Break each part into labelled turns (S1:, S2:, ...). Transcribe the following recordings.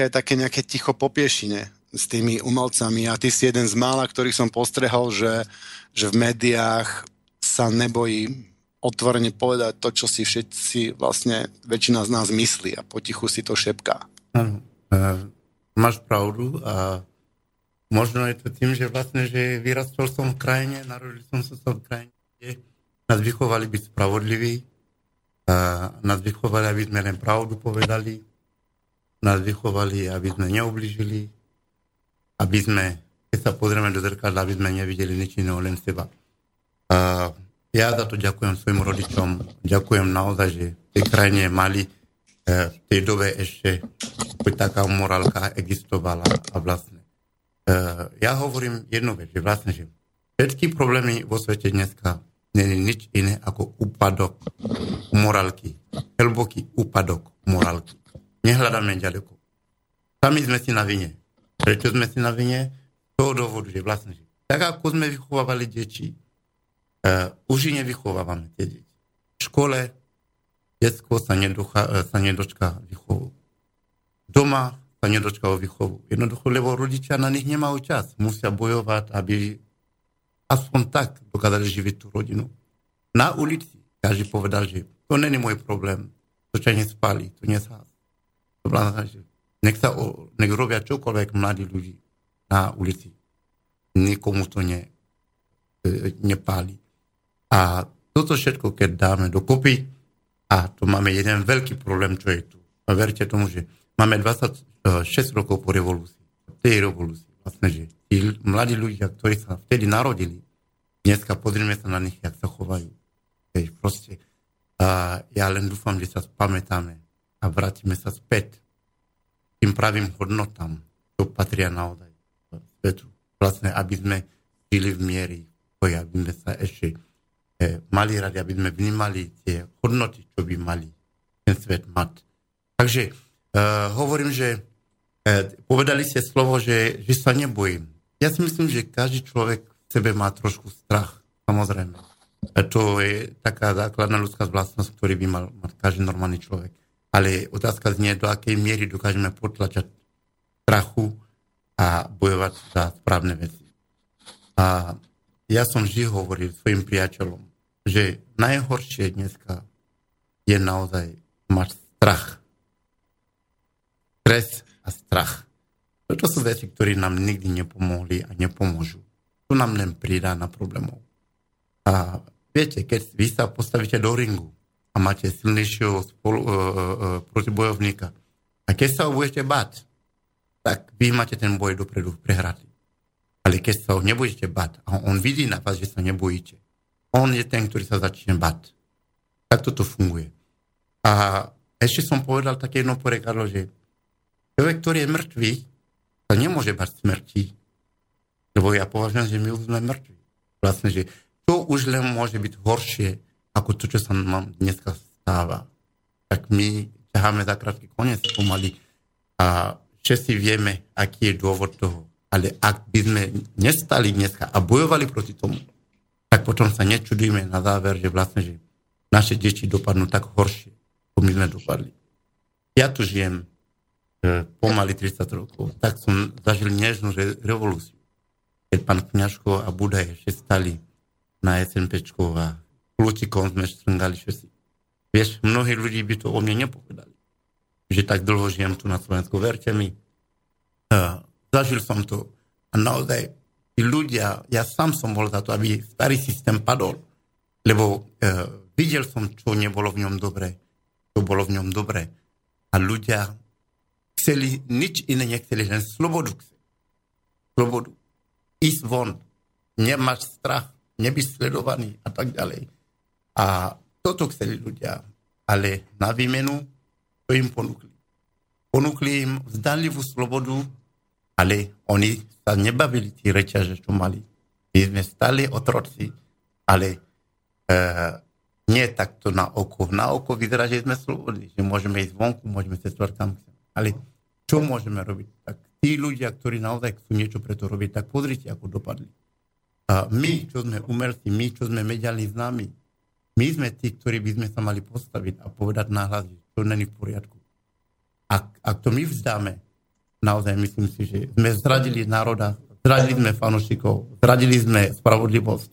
S1: Slovenska je také nejaké ticho popiešine s tými umelcami. A ty si jeden z mála, ktorých som postrehol, že, že v médiách sa nebojí otvorene povedať to, čo si všetci vlastne väčšina z nás myslí a potichu si to šepká.
S2: Áno, máš pravdu a možno je to tým, že vlastne, že vyrastol som v krajine, narodil som sa v krajine, kde nás vychovali byť spravodliví, a nás vychovali, aby sme len pravdu povedali, nás vychovali, aby sme neubližili, aby sme, keď sa pozrieme do zrkadla, aby sme nevideli nič iného, len seba. A ja za to ďakujem svojim rodičom, ďakujem naozaj, že v tej krajine mali e, v tej dobe ešte taká morálka existovala a vlastne. E, ja hovorím jednu vec, že vlastne, že všetky problémy vo svete dneska není nič iné ako úpadok morálky. Hlboký úpadok morálky. Nehľadáme ďaleko. Sami sme si na vine. Prečo sme si na vine? Z toho dôvodu, že vlastne, že tak ako sme vychovávali deti, uh, už nevychovávame tie deti. V škole detsko sa, nedocha, uh, sa nedočká výchovu. Doma sa nedočká o výchovu. Jednoducho, lebo rodičia na nich nemajú čas. Musia bojovať, aby aspoň tak dokázali živiť tú rodinu. Na ulici každý povedal, že to není môj problém, to ťa nespálí, to nesás. To znamená, že nech, sa, nech robia čokoľvek mladí ľudí na ulici. Nikomu to ne, e, nepáli. A toto všetko, keď dáme dokopy, a to máme jeden veľký problém, čo je tu. A verte tomu, že máme 26 rokov po revolúcii. Po tej revolúcii. Vlastne, že tí mladí ľudia, ktorí sa vtedy narodili, dneska pozrieme sa na nich, jak sa chovajú. Hej, proste. A ja len dúfam, že sa pamätáme a vrátime sa späť tým pravým hodnotám, čo patria naozaj svetu. Vlastne, aby sme žili v miery, aby sme sa ešte e, mali radi, aby sme vnímali tie hodnoty, čo by mali ten svet mať. Takže e, hovorím, že e, povedali ste slovo, že, že sa nebojím. Ja si myslím, že každý človek v sebe má trošku strach, samozrejme. A to je taká základná ľudská vlastnosť, ktorý by mal mať každý normálny človek. Ale otázka znie, do akej miery dokážeme potlačať strachu a bojovať za správne veci. A ja som vždy hovoril svojim priateľom, že najhoršie dneska je naozaj mať strach. Stres a strach. To sú veci, ktoré nám nikdy nepomohli a nepomôžu. To nám len pridá na problémov. A viete, keď vy sa postavíte do ringu a máte silnejšieho spolu, uh, uh, protibojovníka. A keď sa ho budete bať, tak vy máte ten boj dopredu prehratý. Ale keď sa ho nebudete bať a on vidí na vás, že sa nebojíte, on je ten, ktorý sa začne bať. Tak toto funguje. A ešte som povedal také jedno porekadlo, že človek, ktorý je mŕtvý, sa nemôže bať smrti. Lebo ja považujem, že my už sme mŕtvi. Vlastne, že to už len môže byť horšie, ako to, čo sa nám dneska stáva. Tak my ťaháme za krátky koniec pomaly a všetci vieme, aký je dôvod toho. Ale ak by sme nestali dneska a bojovali proti tomu, tak potom sa nečudujeme na záver, že vlastne, že naše deti dopadnú tak horšie, ako my sme dopadli. Ja tu žijem e, pomaly 30 rokov, tak som zažil nežnú revolúciu. Keď pán Kňažko a Budaj ešte stali na SNPčku a Plutikom sme štrngali všetci. Vieš, mnohí ľudí by to o mne nepovedali. Že tak dlho žijem tu na Slovensku. Verte mi, uh, zažil som to. A naozaj, tí ľudia, ja sám som bol za to, aby starý systém padol. Lebo uh, videl som, čo nebolo v ňom dobre, čo bolo v ňom dobre. A ľudia chceli, nič iné nechceli, len slobodu. Slobodu. Ísť von. Nemáš strach, nebyť sledovaný a tak ďalej. A toto chceli ľudia. Ale na výmenu to im ponúkli. Ponúkli im vzdanlivú slobodu, ale oni sa nebavili tí reťaže, čo mali. My sme stali otroci, ale e, nie takto na oko. Na oko vyzerá, že sme slobodní, že môžeme ísť vonku, môžeme cestovať kam chceme. Ale čo môžeme robiť? Tak tí ľudia, ktorí naozaj chcú niečo preto robiť, tak pozrite, ako dopadli. A my, čo sme umelci, my, čo sme mediálni známi, my sme tí, ktorí by sme sa mali postaviť a povedať náhľad, že to není v poriadku. Ak, ak to my vzdáme, naozaj myslím si, že sme zradili národa, zradili sme fanošikov, zradili sme spravodlivosť.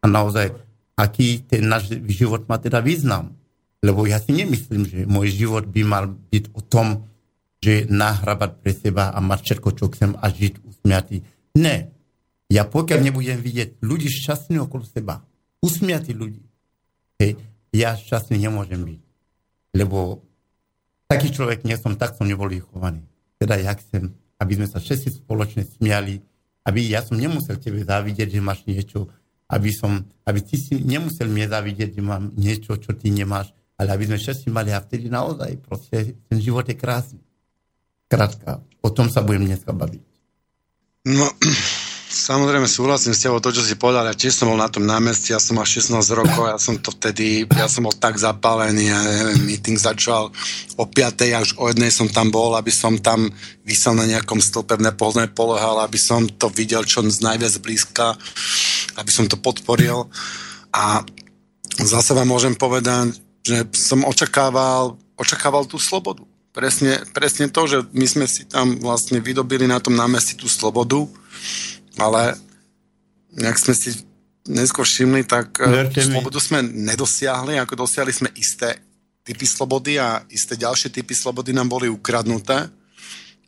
S2: A naozaj, aký ten náš život má teda význam. Lebo ja si nemyslím, že môj život by mal byť o tom, že nahrávať pre seba a mať všetko, čo chcem a žiť usmiatý. Ne. Ja pokiaľ nebudem vidieť ľudí šťastní okolo seba, usmiatí ľudí, hej, ja šťastný nemôžem byť. Lebo taký človek nie som, tak som nebol vychovaný. Teda ja chcem, aby sme sa všetci spoločne smiali, aby ja som nemusel tebe závidieť, že máš niečo, aby, som, aby ty si nemusel mne závidieť, že mám niečo, čo ty nemáš, ale aby sme všetci mali a vtedy naozaj proste ten život je krásny. Krátka, o tom sa budem dneska baviť.
S1: No, samozrejme súhlasím s tebou to, čo si povedal. Ja tiež som bol na tom námestí, ja som mal 16 rokov, ja som to vtedy, ja som bol tak zapálený, ja neviem, meeting začal o 5. až o 1. som tam bol, aby som tam vysel na nejakom stĺpe v nepohodnej polohe, ale aby som to videl čo z najviac blízka, aby som to podporil. A zase vám môžem povedať, že som očakával, očakával tú slobodu presne, presne to, že my sme si tam vlastne vydobili na tom námestí tú slobodu, ale nejak sme si neskôr všimli, tak eh, tú slobodu sme nedosiahli, ako dosiahli sme isté typy slobody a isté ďalšie typy slobody nám boli ukradnuté.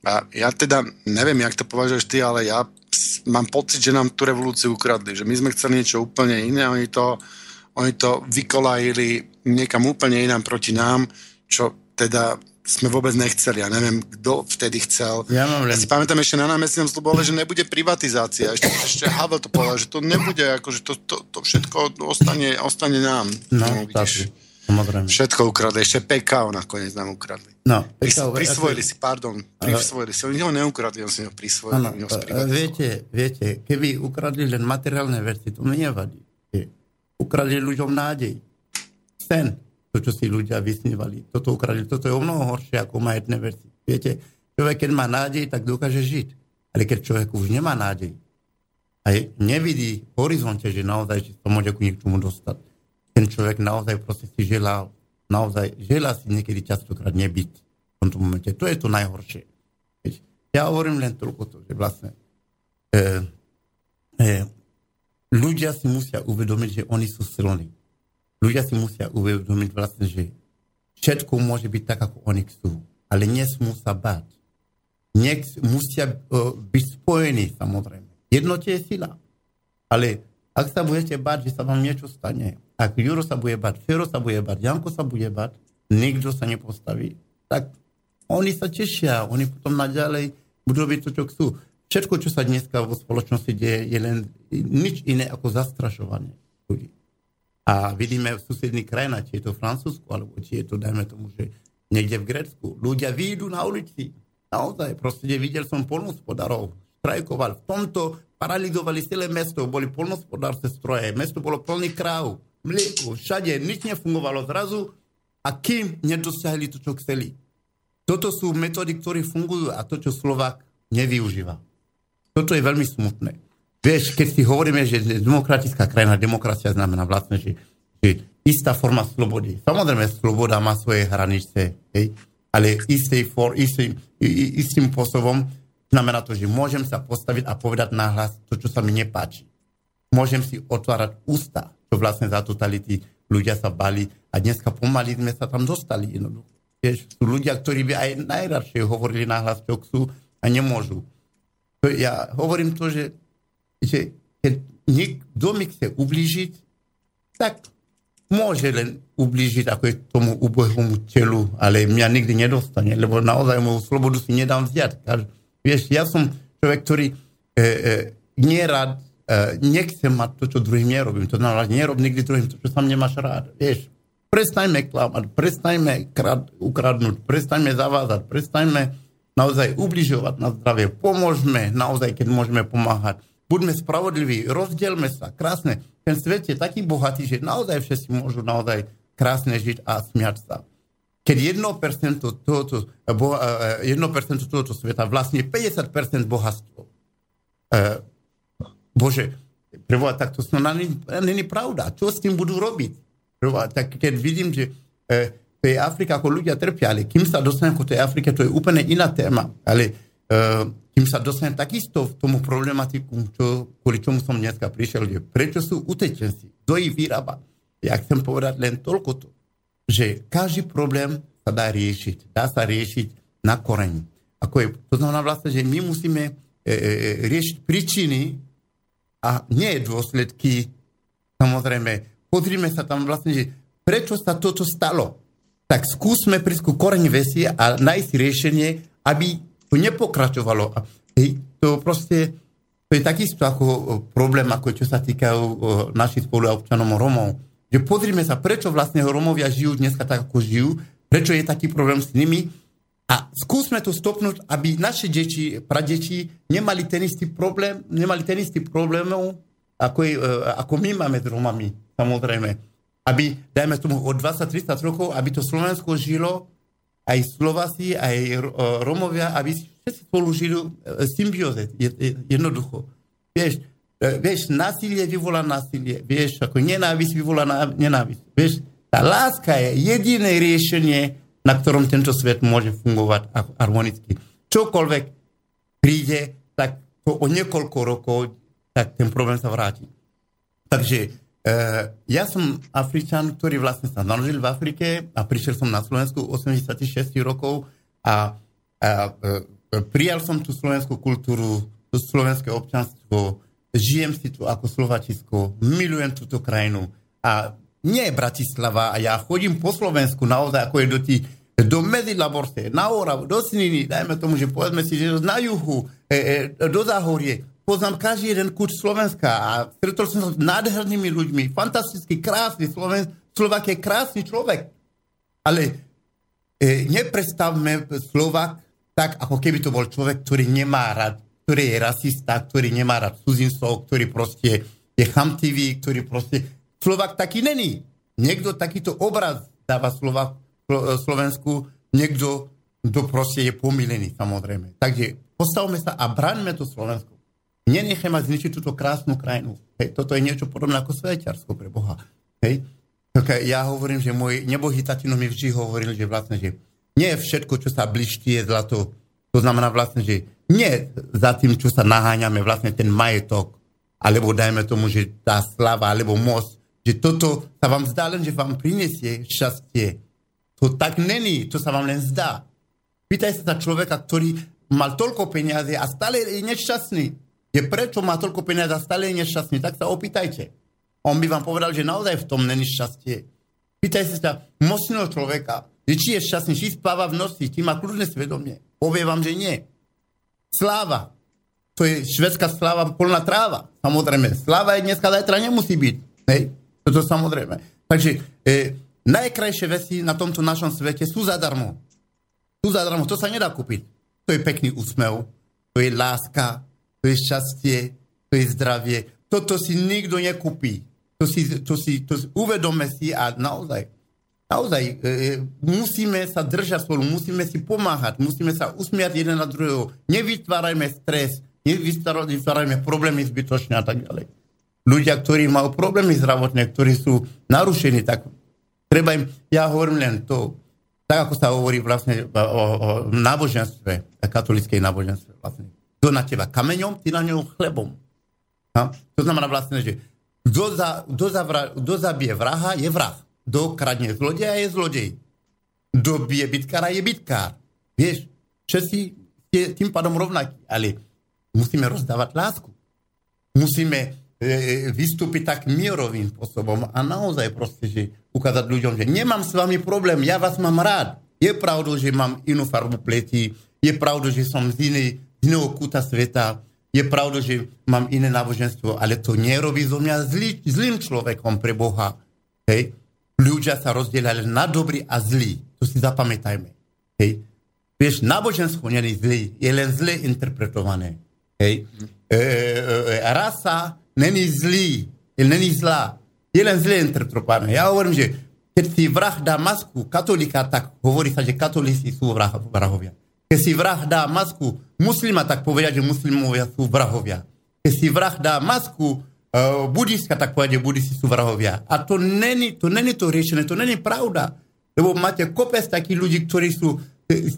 S1: A ja teda neviem, jak to považuješ ty, ale ja mám pocit, že nám tú revolúciu ukradli, že my sme chceli niečo úplne iné, oni to, oni to vykolajili niekam úplne inám proti nám, čo teda sme vôbec nechceli. Ja neviem, kto vtedy chcel.
S2: Ja, mám
S1: len... ja si pamätám ešte na námestí nám slubovali, že nebude privatizácia. Ešte, ešte Havel to povedal, že to nebude, ako, že to, to, to všetko ostane, ostane nám.
S2: No, no vidíš, samozrejme.
S1: Všetko ukradli, ešte PKO nakoniec nám ukradli.
S2: No,
S1: PKO, prisvojili si, pardon, prisvojili si. Oni ho neukradli, on si ho prisvojili. Ano,
S2: viete, viete, keby ukradli len materiálne veci, to mi nevadí. Ukradli ľuďom nádej. Sen to, čo si ľudia vysnívali. Toto ukradli. Toto je o mnoho horšie ako majetné veci. Viete, človek, keď má nádej, tak dokáže žiť. Ale keď človek už nemá nádej, aj nevidí v horizonte, že naozaj že to môže k niečomu dostať, ten človek naozaj proste si želá, naozaj želá si niekedy častokrát nebyť v tomto momente. To je to najhoršie. Ja hovorím len toľko to, že vlastne e, e, ľudia si musia uvedomiť, že oni sú silní ľudia si musia uvedomiť vlastne, že všetko môže byť tak, ako oni chcú. Ale nesmú sa báť. Nech musia uh, byť spojení, samozrejme. Jednote je sila. Ale ak sa budete báť, že sa vám niečo stane, ak Juro sa bude báť, Fero sa bude báť, Janko sa bude báť, nikto sa nepostaví, tak oni sa tešia, oni potom naďalej budú robiť to, čo chcú. Všetko, čo sa dneska vo spoločnosti deje, je len nič iné ako zastrašovanie ľudí. A vidíme v susedných krajinách, či je to Francúzsku, alebo či je to, dajme tomu, že niekde v Grécku. Ľudia výjdu na ulici. Naozaj, proste videl som polnospodárov, strajkoval. V tomto paralizovali celé mesto, boli polnospodárske stroje, mesto bolo plný kráv, mlieko, všade, nič nefungovalo zrazu a kým nedosiahli to, čo chceli. Toto sú metódy, ktoré fungujú a to, čo Slovák nevyužíva. Toto je veľmi smutné. Vieš, keď si hovoríme, že demokratická krajina, demokracia znamená vlastne, že, že istá forma slobody. Samozrejme, sloboda má svoje hranice, hej, ale istý for, istý, istým spôsobom znamená to, že môžem sa postaviť a povedať nahlas to, čo sa mi nepáči. Môžem si otvárať ústa, čo vlastne za totality ľudia sa bali a dneska pomaly sme sa tam dostali. Vieš, sú ľudia, ktorí by aj najradšie hovorili nahlas, čo chcú a nemôžu. Ja hovorím to, že že keď niekto mi chce ublížiť, tak môže len ublížiť ako je tomu ubohému telu, ale mňa nikdy nedostane, lebo naozaj moju slobodu si nedám vziať. Vieš, ja som človek, ktorý e, e, nerad, e, nechcem mať to, čo druhým nerobím. To znamená, nerob nikdy druhým to, čo sám nemáš rád. Vieš, prestaňme klamať, prestaňme krad, ukradnúť, prestaňme zavázať, prestaňme naozaj ubližovať na zdravie. Pomôžme naozaj, keď môžeme pomáhať buďme spravodliví, rozdielme sa, krásne. Ten svet je taký bohatý, že naozaj všetci môžu naozaj krásne žiť a smiať sa. Keď 1% tohoto, 1% tohoto sveta vlastne 50% bohatstvo. E, Bože, preboha, tak to snad není pravda. Čo s tým budú robiť? Preboha, tak keď vidím, že e, to je Afrika, ako ľudia trpia, ale kým sa dostaneme k tej Afrike, to je úplne iná téma. Ale kým sa dostanem takisto v tomu problematiku, čo, kvôli čomu som dneska prišiel, že prečo sú utečenci, kto ich vyrába. Ja chcem povedať len toľko to, že každý problém sa dá riešiť. Dá sa riešiť na koreň. Ako je, to znamená vlastne, že my musíme e, e, riešiť príčiny a nie dôsledky. Samozrejme, pozrime sa tam vlastne, že prečo sa toto stalo. Tak skúsme prísť ku koreň veci a nájsť riešenie, aby to nepokračovalo. A to proste, to je takisto ako problém, ako čo sa týkajú našich spoluobčanov Romov. Že pozrime sa, prečo vlastne Romovia žijú dneska tak, ako žijú, prečo je taký problém s nimi a skúsme to stopnúť, aby naše deti, pradeti nemali ten istý problém, nemali ten istý problémov, ako, je, ako my máme s Romami, samozrejme. Aby, dajme tomu, od 20-30 rokov, aby to Slovensko žilo aj Slovasi, aj e, Romovia, aby všetci spolu žili e, symbióze, jednoducho. Vieš, e, vieš, násilie vyvolá násilie, vieš, ako nenávisť vyvolá nenávisť. Vieš, tá láska je jediné riešenie, na ktorom tento svet môže fungovať harmonicky. Čokoľvek príde, tak to o niekoľko rokov, tak ten problém sa vráti. Takže ja som Afričan, ktorý vlastne sa narodil v Afrike a prišiel som na Slovensku 86 rokov a, a uh, prijal som tú slovenskú kultúru, tú slovenské občanstvo, žijem si tu ako Slovačisko, milujem túto krajinu a nie je Bratislava a ja chodím po Slovensku naozaj ako je do tí, do Medzilaborce, na Oravu, do Sniny, dajme tomu, že povedzme si, že na juhu, e, e, do Záhorie, poznám každý jeden kúč Slovenska a stretol som sa s nádhernými ľuďmi, fantasticky krásny Sloven, Slovak je krásny človek. Ale e, neprestavme Slovak tak, ako keby to bol človek, ktorý nemá rád, ktorý je rasista, ktorý nemá rád cudzincov, ktorý proste je chamtivý, ktorý proste... Slovak taký není. Niekto takýto obraz dáva Slovak, Slovensku, niekto, kto proste je pomilený, samozrejme. Takže postavme sa a braňme to Slovensko. Nenechaj ma zničiť túto krásnu krajinu. Hej, toto je niečo podobné ako Sveťarsko pre Boha. Hej. Tak ja hovorím, že môj nebohý tatino mi vždy hovoril, že vlastne, že nie všetko, čo sa bliští, je zlato. To znamená vlastne, že nie za tým, čo sa naháňame, vlastne ten majetok, alebo dajme tomu, že tá slava, alebo moc, že toto sa vám zdá len, že vám prinesie šťastie. To tak není, to sa vám len zdá. Pýtaj sa človeka, ktorý mal toľko peniazy a stále je nešťastný že prečo má toľko peniazy a stále je nešťastný, tak sa opýtajte. On by vám povedal, že naozaj v tom není šťastie. Pýtajte sa mocného človeka, že či je šťastný, či spáva v noci, či má kľudné svedomie. Povie vám, že nie. Sláva. To je švedská sláva, polná tráva. Samozrejme, sláva je dneska, zajtra nemusí byť. Hej? Toto samozrejme. Takže e, najkrajšie veci na tomto našom svete sú zadarmo. Sú zadarmo, to sa nedá kúpiť. To je pekný úsmev, to je láska, to je šťastie, to je zdravie. Toto si nikto nekúpi. To si, to si, to si uvedome si a naozaj, naozaj e, e, musíme sa držať spolu, musíme si pomáhať, musíme sa usmiať jeden na druhého. Nevytvárajme stres, nevytvárajme problémy zbytočne a tak ďalej. Ľudia, ktorí majú problémy zdravotné, ktorí sú narušení, tak treba im, ja hovorím len to, tak ako sa hovorí vlastne o, o, o náboženstve, katolickej náboženstve vlastne kto na teba kameňom, ty na ňom chlebom. Ha? To znamená vlastne, že kto, za, kto, za vra, kto zabije vraha, je vrah. Kto kradne zlodeja, je zlodej. Kto bije bitkára, je bitkár. Vieš, všetci je tým pádom rovnakí, ale musíme rozdávať lásku. Musíme e, e, vystúpiť tak mierovým spôsobom a naozaj proste, že ukázať ľuďom, že nemám s vami problém, ja vás mám rád. Je pravda, že mám inú farbu pleti, je pravda, že som z inej iného kúta sveta. Je pravda, že mám iné náboženstvo, ale to nerobí zo mňa zlý, zlým človekom pre Boha. Hej? Ľudia sa rozdielali na dobrý a zlý. To si zapamätajme. Hej? Vieš, náboženstvo nie je zlý, je len zle interpretované. Hej? E, e, e, rasa není zlý, není zlá. Je len zle interpretované. Ja hovorím, že keď si vrah dá masku katolika, tak hovorí sa, že katolíci sú vrah, vrahovia. Keď si vrah dá masku muslima, tak povedia, že muslimovia sú vrahovia. Keď si vrah dá masku uh, budista, tak povedia, že budisti sú vrahovia. A to není to, není to riešené, to není pravda. Lebo máte kopec takých ľudí, ktorí sú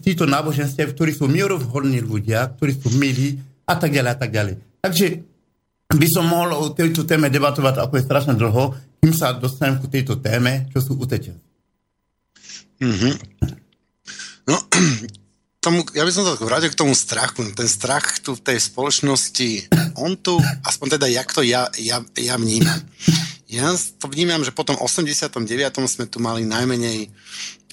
S2: títo náboženstiev, ktorí sú mierovhodní ľudia, ktorí sú milí a tak ďalej a tak ďalej. Takže by som mohol o tejto téme debatovať ako je strašne dlho, kým sa dostanem ku tejto téme, čo sú utečenci.
S1: Mm-hmm. No, tomu, ja by som to vrátil k tomu strachu. Ten strach tu v tej spoločnosti, on tu, aspoň teda, jak to ja, ja, ja vnímam. Ja to vnímam, že po tom 89. sme tu mali najmenej,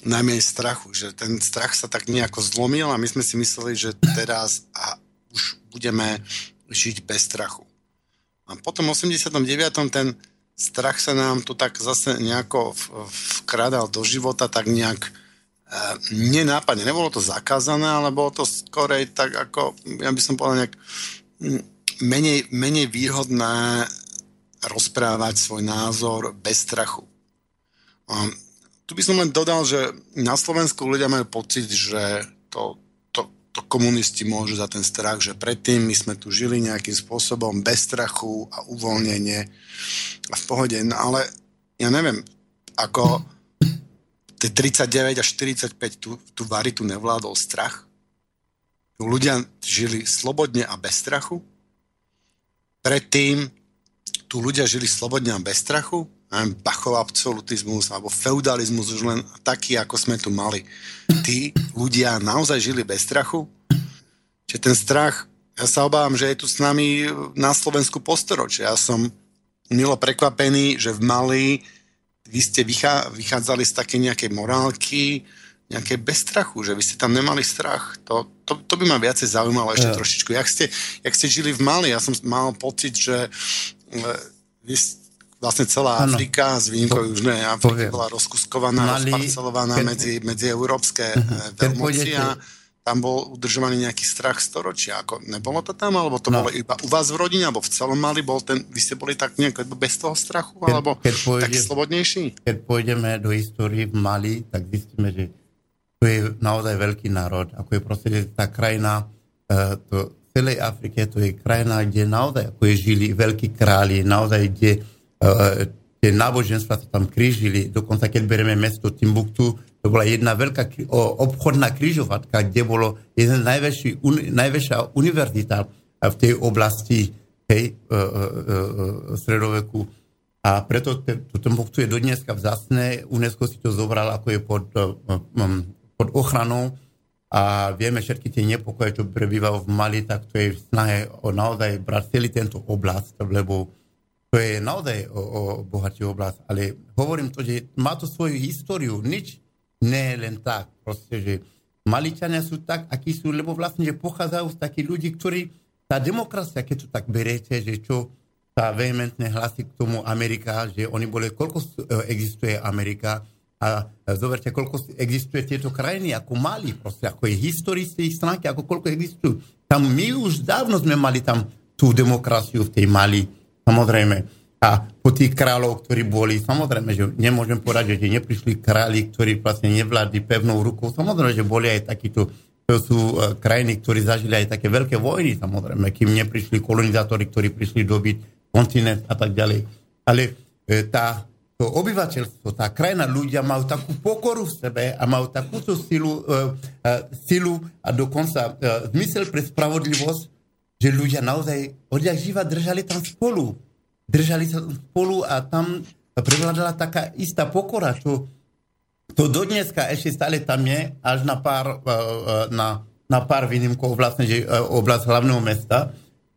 S1: najmenej strachu, že ten strach sa tak nejako zlomil a my sme si mysleli, že teraz a už budeme žiť bez strachu. A potom 89. ten strach sa nám tu tak zase nejako vkradal do života, tak nejak nenápadne. Nebolo to zakázané, ale bolo to skorej tak ako, ja by som povedal nejak menej, menej výhodné rozprávať svoj názor bez strachu. A tu by som len dodal, že na Slovensku ľudia majú pocit, že to, to, to komunisti môžu za ten strach, že predtým my sme tu žili nejakým spôsobom bez strachu a uvoľnenie a v pohode. No ale ja neviem, ako tie 39 až 45 tu, tu varitu nevládol strach. Ľudia žili slobodne a bez strachu. Predtým tu ľudia žili slobodne a bez strachu. Neviem, Bachov absolutizmus alebo feudalizmus už len taký, ako sme tu mali. Tí ľudia naozaj žili bez strachu. Čiže ten strach, ja sa obávam, že je tu s nami na Slovensku postoročie. Ja som milo prekvapený, že v Mali vy ste vychá, vychádzali z také nejakej morálky, nejaké bez strachu, že vy ste tam nemali strach. To, to, to by ma viacej zaujímalo ešte ja. trošičku. Jak ste, jak ste žili v Mali, ja som mal pocit, že e, vy, vlastne celá ano. Afrika, s výnimkou Južnej Afriky, bola rozkuskovaná, Mali, rozparcelovaná medzi, medzi európske uh-huh. veľmoci a tam bol udržovaný nejaký strach storočia. Ako, nebolo to tam, alebo to no. bolo iba u vás v rodine, alebo v celom Mali bol ten, vy ste boli tak nejak bez toho strachu, keď, alebo keď pôjde, taký slobodnejší?
S2: Keď pôjdeme do histórie v Mali, tak zistíme, že to je naozaj veľký národ, ako je proste tá krajina, uh, to, celej Afrike, to je krajina, kde naozaj ako je žili veľkí králi, naozaj kde uh, tie náboženstva sa tam krížili, dokonca keď bereme mesto Timbuktu, to bola jedna veľká obchodná križovatka, kde bolo jedna najväčší, un, najväčšia univerzita v tej oblasti hej, uh, uh, uh, stredoveku. A preto to je do dneska vzácne. UNESCO si to zobral, ako je pod, um, pod ochranou a vieme všetky tie nepokoje, čo prebývajú v Mali, tak to je v snahe o naozaj brať celý tento oblast, lebo to je naozaj o, o bohatý oblast. Ale hovorím to, že má to svoju históriu. Nič nie len tak, proste, že Maličania sú tak, akí sú, lebo vlastne, že pochádzajú z takých ľudí, ktorí, tá demokracia, keď to tak berete, že čo sa vehementne hlasí k tomu Amerika, že oni boli, koľko e, existuje Amerika a zoberte, koľko existuje tieto krajiny, ako Mali, proste, ako je z tej stránky, ako koľko existujú. Tam my už dávno sme mali tam tú demokraciu v tej Mali, samozrejme a po tých kráľov, ktorí boli, samozrejme, že nemôžem povedať, že neprišli králi, ktorí vlastne nevládli pevnou rukou, samozrejme, že boli aj takíto to sú uh, krajiny, ktorí zažili aj také veľké vojny, samozrejme, kým neprišli kolonizátori, ktorí prišli dobiť kontinent a tak ďalej. Ale e, tá, to obyvateľstvo, tá krajina, ľudia majú takú pokoru v sebe a majú takúto silu, uh, uh, silu a dokonca uh, zmysel pre spravodlivosť, že ľudia naozaj odjak živa držali tam spolu držali sa spolu a tam prevládala taká istá pokora, čo to do dneska ešte stále tam je, až na pár, e, e, na, na pár výnimkov vlastne, že e, oblasť hlavného mesta.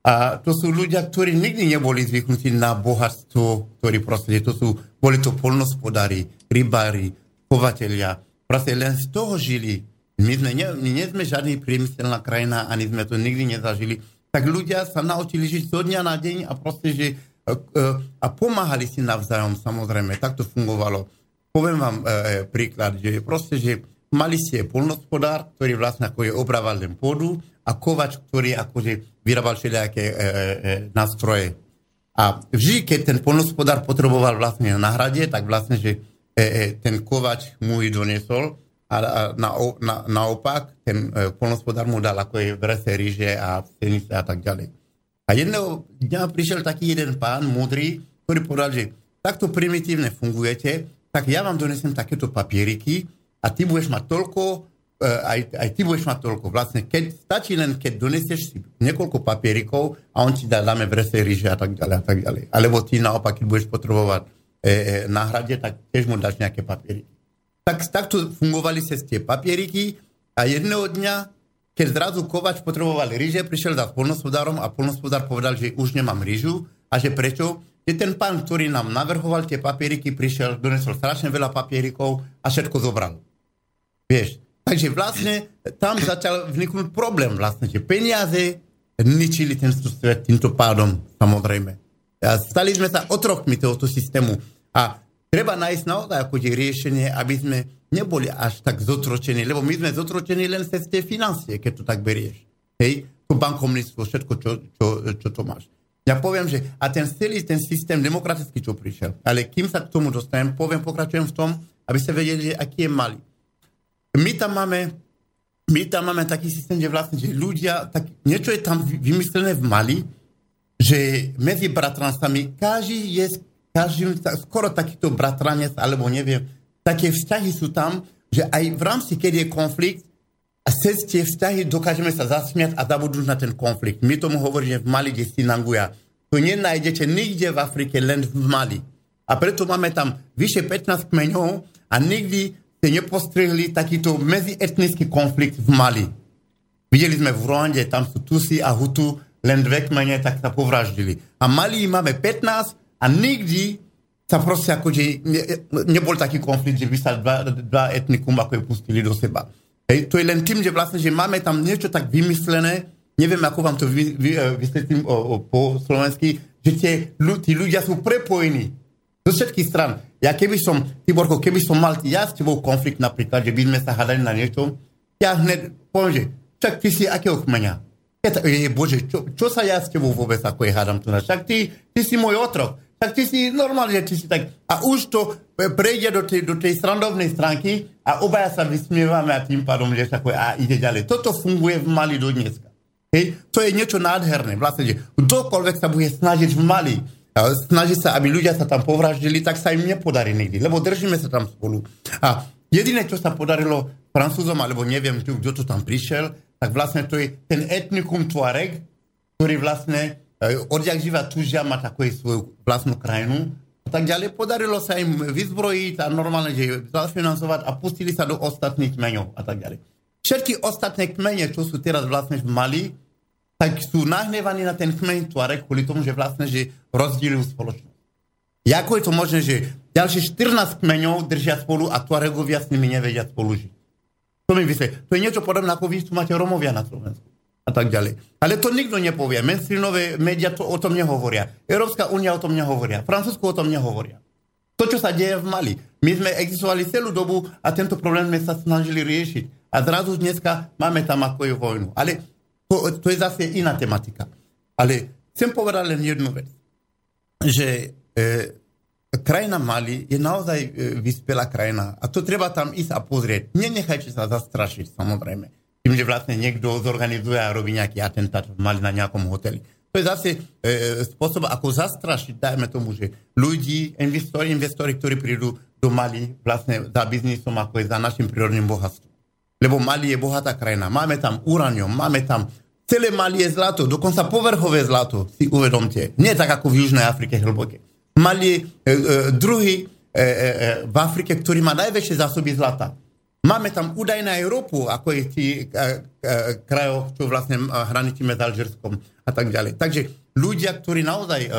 S2: A to sú ľudia, ktorí nikdy neboli zvyknutí na bohatstvo, ktorí proste, to sú, boli to polnospodári, rybári, chovatelia. Proste len z toho žili. My sme, nie, my nie sme žiadny priemyselná krajina, ani sme to nikdy nezažili. Tak ľudia sa naučili žiť zo dňa na deň a proste, že a pomáhali si navzájom, samozrejme, tak to fungovalo. Poviem vám e, e, príklad, že proste, že mali ste polnospodár, ktorý vlastne ako je obrával len pôdu a kovač, ktorý akože vyrábal všelijaké e, e, nástroje. A vždy, keď ten polnospodár potreboval vlastne na hrade, tak vlastne, že e, e, ten kovač mu ju doniesol a, a na, na, naopak ten e, polnospodár mu dal ako je vrese ríže a pšenice a tak ďalej. A jedného dňa prišiel taký jeden pán, múdry, ktorý povedal, že takto primitívne fungujete, tak ja vám donesem takéto papieriky a ty budeš mať toľko aj, aj ty budeš mať toľko. Vlastne, keď, stačí len, keď donesieš si niekoľko papierikov a on ti dá, dáme vresej ríže a tak ďalej a tak ďalej. Alebo ty naopak, keď budeš potrebovať e, e, náhrade, tak tiež mu dáš nejaké papieriky. Tak, takto fungovali sa tie papieriky a jedného dňa, keď zrazu Kovač potreboval ríže, prišiel za polnospodárom a polnospodár povedal, že už nemám rížu a že prečo? Že ten pán, ktorý nám navrhoval tie papieriky, prišiel, donesol strašne veľa papierikov a všetko zobral. Vieš, takže vlastne tam začal vzniknúť problém vlastne, že peniaze ničili ten svet týmto pádom, samozrejme. A stali sme sa otrokmi tohoto systému. A treba nájsť naozaj ako riešenie, aby sme neboli až tak zotročení, lebo my sme zotročení len cez tie financie, keď to tak berieš. Hej, to bankomníctvo, všetko, čo, čo, čo to máš. Ja poviem, že a ten celý ten systém demokratický, čo prišiel, ale kým sa k tomu dostanem, poviem, pokračujem v tom, aby ste vedeli, aký je malý my tam máme my tam máme taký systém, že vlastne, že ľudia, tak niečo je tam vymyslené v Mali, že medzi bratranstvami každý je, každý, skoro takýto bratranec, alebo neviem, také vzťahy sú tam, že aj v rámci, keď je konflikt, a cez tie vzťahy dokážeme sa zasmiať a zabudnúť na ten konflikt. My tomu hovoríme v Mali, kde Sinanguja. To nenájdete nikde v Afrike, len v Mali. A preto máme tam vyše 15 kmeňov a nikdy ste nepostrehli takýto medzietnický konflikt v Mali. Videli sme v Rwande, tam sú Tusi a Hutu, len dve kmene, tak sa povraždili. A Mali máme 15 a nikdy sa proste akože ne, nebol taký konflikt, že by sa dva, dva etnikum ako je pustili do seba. Hej, to je len tým, že vlastne, že máme tam niečo tak vymyslené, neviem, ako vám to vy, vy, vysvetlím o, o, po slovensky, že tie, tí ľudia sú prepojení zo všetkých stran. Ja keby som, Tiborko, keby som mal ja s tebou konflikt napríklad, že by sme sa hádali na niečo, ja hned poviem, že čak ty si akého kmeňa? Ta, je, bože, čo, čo sa ja s tebou vôbec ako je hádam tu na? Však ty, ty si môj otrok. Tak ty si normálne, ty si tak... A už to prejde do tej, do tej strandovnej stránky a obaja sa vysmievame a tým pádom, že sa a ide ďalej. Toto funguje v Mali do dneska. Hej? To je niečo nádherné. Vlastne, že kdokoľvek sa bude snažiť v Mali snaží sa, aby ľudia sa tam povraždili, tak sa im nepodarí nikdy, lebo držíme sa tam spolu. A jediné, čo sa podarilo Francúzom, alebo neviem, kto to tam prišiel, tak vlastne to je ten etnikum Tuareg, ktorý vlastne odjak živa tužia má takú svoju vlastnú krajinu tak ďalej. Podarilo sa im vyzbrojiť a normálne, že zafinancovať a pustili sa do ostatných kmeňov a tak ďalej. Všetky ostatné kmene, čo sú teraz vlastne v Mali, tak sú nahnevaní na ten kmeň Tuareg kvôli tomu, že vlastne, že rozdielujú spoločnosť. Ako je to možné, že ďalšie 14 kmeňov držia spolu a Tuaregovia s nimi nevedia spolu žiť? To mi vysvetľuje. To je niečo podobné, ako vy tu máte Romovia na Slovensku. A tak ďalej. Ale to nikto nepovie. Mainstreamové médiá to o tom nehovoria. Európska únia o tom nehovoria. Francúzsko o tom nehovoria. To, čo sa deje v Mali. My sme existovali celú dobu a tento problém sme sa snažili riešiť. A zrazu dneska máme tam ako je vojnu. Ale to, to je zase iná tematika. Ale chcem povedať len jednu vec. Že e, krajina Mali je naozaj e, vyspelá krajina. A to treba tam ísť a pozrieť. Nenechajte sa zastrašiť, samozrejme. Tým, že vlastne niekto zorganizuje a robí nejaký atentát v Mali na nejakom hoteli. To je zase e, spôsob, ako zastrašiť, dajme tomu, že ľudí, investori, investori, ktorí prídu do Mali vlastne za biznisom, ako je za našim prírodným bohatstvom lebo Mali je bohatá krajina. Máme tam uranium, máme tam celé Mali je zlato, dokonca povrchové zlato, si uvedomte. Nie tak ako v Južnej Afrike hlboké. Mali je e, e, druhý e, e, e, v Afrike, ktorý má najväčšie zásoby zlata. Máme tam údaj na Európu, ako je tí e, e, krajoch, čo vlastne hranitíme s Alžírskom a tak ďalej. Takže ľudia, ktorí naozaj e, e,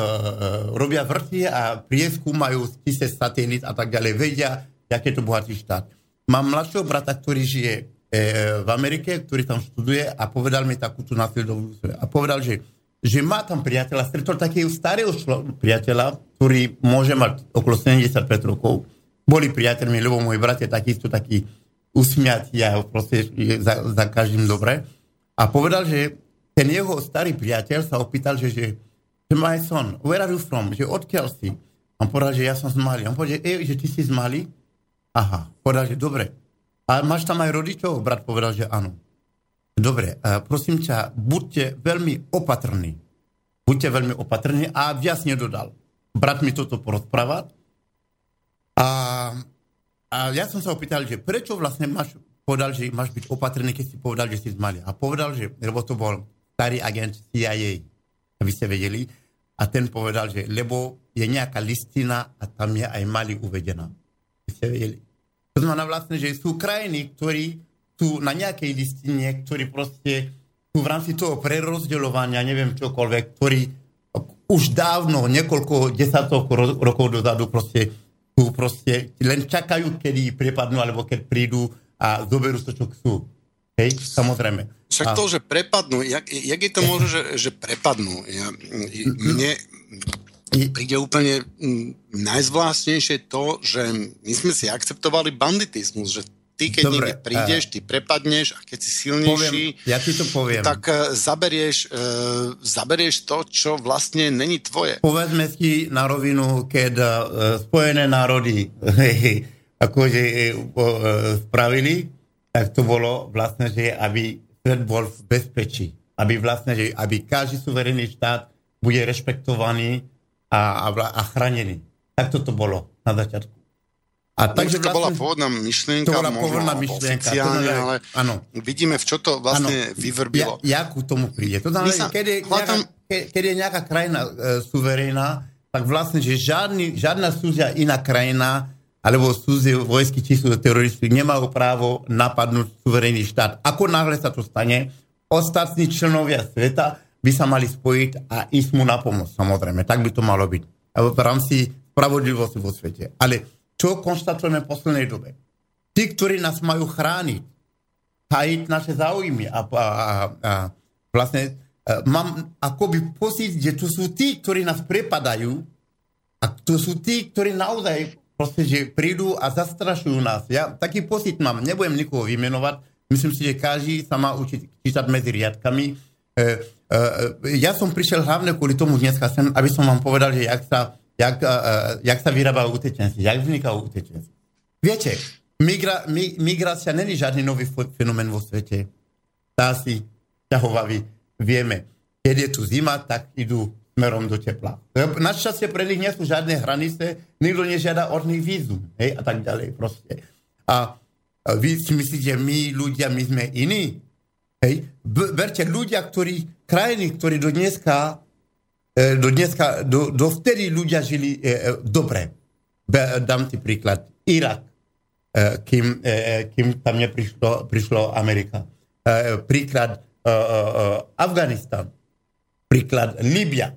S2: robia vrty a prieskúmajú tisíc satelit a tak ďalej, vedia, aký je to bohatý štát. Mám mladšieho brata, ktorý žije e, v Amerike, ktorý tam študuje a povedal mi takú tú následovnú A povedal, že, že má tam priateľa, stretol takého starého šlo, priateľa, ktorý môže mať okolo 75 rokov. Boli priateľmi, lebo môj brat je takisto taký usmiatý a proste za, za každým dobre. A povedal, že ten jeho starý priateľ sa opýtal, že, že, my son, where are you from? Že odkiaľ si? On povedal, že ja som z Mali. On povedal, že, že ty si z Mali? Aha, povedal, že dobre. A máš tam aj rodičov? Brat povedal, že áno. Dobre, prosím ťa, buďte veľmi opatrní. Buďte veľmi opatrní a viac nedodal. Brat mi toto porozprával. A, a ja som sa opýtal, že prečo vlastne máš povedal, že máš byť opatrný, keď si povedal, že si z Mali. A povedal, že, lebo to bol starý agent CIA, aby ste vedeli, a ten povedal, že lebo je nejaká listina a tam je aj Mali uvedená. Aby ste vedeli. To znamená vlastne, že sú krajiny, ktorí sú na nejakej listine, ktorí proste sú v rámci toho prerozdeľovania, neviem čokoľvek, ktorí už dávno, niekoľko desatok rokov dozadu proste tu proste len čakajú, kedy prepadnú, alebo keď prídu a zoberú to, čo chcú. Hej, samozrejme.
S1: Však to, že prepadnú, jak, jak je to možné, že, že prepadnú? Ja, mne príde úplne najzvláštnejšie to, že my sme si akceptovali banditizmus, že ty, keď Dobre, niekde prídeš, ty prepadneš a keď si silnejší,
S2: poviem, ja ti to poviem.
S1: tak uh, zaberieš, uh, zaberieš to, čo vlastne není tvoje.
S2: Povedzme si na rovinu, keď uh, Spojené národy akože uh, spravili, tak to bolo vlastne, že aby svet bol v bezpečí. Aby vlastne, že aby každý suverénny štát bude rešpektovaný a, a, a chránený. Tak toto bolo na začiatku.
S1: A takže to bola vlastne- pôvodná myšlienka,
S2: to bola pôvodná myšlienka,
S1: oficiálne, ale ano. vidíme, v čo to vlastne ano. vyvrbilo.
S2: Ja, ja ku tomu príde. To znamená, keď je, nejaká, keď je nejaká krajina e, suverénna, tak vlastne, že žiadny, žiadna súzia iná krajina alebo súzie vojsky či sú teroristi nemajú právo napadnúť suverénny štát. Ako náhle sa to stane, ostatní členovia sveta by sa mali spojiť a ísť mu na pomoc, samozrejme. Tak by to malo byť. V rámci spravodlivosti vo svete. Ale čo konštatujeme v poslednej dobe? Tí, ktorí nás majú chrániť, hajiť naše záujmy a, a, a vlastne a, e, mám akoby pocit, že to sú tí, ktorí nás prepadajú a to sú tí, ktorí naozaj proste, že prídu a zastrašujú nás. Ja taký pocit mám, nebudem nikoho vymenovať, myslím si, že každý sa má učiť čítať medzi riadkami. E, e, e, ja som prišiel hlavne kvôli tomu dneska sem, aby som vám povedal, že jak sa jak, uh, jak sa vyrábajú utečenci, jak vznikajú utečenci. Viete, migra, mi, migrácia není žiadny nový fenomén vo svete. Tá si ťahovavý. Vieme, keď je tu zima, tak idú smerom do tepla. Našťastie pre nich nie sú žiadne hranice, nikto nežiada od nich vízum, hej, a tak ďalej proste. A vy si myslíte, my ľudia, my sme iní? Hej, berte ľudia, ktorí, krajiny, ktorí do dneska E, do dneska, do, do vtedy ľudia žili e, e, dobre. Dám ti príklad. Irak, e, kým, e, kým tam neprišlo prišlo Amerika. E, príklad e, e, Afganistan. Príklad Libia.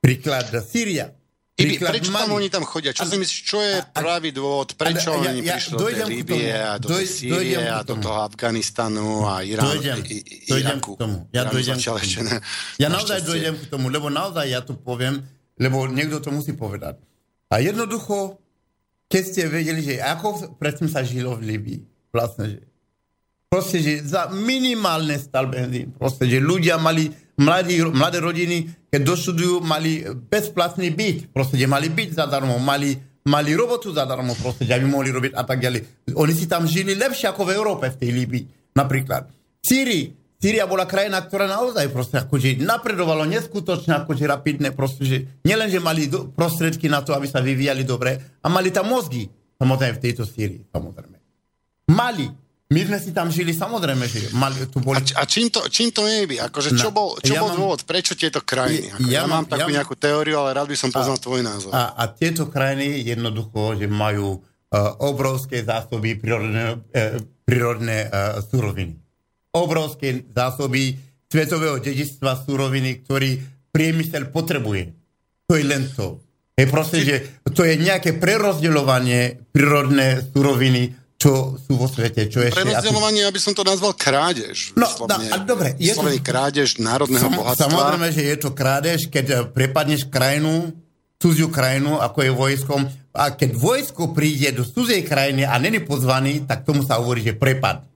S2: Príklad Syria
S1: Ibi, prečo tam oni tam chodia? Čo si myslíš, čo je pravý dôvod? Prečo ja, oni ja, prišli do tej Líbie a do tej Sýrie a do toho Afganistanu a Irán, dojdem, i, Iraku?
S2: K tomu. Ja Irán dojdem k tomu. Ešte ne, ja naozaj dojdem k tomu, lebo naozaj ja to poviem, lebo niekto to musí povedať. A jednoducho, keď ste vedeli, že ako predtým sa žilo v Líbii, vlastne, že proste, že za minimálne stal benzín, proste, že ľudia mali mladí, mladé rodiny, keď doštudujú, mali bezplatný byt. Proste, mali byt zadarmo, mali, mali robotu zadarmo, proste, aby mohli robiť a tak ďalej. Oni si tam žili lepšie ako v Európe, v tej Líbii. Napríklad. V Sýrii. Sýria bola krajina, ktorá naozaj proste akože napredovalo neskutočne akože rapidne, proste, že nielen, mali do, prostriedky na to, aby sa vyvíjali dobre, a mali tam mozgy, samozrejme v tejto Sýrii, samozrejme. Mali, my sme si tam žili, samozrejme, že mali, tu boli...
S1: A, a čím, to, čím to je? Akože, čo bol, čo ja bol mám, dôvod? Prečo tieto krajiny? Ako, ja, ja mám takú ja nejakú teóriu, ale rád by som poznal a, tvoj názor.
S2: A, a tieto krajiny jednoducho, že majú uh, obrovské zásoby prírodné, uh, prírodné uh, suroviny. Obrovské zásoby svetového dedičstva suroviny, ktorý priemysel potrebuje. To je len to. Je proste, že to je nejaké prerozdeľovanie prírodné suroviny čo sú vo svete. Čo ešte,
S1: Prerozdeľovanie, aby som to nazval krádež.
S2: No, a dobre.
S1: Je to, krádež národného sam, bohatstva.
S2: Samozrejme, že je to krádež, keď eh, prepadneš krajinu, cudziu krajinu, ako je vojskom, a keď vojsko príde do cudzej krajiny a není pozvaný, tak tomu sa hovorí, že prepad.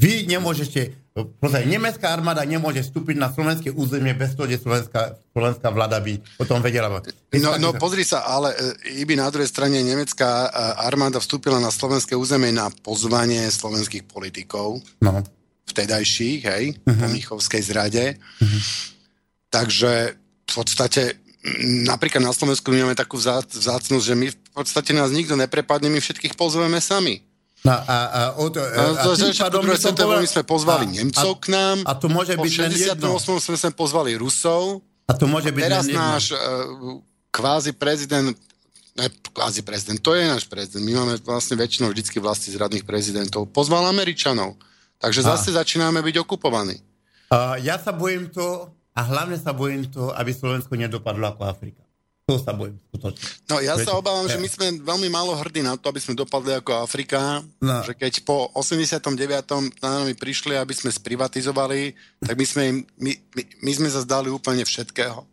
S2: Vy nemôžete Proste, nemecká armáda nemôže vstúpiť na slovenské územie bez toho, že slovenská, slovenská vláda by o tom vedela.
S1: No, no pozri sa, ale e, iby na druhej strane nemecká e, armáda vstúpila na slovenské územie na pozvanie slovenských politikov. No. Vtedajších, hej, uh-huh. po Michovskej zrade. Uh-huh. Takže v podstate napríklad na Slovensku my máme takú vzácnosť, že my v podstate nás nikto neprepadne, my všetkých pozveme sami.
S2: No, a, a, od,
S1: a, a tým pádom by som povedal, sme pozvali a, Nemcov k nám,
S2: a to môže byť
S1: len jedno. sme sem pozvali Rusov,
S2: a to môže byť
S1: teraz
S2: len
S1: náš uh, kvázi prezident ne, kvázi prezident, to je náš prezident. My máme vlastne väčšinou vždycky vlasti zradných prezidentov. Pozval Američanov. Takže zase a. začíname byť okupovaní.
S2: Uh, ja sa bojím to, a hlavne sa bojím to, aby Slovensko nedopadlo ako Afrika. To sa bojím skutočne.
S1: No ja Prečo? sa obávam, že my sme veľmi málo hrdí na to, aby sme dopadli ako Afrika, no. že keď po 89. na nami prišli, aby sme sprivatizovali, tak my sme, im, my, my, my sme sa zdali úplne všetkého.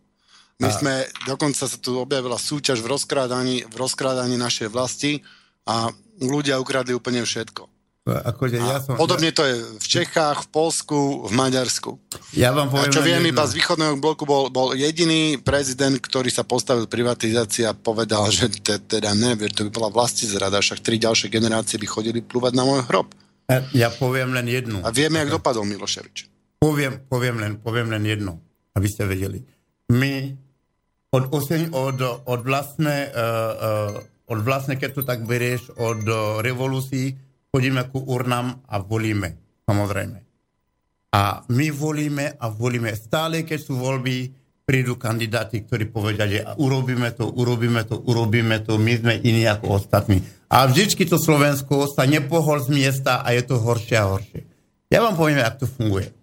S1: My a... sme, dokonca sa tu objavila súťaž v rozkrádaní, v rozkrádaní našej vlasti a ľudia ukradli úplne všetko.
S2: Akože ja som,
S1: podobne to je v Čechách, v Polsku, v Maďarsku.
S2: Ja vám poviem
S1: a čo viem, iba z východného bloku bol, bol jediný prezident, ktorý sa postavil privatizácii a povedal, že te, teda ne, to by bola vlasti zrada, však tri ďalšie generácie by chodili plúvať na môj hrob.
S2: Ja poviem len jednu.
S1: A vieme, jak dopadol Miloševič.
S2: Poviem, poviem, len, poviem len jedno, aby ste vedeli. My od, oseň, od, od vlastne, uh, uh, od vlastne, keď to tak berieš, od uh, revolúcií, chodíme ku urnám a volíme, samozrejme. A my volíme a volíme. Stále, keď sú voľby, prídu kandidáti, ktorí povedia, že urobíme to, urobíme to, urobíme to, my sme iní ako ostatní. A vždycky to Slovensko sa nepohol z miesta a je to horšie a horšie. Ja vám poviem, ako to funguje. E,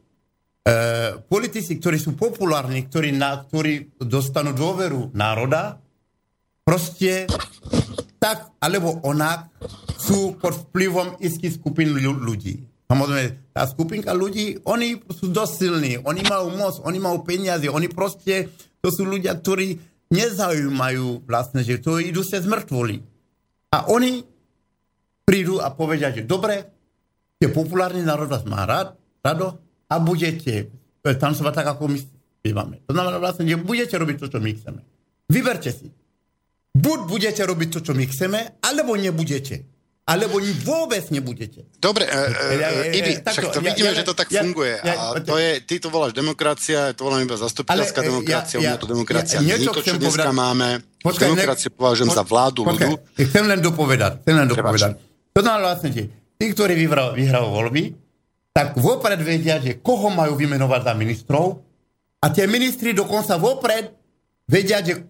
S2: politici, ktorí sú populárni, ktorí, na, ktorí dostanú dôveru národa, proste tak alebo onak sú pod vplyvom istých skupín ľudí. Samozrejme, tá skupinka ľudí, oni sú dosť oni majú moc, oni majú peniaze, oni proste, to sú ľudia, ktorí nezaujímajú vlastne, že to idú sa zmrtvoli. A oni prídu a povedia, že dobre, je populárny národ vás má rád, rado a budete tancovať tak, ako my spievame. To znamená vlastne, že budete robiť to, čo my chceme. Vyberte si. Buď budete robiť to, čo my chceme, alebo nebudete alebo vôbec nebudete.
S1: Dobre, uh, ja, ja, Ivi, však to vidíme, ja, že to tak ja, funguje. A to je, ty to voláš demokracia, to volám iba zastupiteľská demokracia, ja, ja, to demokracia ja, to, čo dneska povedať, máme. Počkaj, demokraciu považujem po, za vládu počkaj, ľudu.
S2: Chcem len dopovedať, chcem len dopovedať. To znamená vlastne, že tí, ktorí vyhrajú voľby, tak vopred vedia, že koho majú vymenovať za ministrov a tie ministri dokonca vopred vedia, že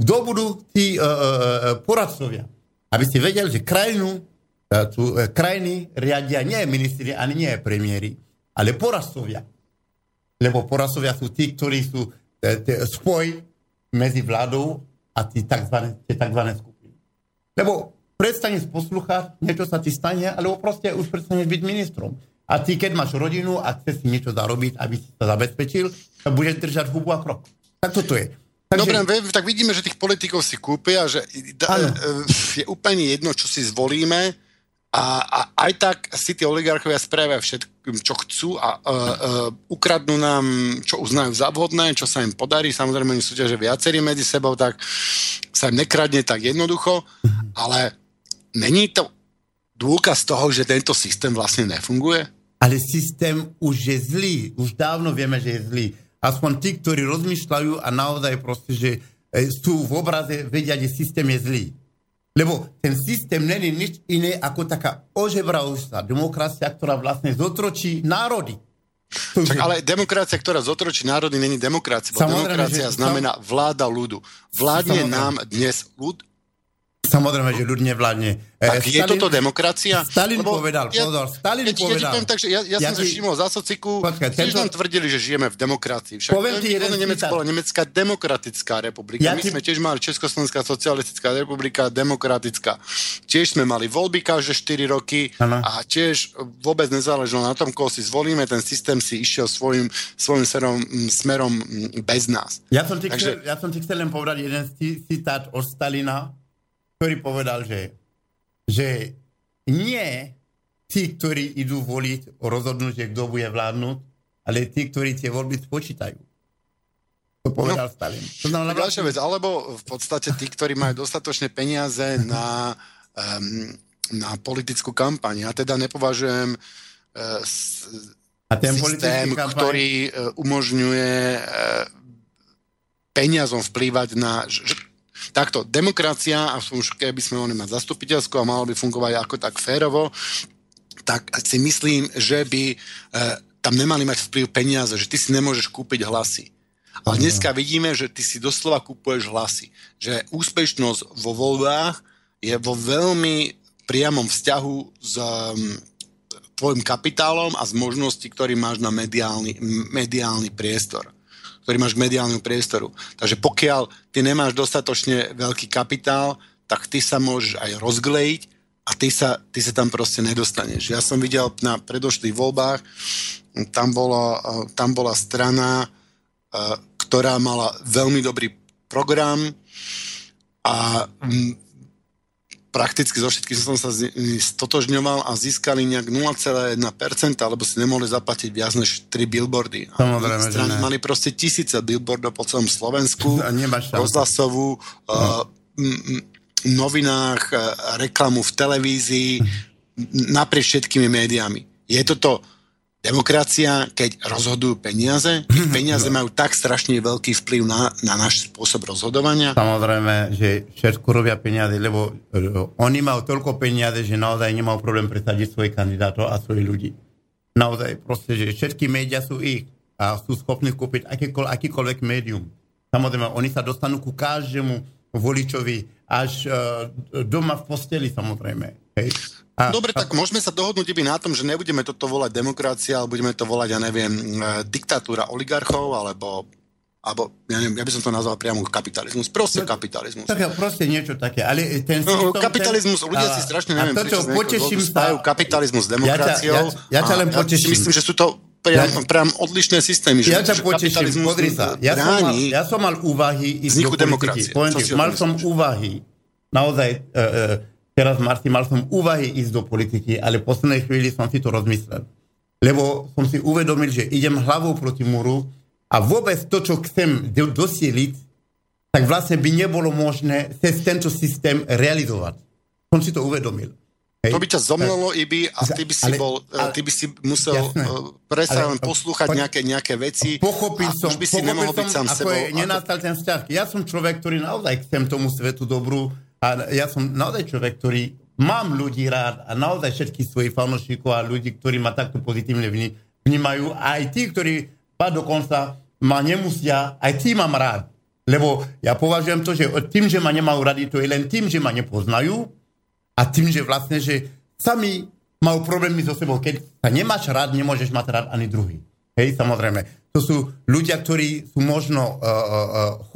S2: kto budú tí uh, uh, poradcovia. Aby ste vedeli, že krajinu tu e, krajiny riadia nie ministri, ani nie premiéry, ale poradcovia. Lebo poradcovia sú tí, ktorí sú e, spoj medzi vládou a tí tzv. Tie tzv. skupiny. Lebo prestaneš poslúchať, niečo sa ti stane, alebo proste už prestaneš byť ministrom. A ty, keď máš rodinu a chceš si niečo zarobiť, aby si sa zabezpečil, budeš držať hubu a krok. Tak toto je.
S1: Takže... Dobre, tak vidíme, že tých politikov si kúpia, že da, e, je úplne jedno, čo si zvolíme, a, a aj tak si tí oligarchovia spravia všetko, čo chcú a uh, uh, ukradnú nám, čo uznajú za vhodné, čo sa im podarí. Samozrejme, oni súťaže viacerí medzi sebou, tak sa im nekradne tak jednoducho, ale není to dôkaz toho, že tento systém vlastne nefunguje?
S2: Ale systém už je zlý. Už dávno vieme, že je zlý. Aspoň tí, ktorí rozmýšľajú a naozaj proste, že e, sú v obraze, vedia, že systém je zlý. Lebo ten systém není nič iné ako taká ožebrajúca demokracia, ktorá vlastne zotročí národy.
S1: Čak, ale demokracia, ktorá zotročí národy, není demokracia. Bo demokracia že... znamená vláda ľudu. Vládne Samozrejme. nám dnes ľud,
S2: Samozrejme, že ľud nevládne.
S1: Tak Stalin, je toto demokracia?
S2: Stalin Lebo povedal, ja, pozor, Stalin ja, povedal. Ja,
S1: ja, takže ja, ja, ja som sa všimol za sociku, počkaj, tiež nám tvrdili, že žijeme v demokracii. Však
S2: poviem ti jeden
S1: Nemecko bola Nemecká demokratická republika. Ja My ti... sme tiež mali Československá socialistická republika, demokratická. Tiež sme mali voľby každé 4 roky ano. a tiež vôbec nezáležalo na tom, koho si zvolíme, ten systém si išiel svojim, svojim smerom, smerom bez nás.
S2: Ja som ti, Takže... chcel, ja som ti chcel len povedať jeden citát od Stalina, ktorý povedal, že, že nie tí, ktorí idú voliť, rozhodnúť, že kto bude vládnuť, ale tí, ktorí tie voľby spočítajú. To povedal no, Stalin. To
S1: znamená, ďalšia vec, alebo v podstate tí, ktorí majú dostatočné peniaze na, um, na politickú kampaň. Ja teda nepovažujem uh, a ten systém, kampaň... ktorý uh, umožňuje uh, peniazom vplývať na... Že, takto, demokracia, a už keby sme mohli mať zastupiteľskú a malo by fungovať ako tak férovo, tak si myslím, že by e, tam nemali mať vplyv peniaze, že ty si nemôžeš kúpiť hlasy. Ale dneska vidíme, že ty si doslova kupuješ hlasy. Že úspešnosť vo voľbách je vo veľmi priamom vzťahu s um, tvojim kapitálom a z možností, ktorý máš na mediálny, mediálny priestor ktorý máš k mediálnemu priestoru. Takže pokiaľ ty nemáš dostatočne veľký kapitál, tak ty sa môžeš aj rozglejiť a ty sa, ty sa tam proste nedostaneš. Ja som videl na predošlých voľbách, tam bola, tam bola strana, ktorá mala veľmi dobrý program a prakticky zo všetkých som sa stotožňoval a získali nejak 0,1%, alebo si nemohli zaplatiť viac než 3 billboardy.
S2: Samozrejme,
S1: že ne. Mali proste tisíce billboardov po celom Slovensku, rozhlasovú, no. uh, novinách, uh, reklamu v televízii, naprieč všetkými médiami. Je toto demokracia, keď rozhodujú peniaze, keď peniaze majú tak strašne veľký vplyv na, na náš spôsob rozhodovania?
S2: Samozrejme, že všetko robia peniaze, lebo uh, oni majú toľko peniaze, že naozaj nemajú problém presadiť svojich kandidátov a svojich ľudí. Naozaj, proste, že všetky médiá sú ich a sú schopní kúpiť akýkoľ, akýkoľvek médium. Samozrejme, oni sa dostanú ku každému voličovi až uh, doma v posteli, samozrejme. Hej.
S1: A, Dobre, tak môžeme sa dohodnúť iba na tom, že nebudeme toto volať demokracia, ale budeme to volať, ja neviem, e, diktatúra oligarchov, alebo alebo ja, neviem, ja by som to nazval priamo kapitalizmus. Proste no, kapitalizmus.
S2: Tak proste niečo také. Ale ten
S1: no, kapitalizmus, ten, ľudia si strašne neviem,
S2: prečo poteším sa,
S1: kapitalizmus s demokraciou.
S2: Ja, ja, ja ťa len poteším.
S1: Ja myslím, že sú to priam, ja, priam odlišné systémy.
S2: Ja ťa poteším, pozri sa. Ja som, mal, ja som mal úvahy ísť do politiky. Poviem, mal som úvahy, naozaj, uh, uh, teraz Martin, mal som úvahy ísť do politiky, ale v poslednej chvíli som si to rozmyslel. Lebo som si uvedomil, že idem hlavou proti múru a vôbec to, čo chcem dosieliť, tak vlastne by nebolo možné cez tento systém realizovať. Som si to uvedomil.
S1: Hej. To by ťa zomlelo, Ibi, a ty by si, ale, bol, ale, ty by si musel jasné, presne len poslúchať po, nejaké, nejaké veci
S2: pochopil
S1: a
S2: som,
S1: už by si nemohol byť sám
S2: sebou. Je, nenastal ten vzťah. Ja som človek, ktorý naozaj chcem tomu svetu dobrú a ja som naozaj človek, ktorý mám ľudí rád a naozaj všetkých svojich fanúšikov a ľudí, ktorí ma takto pozitívne vnímajú. Aj tí, ktorí pa dokonca ma nemusia, aj tí mám rád. Lebo ja považujem to, že tým, že ma nemajú radi, to je len tým, že ma nepoznajú a tým, že vlastne, že sami majú problémy so sebou. Keď sa nemáš rád, nemôžeš mať rád ani druhý. Hej, samozrejme. To sú ľudia, ktorí sú možno uh, uh,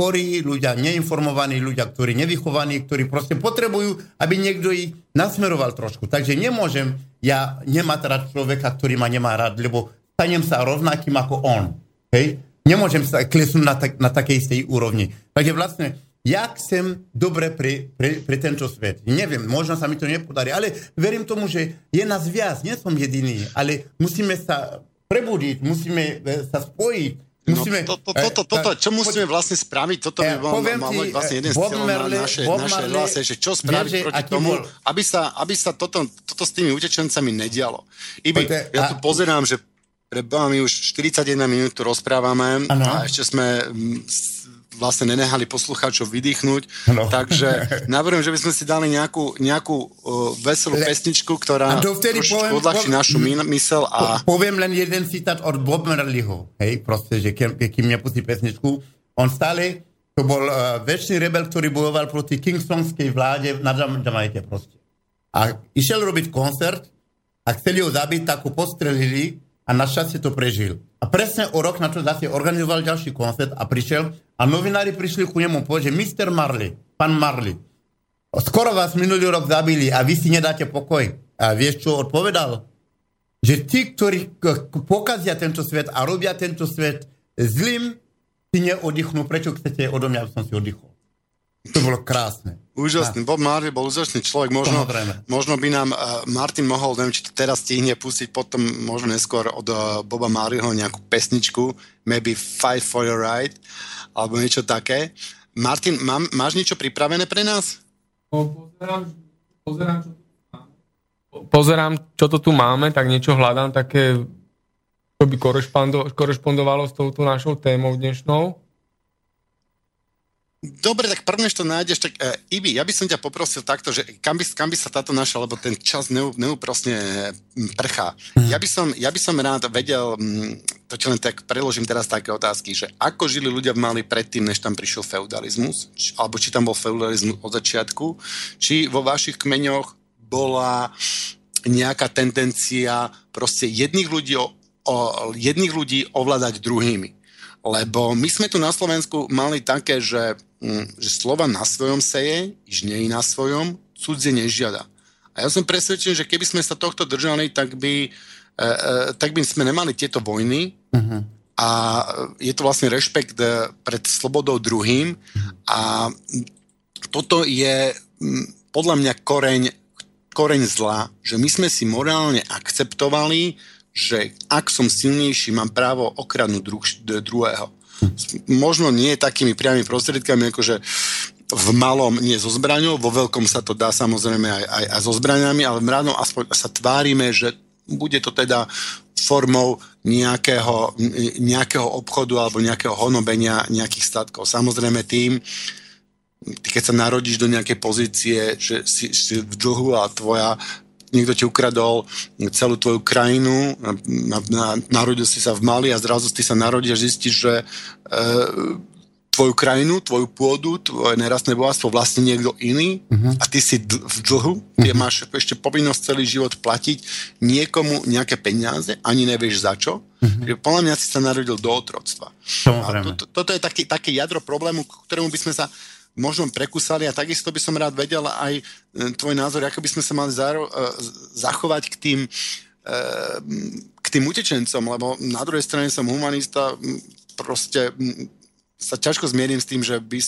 S2: chorí, ľudia neinformovaní, ľudia, ktorí nevychovaní, ktorí proste potrebujú, aby niekto ich nasmeroval trošku. Takže nemôžem ja nemať rád človeka, ktorý ma nemá rád, lebo stanem sa rovnakým ako on. Hej? Nemôžem sa klesnúť na, tak, na takej istej úrovni. Takže vlastne ja chcem dobre pre, pre, pre tento svet. Neviem, možno sa mi to nepodarí, ale verím tomu, že je nás viac, nie som jediný, ale musíme sa prebudiť, musíme e, sa spojiť.
S1: No, musíme, no, to, to, to, to, to, čo musíme vlastne spraviť, toto by mal, mal mať vlastne jeden z cieľov na naše, naše relácie, že čo spraviť vie, proti tomu, bol... aby sa, aby sa toto, toto s tými utečencami nedialo. Iby, ja tu pozerám, že my už 41 minút tu rozprávame ano. a ešte sme vlastne nenehali poslucháčov vydýchnuť. No. Takže navrhujem, že by sme si dali nejakú, nejakú uh, veselú Le, pesničku, ktorá trošičku odľahčí našu mysel. A...
S2: Poviem len jeden citát od Bob Marleyho. Hej, proste, že kým, kým nepustí pesničku. On stále, to bol uh, väčší rebel, ktorý bojoval proti Kingstonskej vláde na Jamajke proste. A išiel robiť koncert a chceli ho zabiť, tak ho postrelili a našťastie to prežil. A presne o rok na to zase organizoval ďalší koncert a prišiel a novinári prišli ku nemu povedať, že Mr. Marley, pán Marley, skoro vás minulý rok zabili a vy si nedáte pokoj. A vieš, čo odpovedal? Že tí, ktorí pokazia tento svet a robia tento svet zlým, si neoddychnú. Prečo chcete odo mňa, aby som si oddychol? To bolo krásne.
S1: Úžasný. Bob Marley bol úžasný človek. Možno, možno by nám uh, Martin mohol, neviem, či to teraz stihne pustiť potom možno neskôr od uh, Boba Marleyho nejakú pesničku, maybe Fight for your right, alebo niečo také. Martin, mám, máš niečo pripravené pre nás?
S3: Pozerám, pozerám, čo pozerám, čo to tu máme, tak niečo hľadám také, čo by korešpondovalo s touto našou témou dnešnou.
S1: Dobre, tak prvne, to nájdeš, tak uh, Ibi, ja by som ťa poprosil takto, že kam by, kam by sa táto naša, lebo ten čas neú, neúprosne prchá. Mm. Ja, by som, ja by som rád vedel, to čo len tak preložím teraz také otázky, že ako žili ľudia v Mali predtým, než tam prišiel feudalizmus, či, alebo či tam bol feudalizmus od začiatku, či vo vašich kmeňoch bola nejaká tendencia proste jedných ľudí, o, o, jedných ľudí ovládať druhými. Lebo my sme tu na Slovensku mali také, že, mm, že slova na svojom seje, nie na svojom, cudzie nežiada. A ja som presvedčený, že keby sme sa tohto držali, tak by, e, e, tak by sme nemali tieto vojny uh-huh. a je to vlastne rešpekt e, pred slobodou druhým a toto je podľa mňa koreň, koreň zla, že my sme si morálne akceptovali, že ak som silnejší, mám právo okradnúť druh, druhého. Možno nie takými priamými prostriedkami, ako že v malom nie so zbraňou, vo veľkom sa to dá samozrejme aj, aj, aj so zbraňami, ale v malom aspoň sa tvárime, že bude to teda formou nejakého, nejakého obchodu alebo nejakého honobenia nejakých statkov. Samozrejme tým, keď sa narodíš do nejakej pozície, že si, si v dlhu a tvoja niekto ti ukradol celú tvoju krajinu, na, na, narodil si sa v Mali a zrazu ty sa narodíš a zistíš, že e, tvoju krajinu, tvoju pôdu, tvoje nerastné bohatstvo vlastne niekto iný uh-huh. a ty si dl- v dlhu, ty uh-huh. máš ešte povinnosť celý život platiť niekomu nejaké peniaze, ani nevieš za čo. Uh-huh. Podľa mňa si sa narodil do otroctva. A to, to, toto je taký, také jadro problému, k ktorému by sme sa možno prekusali a takisto by som rád vedel aj e, tvoj názor, ako by sme sa mali záro, e, zachovať k tým, e, k tým utečencom, lebo na druhej strane som humanista, proste sa ťažko zmierim s tým, že, by,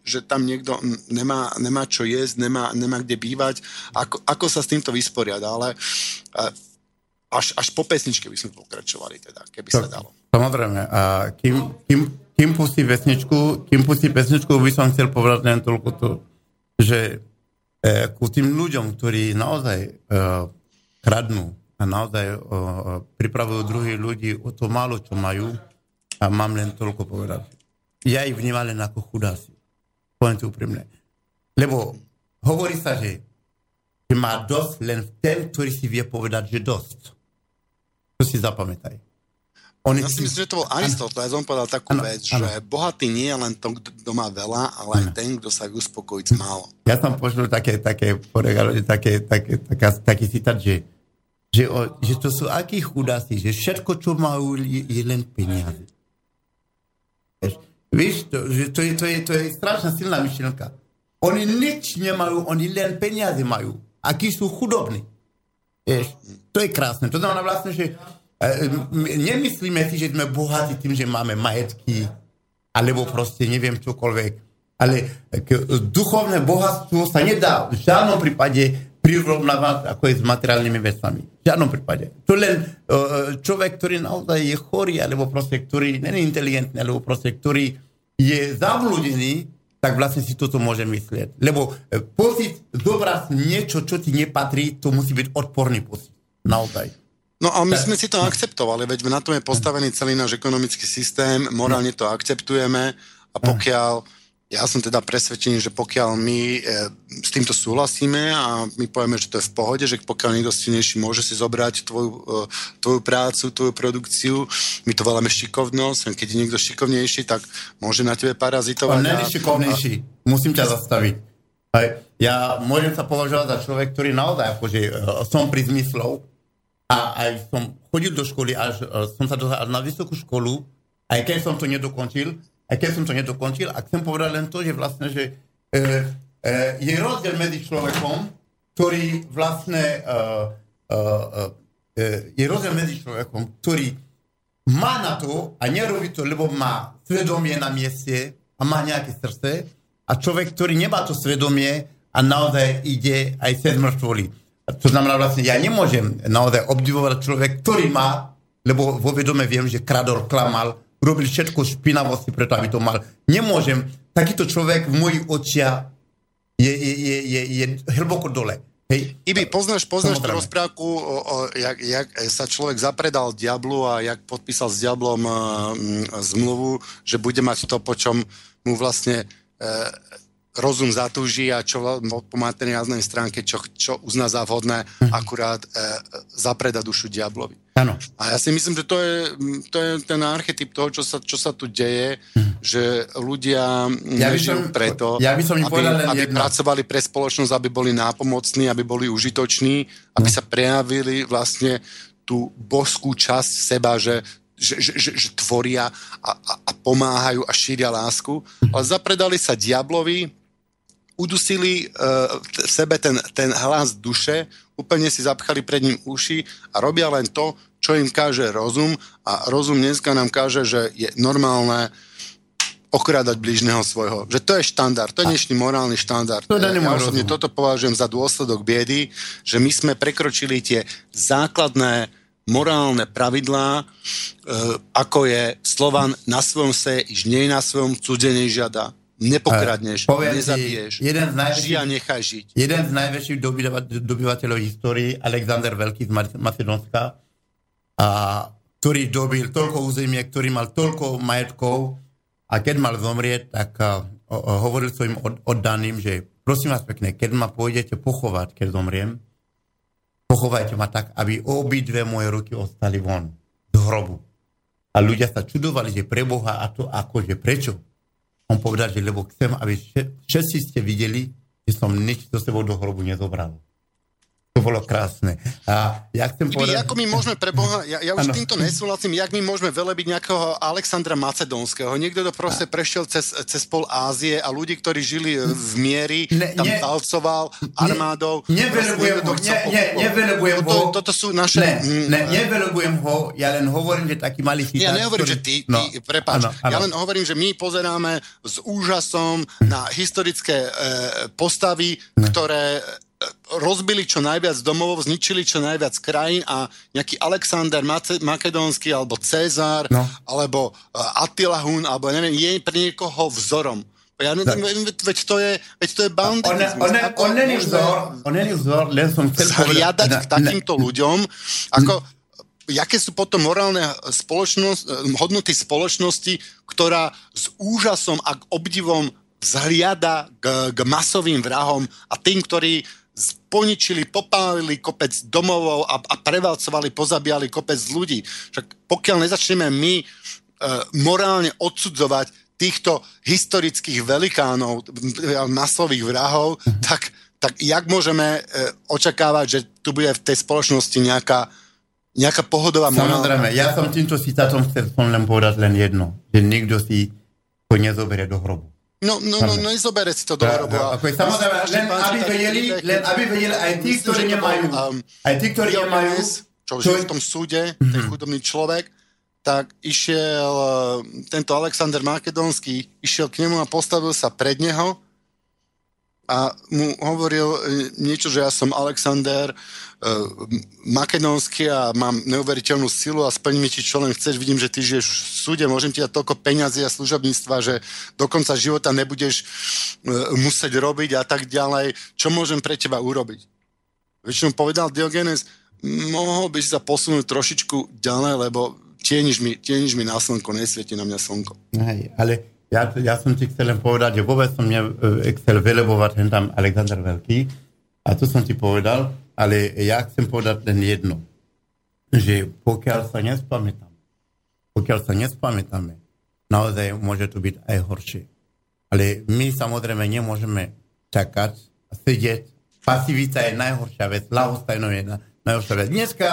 S1: že tam niekto nemá, nemá čo jesť, nemá, nemá kde bývať, ako, ako sa s týmto vysporiada, ale až, až po pesničke by sme pokračovali, teda, keby to, sa dalo.
S2: Samozrejme, a kým, kým, kým pustí pesničku, kým pustí pesničku, by som chcel povedať len toľko to, že e, ku tým ľuďom, ktorí naozaj e, kradnú a naozaj e, pripravujú druhých ľudí o to málo, čo majú, a mám len toľko povedať. Ja ich vnímam len ako chudáci. Poviem to úprimne. Lebo hovorí sa, že, že má dosť len ten, ktorý si vie povedať, že dosť. To si zapamätaj.
S1: On ja si myslím, že to bol Aristoteles, on povedal takú ano, vec, ano. že bohatý nie je len to, kto má veľa, ale aj ten, kto sa vie uspokojiť s málo.
S2: Ja som počul také, také, také, také, také, taký citát, že, že, o, že to sú akí chudáci, že všetko, čo majú, je, je len peniaze. Víš, to, že to, je, to, je, to je strašná silná myšlienka. Oni nič nemajú, oni len peniaze majú. Akí sú chudobní. Vieš, to je krásne. To znamená vlastne, že nemyslíme si, že sme bohatí tým, že máme majetky, alebo proste neviem čokoľvek. Ale duchovné bohatstvo sa nedá v žiadnom prípade prirovnávať ako je s materiálnymi vecami. V žiadnom prípade. To len uh, človek, ktorý naozaj je chorý, alebo proste, ktorý není inteligentný, alebo proste, ktorý je zavľúdený, tak vlastne si toto môže myslieť. Lebo e, pocit zobrať niečo, čo ti nepatrí, to musí byť odporný pocit. Naozaj.
S1: No a my sme si to akceptovali, veď na tom je postavený celý náš ekonomický systém, morálne to akceptujeme a pokiaľ, ja som teda presvedčený, že pokiaľ my e, s týmto súhlasíme a my povieme, že to je v pohode, že pokiaľ niekto silnejší môže si zobrať tvoju, e, tvoju prácu, tvoju produkciu, my to voláme šikovnosť, keď je niekto šikovnejší, tak môže na tebe parazitovať.
S2: On není šikovnejší, a... musím ťa zastaviť. Aj, ja môžem sa považovať za človek, ktorý naozaj akože, uh, som pri zmyslov, a aj som chodil do školy, až uh, som sa dostal na vysokú školu, aj keď som to nedokončil, aj keď som to nedokončil, a chcem povedať len to, že vlastne, že uh, uh, je rozdiel medzi človekom, ktorý vlastne uh, uh, uh, je rozdiel medzi človekom, ktorý má na to a nerobí to, lebo má svedomie na mieste a má nejaké srdce a človek, ktorý nemá to svedomie a naozaj ide aj cez mŕtvoly. To znamená vlastne, ja nemôžem naozaj obdivovať človek, ktorý má, lebo vo vedome viem, že krador klamal, robil všetko špinavosti preto, aby to mal. Nemôžem. Takýto človek v mojich očiach je, je, je, je, je hlboko dole.
S1: Hej. Ibi, poznáš, poznáš tú rozprávku, o, o, jak, jak sa človek zapredal diablu a jak podpísal s diablom uh, zmluvu, že bude mať to, po čom mu vlastne rozum zatúži a čo po materiálnej stránke, čo, čo uzná za vhodné, hm. akurát e, zapreda dušu diablovi.
S2: Ano.
S1: A ja si myslím, že to je, to je ten archetyp toho, čo sa, čo sa tu deje, hm. že ľudia ja nežijú som, preto,
S2: ja by som
S1: aby, aby pracovali pre spoločnosť, aby boli nápomocní, aby boli užitoční, aby hm. sa prejavili vlastne tú božskú časť seba, že že, že, že, že tvoria a, a, a pomáhajú a šíria lásku, ale zapredali sa diablovi, udusili uh, v sebe ten, ten hlas duše, úplne si zapchali pred ním uši a robia len to, čo im káže rozum a rozum dneska nám káže, že je normálne okrádať blížneho svojho. Že to je štandard, to je dnešný morálny štandard. To ja osobne toto považujem za dôsledok biedy, že my sme prekročili tie základné morálne pravidlá, e, ako je Slovan na svojom se, iž nie na svojom cudze nežiada nepokradneš, Poviem nezabiješ, jeden z najväčších, a nechaj žiť.
S2: Jeden z najväčších dobyvateľov histórii, Alexander Veľký z Macedónska, a, ktorý dobil toľko územie, ktorý mal toľko majetkov a keď mal zomrieť, tak a, o, o, hovoril svojim od, oddaným, že prosím vás pekne, keď ma pôjdete pochovať, keď zomriem, pochovajte ma tak, aby obidve moje ruky ostali von z hrobu. A ľudia sa čudovali, že pre Boha a to akože prečo? On povedal, že lebo chcem, aby všetci ste videli, že som nič do sebou do hrobu nezobral. To bolo krásne. A ja chcem povedať...
S1: Ako my môžeme pre Boha, ja, ja už ano. týmto nesúhlasím, jak my môžeme velebiť nejakého Alexandra Macedónskeho. Niekto to proste prešiel cez, cez pol Ázie a ľudí, ktorí žili v miery, ne, tam ne, talcoval armádou.
S2: Ne, nevelebujem ho, ne, ne, nevelebujem ho.
S1: Toto, toto sú naše...
S2: Ne, ne, nevelebujem ho, ja len hovorím, že taký malý citát,
S1: Ja nehovorím, ktorý... že ty, ty no, prepáč, ano, ano. ja len hovorím, že my pozeráme s úžasom na historické e, postavy, ne. ktoré rozbili čo najviac domov, zničili čo najviac krajín a nejaký Alexander Makedónsky alebo Cezar no. alebo uh, Attila Hun alebo neviem, je pre niekoho vzorom. Ja neviem, veď to je, veď to je banditizmus.
S2: On, on, on, není vzor, on není vzor, len som chcel
S1: Zhliadať k takýmto ne, ľuďom, ako jaké sú potom morálne spoločnosť, hodnoty spoločnosti, ktorá s úžasom a obdivom zhliada k, k masovým vrahom a tým, ktorí poničili, popálili kopec domovov a, a prevalcovali, pozabíjali kopec ľudí. Však pokiaľ nezačneme my e, morálne odsudzovať týchto historických velikánov, masových vrahov, mhm. tak, tak jak môžeme e, očakávať, že tu bude v tej spoločnosti nejaká, nejaká pohodová
S2: morálka? Samozrejme, ja som týmto citátom chcel som len povedať len jedno, že nikto si to nezoberie do hrobu.
S1: No, no, no, no nezobere si to do hrobu.
S2: Ako je samozrejme, len aby vedeli, len aby vedeli aj tí, ktorí nemajú, aj tí, ktorí nemajú,
S1: čo je v tom súde, ten mhm. chudobný človek, tak išiel tento Alexander Makedonský, išiel k nemu a postavil sa pred neho a mu hovoril e, niečo, že ja som Alexander uh, makedónsky a mám neuveriteľnú silu a splň mi ti, čo len chceš. Vidím, že ty žiješ v súde, môžem ti dať toľko peňazí a služobníctva, že do konca života nebudeš uh, musieť robiť a tak ďalej. Čo môžem pre teba urobiť? Väčšinou povedal Diogenes, mohol by si sa posunúť trošičku ďalej, lebo tieniš mi, tieniš mi na slnko, nesvieti na mňa slnko.
S2: Hej, ale ja, ja som ti chcel len povedať, že vôbec som ne, chcel velebovať ten tam Alexander Veľký, a to som ti povedal, ale ja chcem povedať len jedno, že pokiaľ sa nespamätám, pokiaľ sa nespamätáme, naozaj môže to byť aj horšie. Ale my samozrejme nemôžeme čakať a sedieť. Pasivita je najhoršia vec, lahostajno je najhoršia vec. Dneska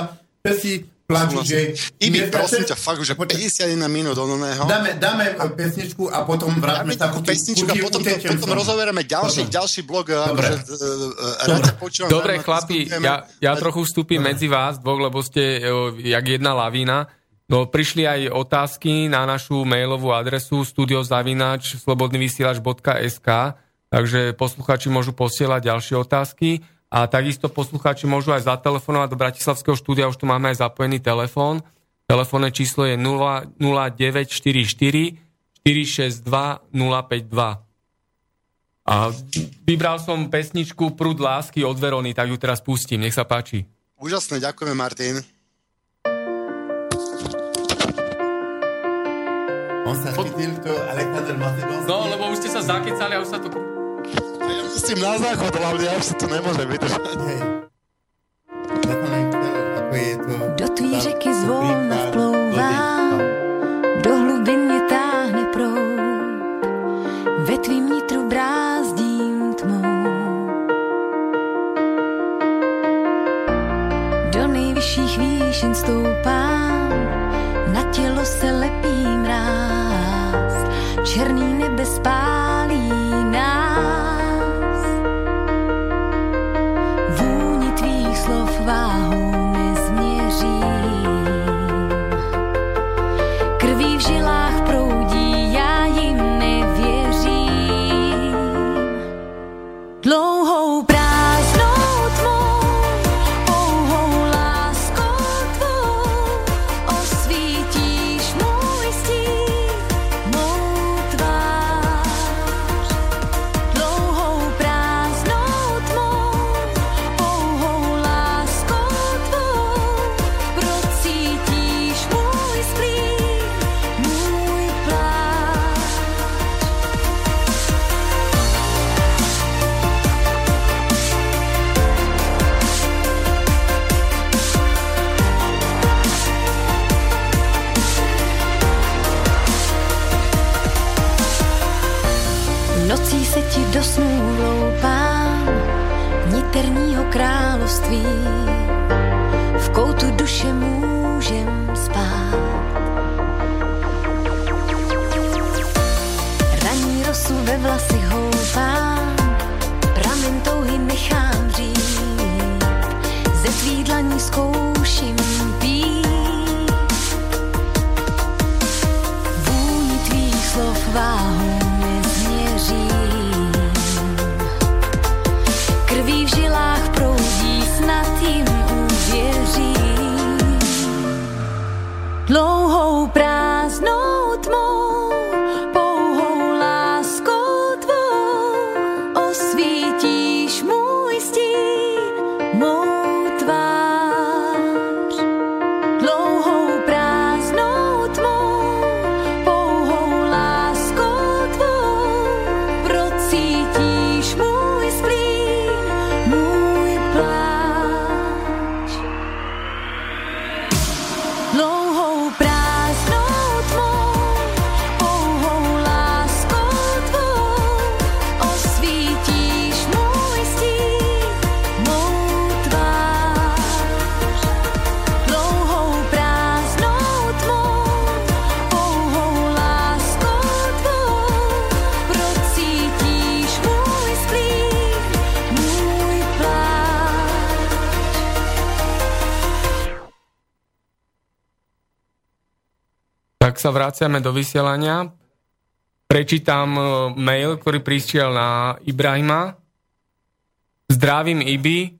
S2: si plaču, že...
S1: Ibi, prosím ťa, fakt, že 51 minút od oného.
S2: Dáme, dáme pesničku a potom vrátme sa ku
S1: pesničku a potom, to, potom rozoberieme ďalší, ďalší blog.
S2: Dobre,
S1: že, uh, Dobre. Počúvam,
S3: Dobre chlapi, ja, ja trochu vstúpim medzi vás dvoch, lebo ste uh, jak jedna lavína. No, prišli aj otázky na našu mailovú adresu studiozavinač slobodnyvysielač.sk takže posluchači môžu posielať ďalšie otázky. A takisto poslucháči môžu aj zatelefonovať do Bratislavského štúdia, už tu máme aj zapojený telefón. Telefónne číslo je 0944 462 052. A vybral som pesničku Prúd lásky od Verony, tak ju teraz pustím. Nech sa páči.
S1: Úžasné, ďakujeme Martin.
S4: On sa chytil to Alexander Macedónsky.
S3: No, lebo už ste sa zakecali a už sa to...
S1: Ja musím na záchod, hlavne ja už si to nemôžem vydržať.
S4: Hej. Ako je to...
S2: Do
S4: tá-
S2: řeky
S4: to
S3: Sa vraciame do vysielania. Prečítam e, mail, ktorý prišiel na Ibrahima. Zdravím Ibi.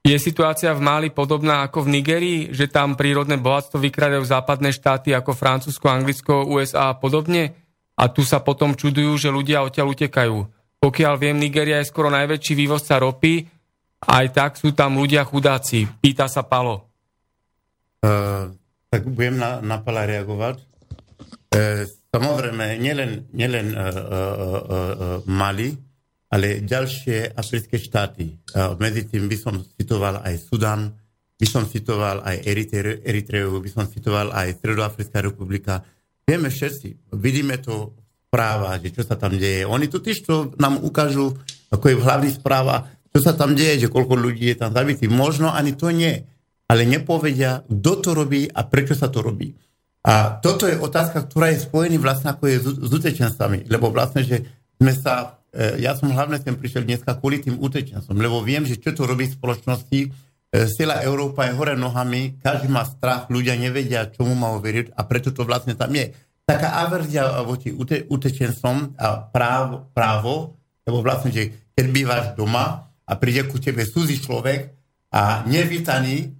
S3: Je situácia v Mali podobná ako v Nigerii, že tam prírodné bohatstvo vykradajú západné štáty ako Francúzsko, Anglicko, USA a podobne? A tu sa potom čudujú, že ľudia odtiaľ utekajú. Pokiaľ viem, Nigeria je skoro najväčší vývozca ropy, aj tak sú tam ľudia chudáci. Pýta sa Palo.
S4: Uh, tak budem na, na Pala reagovať. Uh, samozrejme, nielen, nielen uh, uh, uh, uh, Mali, ale ďalšie africké štáty. Uh, medzi tým by som citoval aj Sudan, by som citoval aj Eritre, Eritreu, by som citoval aj Stredoafrická republika. Vieme všetci, vidíme to v že čo sa tam deje. Oni totiž to nám ukážu, ako je v hlavných čo sa tam deje, že koľko ľudí je tam zabitých. Možno ani to nie, ale nepovedia, kto to robí a prečo sa to robí. A toto je otázka, ktorá je spojený vlastne ako je s, s utečencami, lebo vlastne, že sme sa, e, ja som hlavne sem prišiel dneska kvôli tým utečencom, lebo viem, že čo to robí v spoločnosti, e, celá Európa je hore nohami, každý má strach, ľudia nevedia, čomu má veriť a preto to vlastne tam je. Taká averzia voči ute, utečencom a právo, právo, lebo vlastne, že keď bývaš doma a príde ku tebe cudzí človek a nevítaný,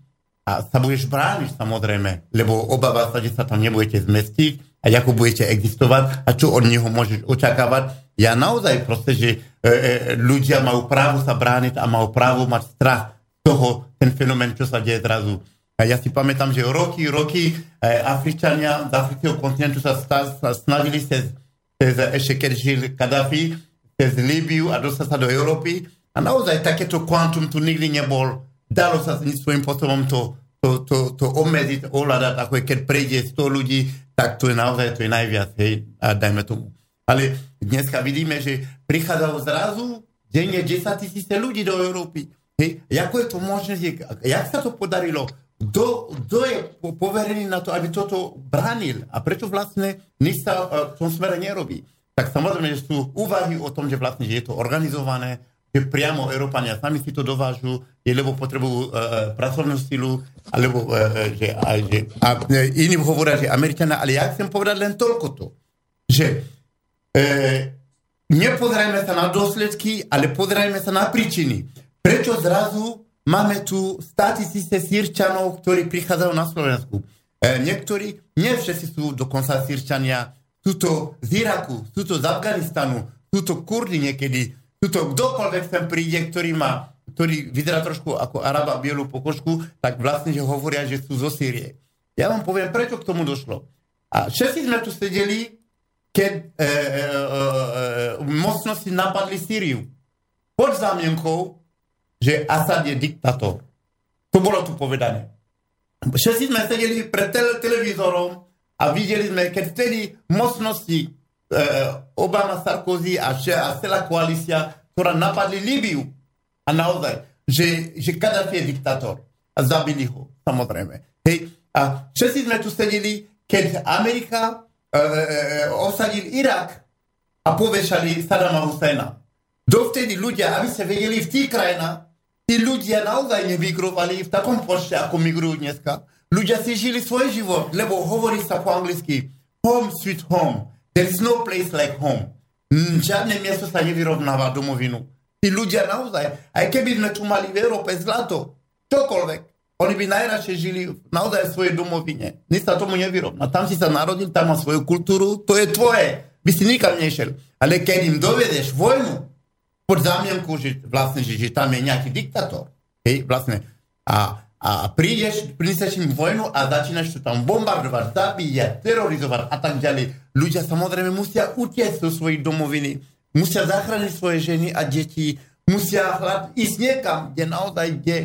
S4: a sa budeš brániť samozrejme, lebo obáva sa, že sa tam nebudete zmestiť a ako budete existovať a čo od neho môžeš očakávať. Ja naozaj proste, že e, e, ľudia majú právo sa brániť a majú právo mať strach toho, ten fenomén, čo sa deje zrazu.
S2: A ja si pamätám, že roky, roky eh, Afričania z afrického kontinentu sa, sa snažili cez, cez ešte keď žil Kadafi, cez Líbiu a dostať sa do Európy. A naozaj takéto kvantum tu nikdy nebol. Dalo sa svojím spôsobom to, to, to, to obmedziť, ovládať, ako je, keď prejde 100 ľudí, tak to je naozaj to je najviac, hej, a dajme tomu. Ale dneska vidíme, že prichádzajú zrazu denne 10 tisíce ľudí do Európy. Hej, ako je to možné, že, jak sa to podarilo? Kto, kto je po- poverený na to, aby toto bránil? A prečo vlastne nič sa uh, v tom smere nerobí? Tak samozrejme, že sú úvahy o tom, že vlastne že je to organizované, že priamo Európania sami si to dovážu, je, lebo potrebujú uh, pracovnú silu, alebo uh, že, a, že, a e, iní hovoria, že Američania, ale ja chcem povedať len toľko to, že e, nepozerajme sa na dôsledky, ale pozerajme sa na príčiny. Prečo zrazu máme tu 100 tisíce sírčanov, ktorí prichádzajú na Slovensku? E, niektorí, nie všetci sú dokonca sírčania, sú to z Iraku, sú to z Afganistanu, sú to Kurdi niekedy, sú to kdokoľvek sem príde, ktorý má ktorý vyzerá trošku ako Araba bielú pokožku, tak vlastne, že hovoria, že sú zo Sýrie. Ja vám poviem, prečo k tomu došlo. A všetci sme tu sedeli, keď e, e, e, e, mocnosti napadli Sýriu. Pod zámienkou, že Assad je diktátor. To bolo tu povedané. Všetci sme sedeli pred tele, televízorom a videli sme, keď vtedy mocnosti Obama, Sarkozy a, a celá koalícia, ktorá napadli Líbiu. A naozaj, že, že Kadhafi je diktátor. A zabili ho, samozrejme. Hej. A všetci sme tu sedeli, keď Amerika e, osadil Irak a povešali Saddama Husseina. Dovtedy ľudia, aby sa vedeli v tých krajinách, tí ľudia naozaj nemigrovali v takom počte, ako migrujú dneska. Ľudia si žili svoj život, lebo hovorí sa po anglicky home sweet home. There is no place like home. Mm, Žiadne miesto sa nevyrovnáva domovinu. Tí ľudia naozaj, aj keby sme tu mali v Európe zlato, čokoľvek, oni by najradšej žili naozaj v svojej domovine. Nič sa tomu nevyrovná. Tam si sa narodil, tam má svoju kultúru, to je tvoje. By si nikam nešiel. Ale keď im dovedeš vojnu, pod zámienku, že vlastne, že, že tam je nejaký diktátor, hej, vlastne, a, a prídeš, prineseš im vojnu a začínaš to tam bombardovať, zabíjať, terorizovať a tak ďalej. Ľudia samozrejme musia utiecť do svojich domoviny, musia zachrániť svoje ženy a deti, musia hľad, ísť niekam, kde naozaj, kde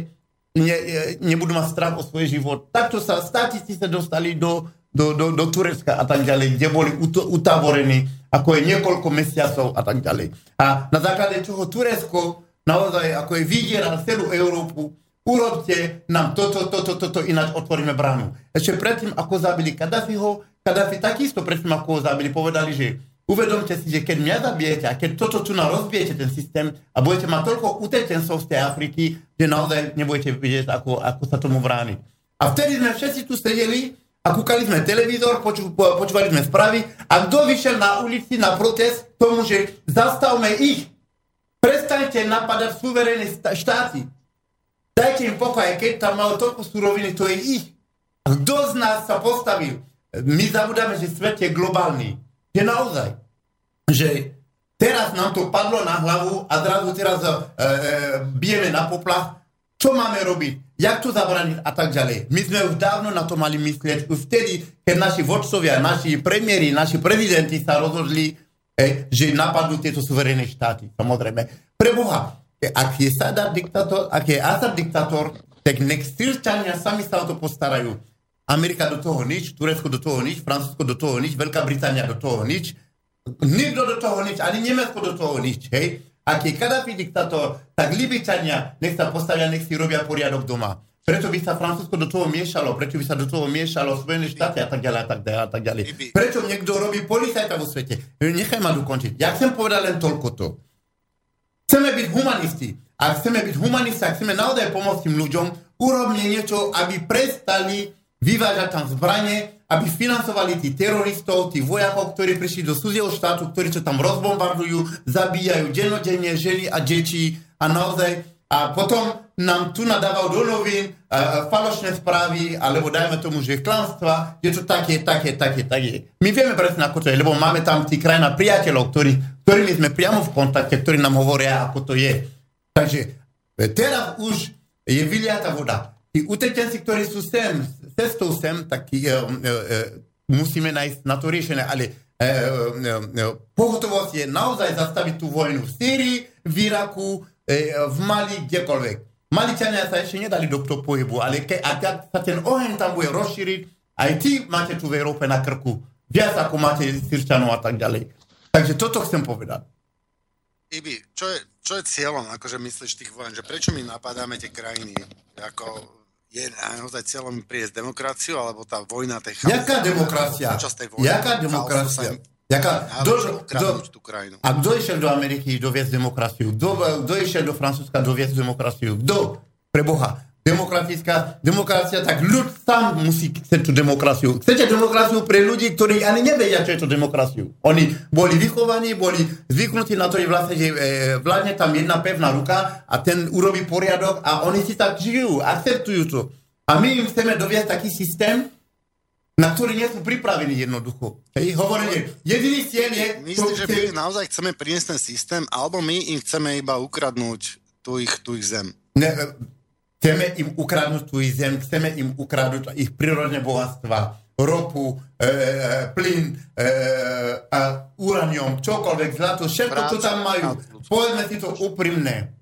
S2: ne, e, nebudú mať strach o svoj život. Takto sa státici sa dostali do, do, do, do Turecka a tak ďalej, kde boli uto, utavorení, ako je niekoľko mesiacov a tak ďalej. A na základe čoho Turecko naozaj ako je vydieral celú Európu, urobte nám toto, toto, toto, ináč otvoríme bránu. Ešte predtým, ako zabili Kadafiho, Kadafi takisto predtým, ako ho zabili, povedali, že uvedomte si, že keď mňa zabijete a keď toto tu na rozbijete ten systém a budete mať toľko utečencov z tej Afriky, že naozaj nebudete vidieť, ako, ako sa tomu brániť. A vtedy sme všetci tu sedeli a kúkali sme televízor, poču, po, počúvali sme správy a kto vyšiel na ulici na protest tomu, že zastavme ich. Prestaňte napadať suverénne štáty. Dajte im pokoj, keď tam majú toľko suroviny, to je ich. Kto z nás sa postavil? My zabudáme, že svet je globálny. Je naozaj. Že teraz nám to padlo na hlavu a zrazu teraz e, e, bijeme na poplach. Čo máme robiť? Jak to zabraniť a tak ďalej? My sme už dávno na to mali myslieť. Už vtedy, keď naši vodcovia, naši premiéry, naši prezidenti sa rozhodli, e, že napadnú tieto suverénne štáty. Samozrejme. Preboha, e, ak je Sadar diktátor, ak je Assad diktátor, tak nech Sýrčania sami sa o to postarajú. Amerika do toho nič, Turecko do toho nič, Francúzsko do toho nič, Veľká Británia do toho nič, nikto do toho nič, ani Nemecko do toho nič, hej. Ak je Kadafi diktátor, tak Libyčania nech sa postavia, nech si robia poriadok doma. Prečo by sa Francúzsko do toho miešalo? Prečo by sa do toho miešalo Spojené štáty a tak ďalej a tak ďalej a tak ďalej? Prečo niekto robí policajta vo svete? Nechaj ma dokončiť. Ja chcem povedať len toľko to. Chceme byť humanisti. A chceme byť humanisti a chceme naozaj pomôcť tým ľuďom, urobne niečo, aby prestali vyvážať tam zbranie, aby financovali tí teroristov, tí vojakov, ktorí prišli do cudzieho štátu, ktorí čo tam rozbombardujú, zabíjajú dennodenne ženy a deti a naozaj a potom nám tu nadávajú do novín uh, falošné správy, alebo dajme tomu, že klamstva, že to také, také, také, také. My vieme presne, ako to je, lebo máme tam tí krajina priateľov, ktorí, ktorými sme priamo v kontakte, ktorí nám hovoria, ako to je. Takže e, teraz už je vyliata voda. tí utečenci, ktorí sú sem, cestou sem, tak e, e, e, musíme nájsť na to riešenie. Ale e, e, e, pohotovosť je naozaj zastaviť tú vojnu v Syrii, v Iraku, e, v Mali, kdekoľvek. Maličania sa ešte nedali do toho pohybu, ale ke, ak sa ten oheň tam bude rozšíriť, aj ty máte tu v Európe na krku. Viac ako máte Syrčanov a tak ďalej. Takže toto chcem povedať.
S1: Ibi, čo je, čo je cieľom, akože myslíš tých vojen, že prečo my napadáme tie krajiny? Ako je naozaj cieľom priesť demokraciu, alebo tá vojna tej chaosu?
S2: Jaká demokracia?
S1: Vojny,
S2: Jaká demokracia?
S1: im
S2: Jaká,
S1: naučil
S2: do,
S1: ukradnúť
S2: do,
S1: tú krajinu.
S2: a kto išiel do Ameriky doviesť demokraciu? Kto išiel do Francúzska doviesť demokraciu? Kto? Pre Boha. Demokratická, demokracia, tak ľud sám musí chcieť tú demokraciu. Chcete demokraciu pre ľudí, ktorí ani nevedia, čo je to demokraciu. Oni boli vychovaní, boli zvyknutí na to, že vlastne, že e, vládne tam jedna pevná ruka a ten urobí poriadok a oni si tak žijú, akceptujú to. A my im chceme doviesť taký systém, na ktorý nie sú pripravení jednoducho. Hej, hovorím, jediný cieľ je...
S1: Myslíš, že my naozaj chceme priniesť ten systém, alebo my im chceme iba ukradnúť tú ich, tú ich zem?
S2: Ne, chceme im ukradnúť tú ich zem, chceme im ukradnúť ich prírodné bohatstva, ropu, e, plyn, e, a uranium, čokoľvek, zlato, všetko, čo tam majú. Povedzme si to úprimne.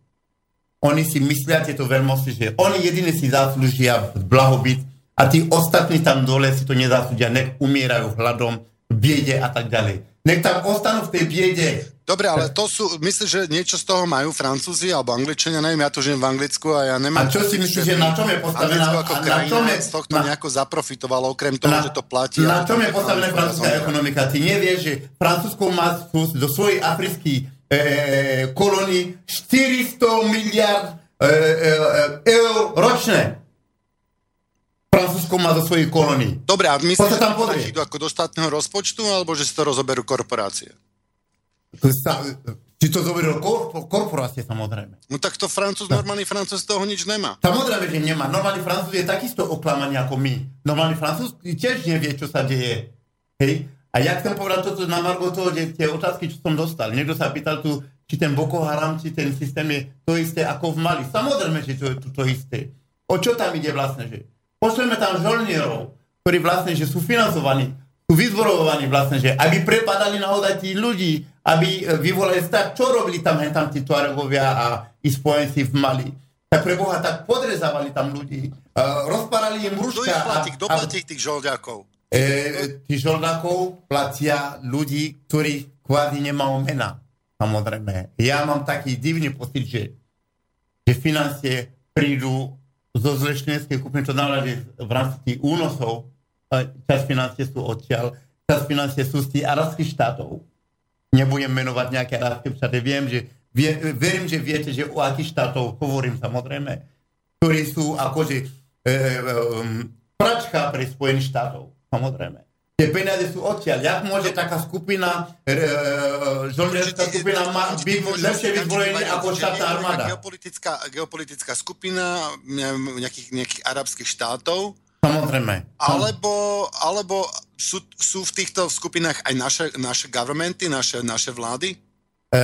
S2: Oni si myslia tieto veľmosti, že oni jediní si zaslúžia blahobyt a tí ostatní tam dole si to nezaslúžia, nech umierajú hladom, biede a tak ďalej. Nech tam ostanú v tej biede.
S1: Dobre, ale to sú, myslíš, že niečo z toho majú Francúzi alebo Angličania? Neviem, ja tu žijem v Anglicku a ja nemám...
S2: A čo si myslíš, že na čom je postavená-
S1: Anglicko ako
S2: a na
S1: krajina
S2: čom je-
S1: z tohto
S2: na-
S1: nejako zaprofitovalo, okrem toho, že to platí.
S2: Na čom je
S1: to
S2: postavená francúzska ekonomika? Ty nevieš, že Francúzsko má do svojej afrických e, kolónií 400 miliard e, e, e, eur ročne. Francúzsko má do svojich kolónií.
S1: Dobre, a myslíš, že
S2: tam
S1: idú ako do štátneho rozpočtu, alebo že si to rozoberú korporácie?
S2: Či to zoberil kor- korporácie, samozrejme.
S1: No tak to Francúz, normálny Francúz toho nič nemá.
S2: Samozrejme, že nemá. Normálny Francúz je takisto oklamaný ako my. Normálny Francúz tiež nevie, čo sa deje. Hej? A ja chcem povedať toto na Margo toho, že tie otázky, čo som dostal. Niekto sa pýtal tu, či ten Boko Haram, či ten systém je to isté ako v Mali. Samozrejme, že to je to, to isté. O čo tam ide vlastne? Že? Pošleme tam žolnierov, ktorí vlastne že sú financovaní, sú vyzborovaní vlastne, že aby prepadali naozaj tí ľudí, aby e, vyvolali tak, čo robili tam, hen tam tí Tuaregovia a ich spojenci v Mali. Tak pre Boha, tak podrezávali tam ľudí, uh, rozparali im
S1: Kto
S2: rúška.
S1: ich platí? Kto platí tých žolďakov?
S2: E, tí žoldákov platia ľudí, ktorí kvázi nemajú mena. Samozrejme. Ja mám taký divný pocit, že, že financie prídu zo kúpne, to znamená, že v rámci tých únosov časť financie sú odtiaľ, časť financie sú z tých arabských štátov. Nebudem menovať nejaké arabské štáty. Viem, že, vie, verím, že viete, že o akých štátov hovorím samozrejme, ktorí sú akože e, e, pračka pre Spojených štátov. Samozrejme. Tie peniaze sú odtiaľ. Jak môže taká skupina, e, e, žolnierská skupina ma, byť lepšie vyzbrojený ako štátna armáda?
S1: Geopolitická, geopolitická skupina nejakých, nejakých arabských štátov,
S2: Samozrejme.
S1: alebo, alebo sú, sú v týchto skupinách aj naše, naše governmenty, naše, naše vlády?
S2: E,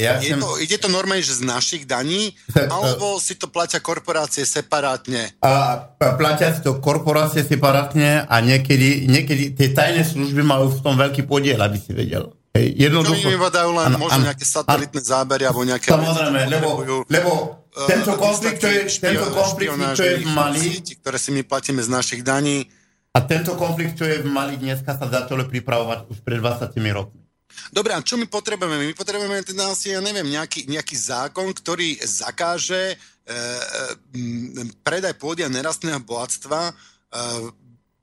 S2: ja
S1: Je
S2: som,
S1: to, ide to normálne, že z našich daní,
S2: Tak,
S1: alebo si to platia korporácie separátne?
S2: a platia si to korporácie separátne a niekedy, niekedy tie tajné služby majú v tom veľký podiel, aby si vedel. Hej,
S1: Čo
S2: jednoducho.
S1: im iba dajú len
S2: Áno,
S1: možno
S2: áno,
S1: nejaké satelitné zábery alebo nejaké...
S2: Samozrejme, lebo, lebo
S1: eh,
S2: tento konflikt, čo je, tento konflikt, čo je v Mali,
S1: ktoré si my platíme z našich daní.
S2: a tento konflikt, čo je v Mali dneska, sa začalo pripravovať už pred 20 rokmi.
S1: Dobre, a čo my potrebujeme? My potrebujeme teda asi, ja neviem, nejaký, nejaký zákon, ktorý zakáže e, e, predaj pôdy a nerastného bohatstva e,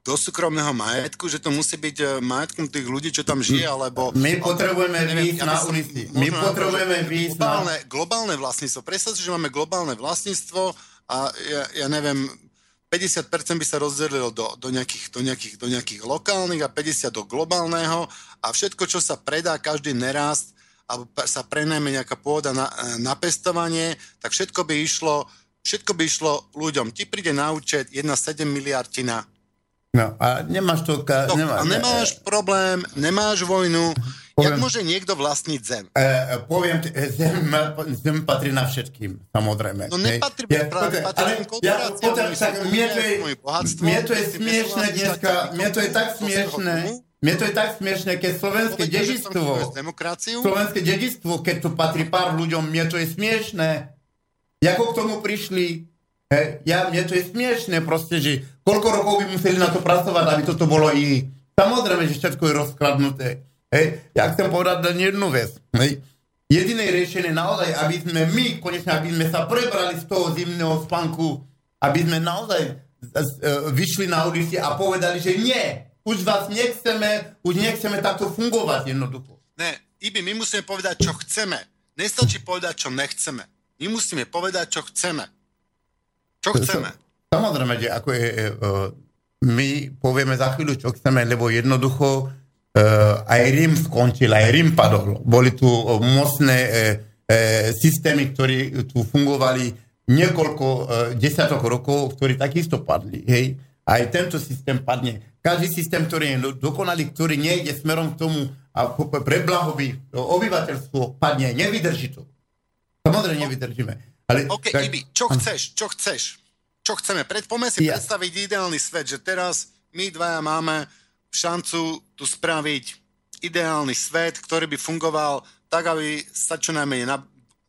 S1: do súkromného majetku, že to musí byť e, majetkom tých ľudí, čo tam žije, alebo...
S2: My potrebujeme
S1: neviem, ja
S2: na ulici. My potrebujeme
S1: že
S2: výjsť na...
S1: globálne, globálne vlastníctvo. Predstav si, že máme globálne vlastníctvo a ja, ja neviem, 50% by sa rozdelilo do, do, nejakých, do, nejakých, do nejakých lokálnych a 50% do globálneho a všetko, čo sa predá, každý nerast alebo sa prenajme nejaká pôda na, na pestovanie, tak všetko by išlo všetko by išlo ľuďom. Ti príde na účet 1,7 miliardina
S2: No a nemáš to... Ka,
S1: No,
S2: nemá,
S1: a nemáš problém, nemáš vojnu. Jak
S2: Poviem-
S1: môže niekto vlastniť zem?
S2: E, e, poviem, e, zem, zem patrí na všetkým, samozrejme.
S1: No nepatrí,
S2: Ja-
S1: patrí
S2: ale ja-
S1: sú
S2: tak mne to je, mne to je
S1: nesúhlasíš,
S2: dneska,
S1: tak
S2: mne to je tak
S1: tomu?
S2: mne to je tak smiešné, keď slovenské dedičstvo, slovenské dedičstvo, keď to patrí pár ľuďom, mne to je smiešné. Ako k tomu prišli? Hej, ja, mne to je smiešné proste, že koľko rokov by museli na to pracovať, aby toto bolo i... Samozrejme, že všetko je rozkladnuté. Hej, ja chcem povedať len jednu vec. Hej. Jediné riešenie naozaj, aby sme my, konečne, aby sme sa prebrali z toho zimného spánku, aby sme naozaj e, vyšli na ulici a povedali, že nie, už vás nechceme, už nechceme takto fungovať jednoducho.
S1: Ne, Ibi, my musíme povedať, čo chceme. Nestačí povedať, čo nechceme. My musíme povedať, čo chceme. Čo chceme?
S2: Samozrejme, že ako je, e, my povieme za chvíľu, čo chceme, lebo jednoducho e, aj Rím skončil, aj Rím padol. Boli tu e, mocné e, e, systémy, ktoré tu fungovali niekoľko e, desiatok rokov, ktorí takisto padli. Hej? Aj tento systém padne. Každý systém, ktorý je do- dokonalý, ktorý nejde smerom k tomu a pre blahoby obyvateľstvo padne, nevydrží to. Samozrejme nevydržíme. Ale,
S1: OK,
S2: tak-
S1: Ibi, čo chceš? Čo chceš? Čo chceme? Pred, poďme si
S2: Ja.
S1: predstaviť ideálny svet, že teraz my dvaja máme šancu tu spraviť ideálny svet, ktorý by fungoval tak, aby sa čo najmenej, na,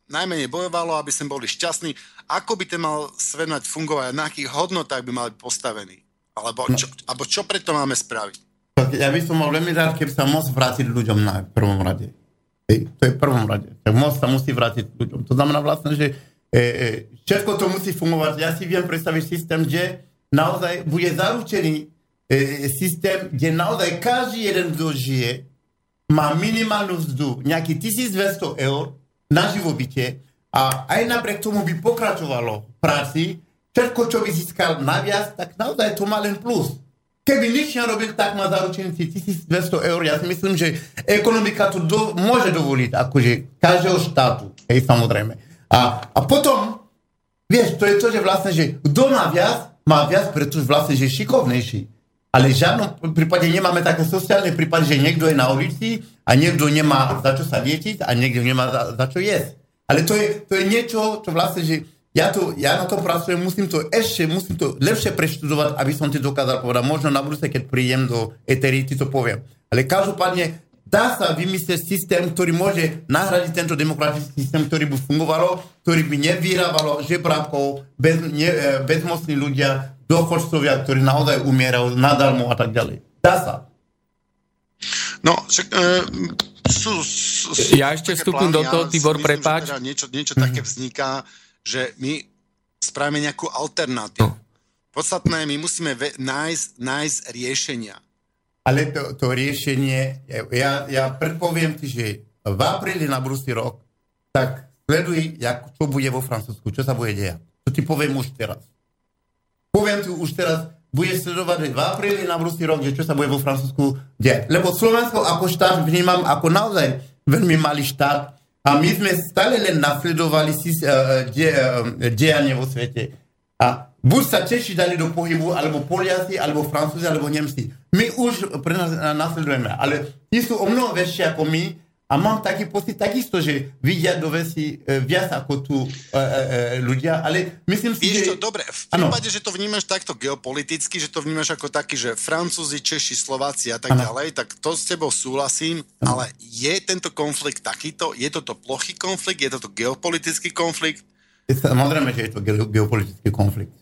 S1: najmenej bojovalo, aby sme boli šťastní. Ako by ten mal svet mať fungovať? Na akých hodnotách by mal byť postavený? Alebo čo, alebo čo preto máme spraviť?
S2: Tak Ja by som mal veľmi rád, keby sa môcť vrátiť ľuďom na prvom rade. Hej, to je v prvom rade. Tak moc sa musí vrátiť ľuďom. To znamená vlastne, že všetko to musí fungovať. Ja si viem predstaviť systém, že naozaj bude zaručený e, systém, kde naozaj každý jeden, kto žije, má minimálnu vzdu, nejaký 1200 eur na živobytie a aj napriek tomu by pokračovalo práci, všetko, čo by získal naviac, tak naozaj to má len plus. Keby nič nerobil, tak má zaručený si 1200 eur. Ja si myslím, že ekonomika to do, môže dovoliť, akože každého štátu, hej, samozrejme. A, a potom, vieš, to to, že vlastne, že kto má viac, má viac, pretože vlastne, že je šikovnejší. Ale v žiadnom prípade nemáme také sociálne prípady, že niekto je na ulici a niekto nemá za čo sa liečiť a niekto nemá za, za čo jesť. Ale to je, to je niečo, čo vlastne, že ja, to, ja na tom pracujem, musím to ešte, musím to lepšie preštudovať, aby som ti dokázal povedať. Možno na budúce, keď prídem do Etery, ti to poviem. Ale každopádne dá sa vymyslieť systém, ktorý môže nahradiť tento demokratický systém, ktorý by fungovalo, ktorý by nevyrábalo žebrákov, bez, ne, e, bezmocní ľudia, dôchodcovia, ktorí naozaj umierajú nadarmo a tak ďalej. Dá sa.
S1: No, však, e, sú, sú, sú
S3: Ja ešte vstúpim do toho,
S1: si
S3: Tibor, prepáč.
S1: Teda niečo, niečo také vzniká, že my spravíme nejakú alternatívu. Podstatné, my musíme ve- nájsť, nájsť riešenia.
S2: Ale to, to riešenie, ja, ja predpoviem ti, že v apríli na budúci rok, tak sleduj, jak, čo bude vo Francúzsku, čo sa bude dejať. To ti poviem už teraz. Poviem ti už teraz, budeš sledovať v apríli na budúci rok, že čo sa bude vo Francúzsku dejať. Lebo Slovensko ako štát vnímam ako naozaj veľmi malý štát a my sme stále len nasledovali si, uh, de, uh, dejanie vo svete. A buď sa Češi dali do pohybu, alebo Poliaci, alebo Francúzi, alebo Nemci. My už pre nás nasledujeme, ale tí sú o mnoho väčšie ako my a mám taký pocit takisto, že vidia do veci e, viac ako tu e, e, e, ľudia, ale myslím si,
S1: Vieš
S2: že...
S1: čo, dobre, v prípade, že to vnímaš takto geopoliticky, že to vnímaš ako taký, že Francúzi, Češi, Slováci a tak
S2: Áno.
S1: ďalej, tak to s tebou súhlasím, ale je tento konflikt takýto? Je toto plochý konflikt? Je toto geopolitický konflikt?
S2: Samozrejme, že je to ge- geopolitický konflikt.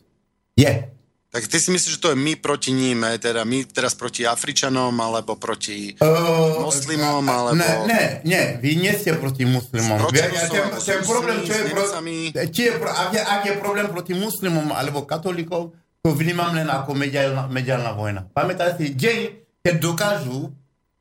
S2: Je.
S1: Tak ty si myslíš, že to je my proti ním, teda my teraz proti Afričanom, alebo proti
S2: Uh,
S1: moslimom, alebo...
S2: Ne, ne, ne, vy nie ste proti muslimom.
S1: Proti
S2: Ja- ja- ten, ten problém, čo je, pro, je, pro- ak, je, ak je problém proti muslimom alebo katolíkov, to vnímam len ako mediálna, mediálna vojna. Pamätaj si, deň, keď dokážu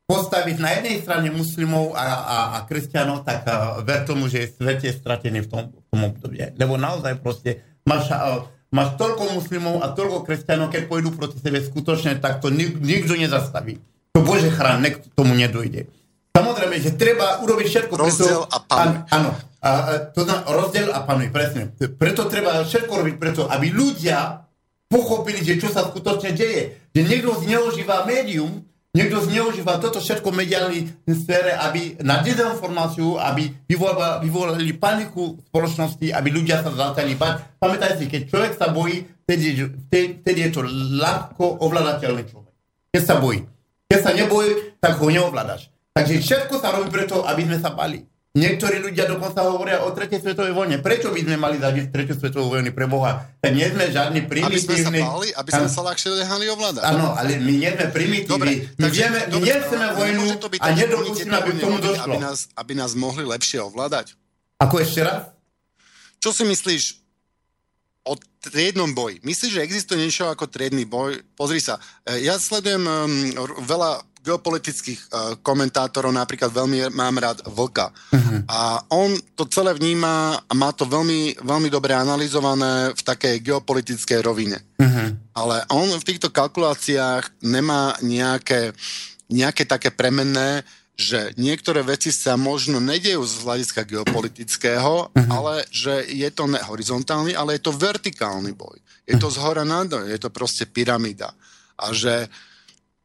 S2: postaviť na jednej strane muslimov a, a, a kresťanov, tak uh, ver tomu, že svet je stratený v tom, v tom období. Lebo naozaj proste máš, uh, máš toľko muslimov a toľko kresťanov, keď pôjdu proti sebe skutočne, tak to nik, nikto nezastaví. To Bože chrán, nek tomu nedojde. Samozrejme, že treba urobiť všetko.
S1: Rozdiel a panuj.
S2: Áno, áno. A, a, to znamená rozdiel a panuj, presne. Preto treba všetko robiť preto, aby ľudia pochopili, že čo sa skutočne deje. Že niekto zneužíva médium, niekto zneužíva toto všetko v mediálnej sfére, aby na dezinformáciu, aby vyvolali, paniku v spoločnosti, aby ľudia sa začali bať. Pamätajte keď človek sa bojí, vtedy, vtedy je to ľahko ovládateľný človek. Keď sa bojí. Keď sa nebojí, tak ho neovládaš. Takže všetko sa robí preto, aby sme sa bali. Niektorí ľudia dokonca hovoria o tretej svetovej vojne. Prečo by sme mali zažiť tretiu svetovú vojnu pre Boha? Tak nie sme žiadni
S1: Aby sme sa
S2: primitívni.
S1: báli, aby sme sa ľahšie nehali ovládať.
S2: Áno, ale my nie sme primitívni. My,
S1: takže-
S2: vieme, my nechceme vojnu a nedopustíme, aby k tomu
S1: vojny
S2: došlo.
S1: Aby nás, aby nás mohli lepšie ovládať.
S2: Ako ešte raz?
S1: Čo si myslíš o triednom boji? Myslíš, že existuje niečo ako triedny boj? Pozri sa, e, ja sledujem um, veľa geopolitických uh, komentátorov, napríklad veľmi mám rád Vlka. Uh-huh. A on to celé vníma a má to veľmi, veľmi dobre analyzované v takej geopolitickej rovine.
S2: Uh-huh.
S1: Ale on v týchto kalkuláciách nemá nejaké, nejaké také premenné, že niektoré veci sa možno nedejú z hľadiska geopolitického, uh-huh. ale že je to ne horizontálny, ale je to vertikálny boj. Je to z hora nadol, je to proste pyramída. A že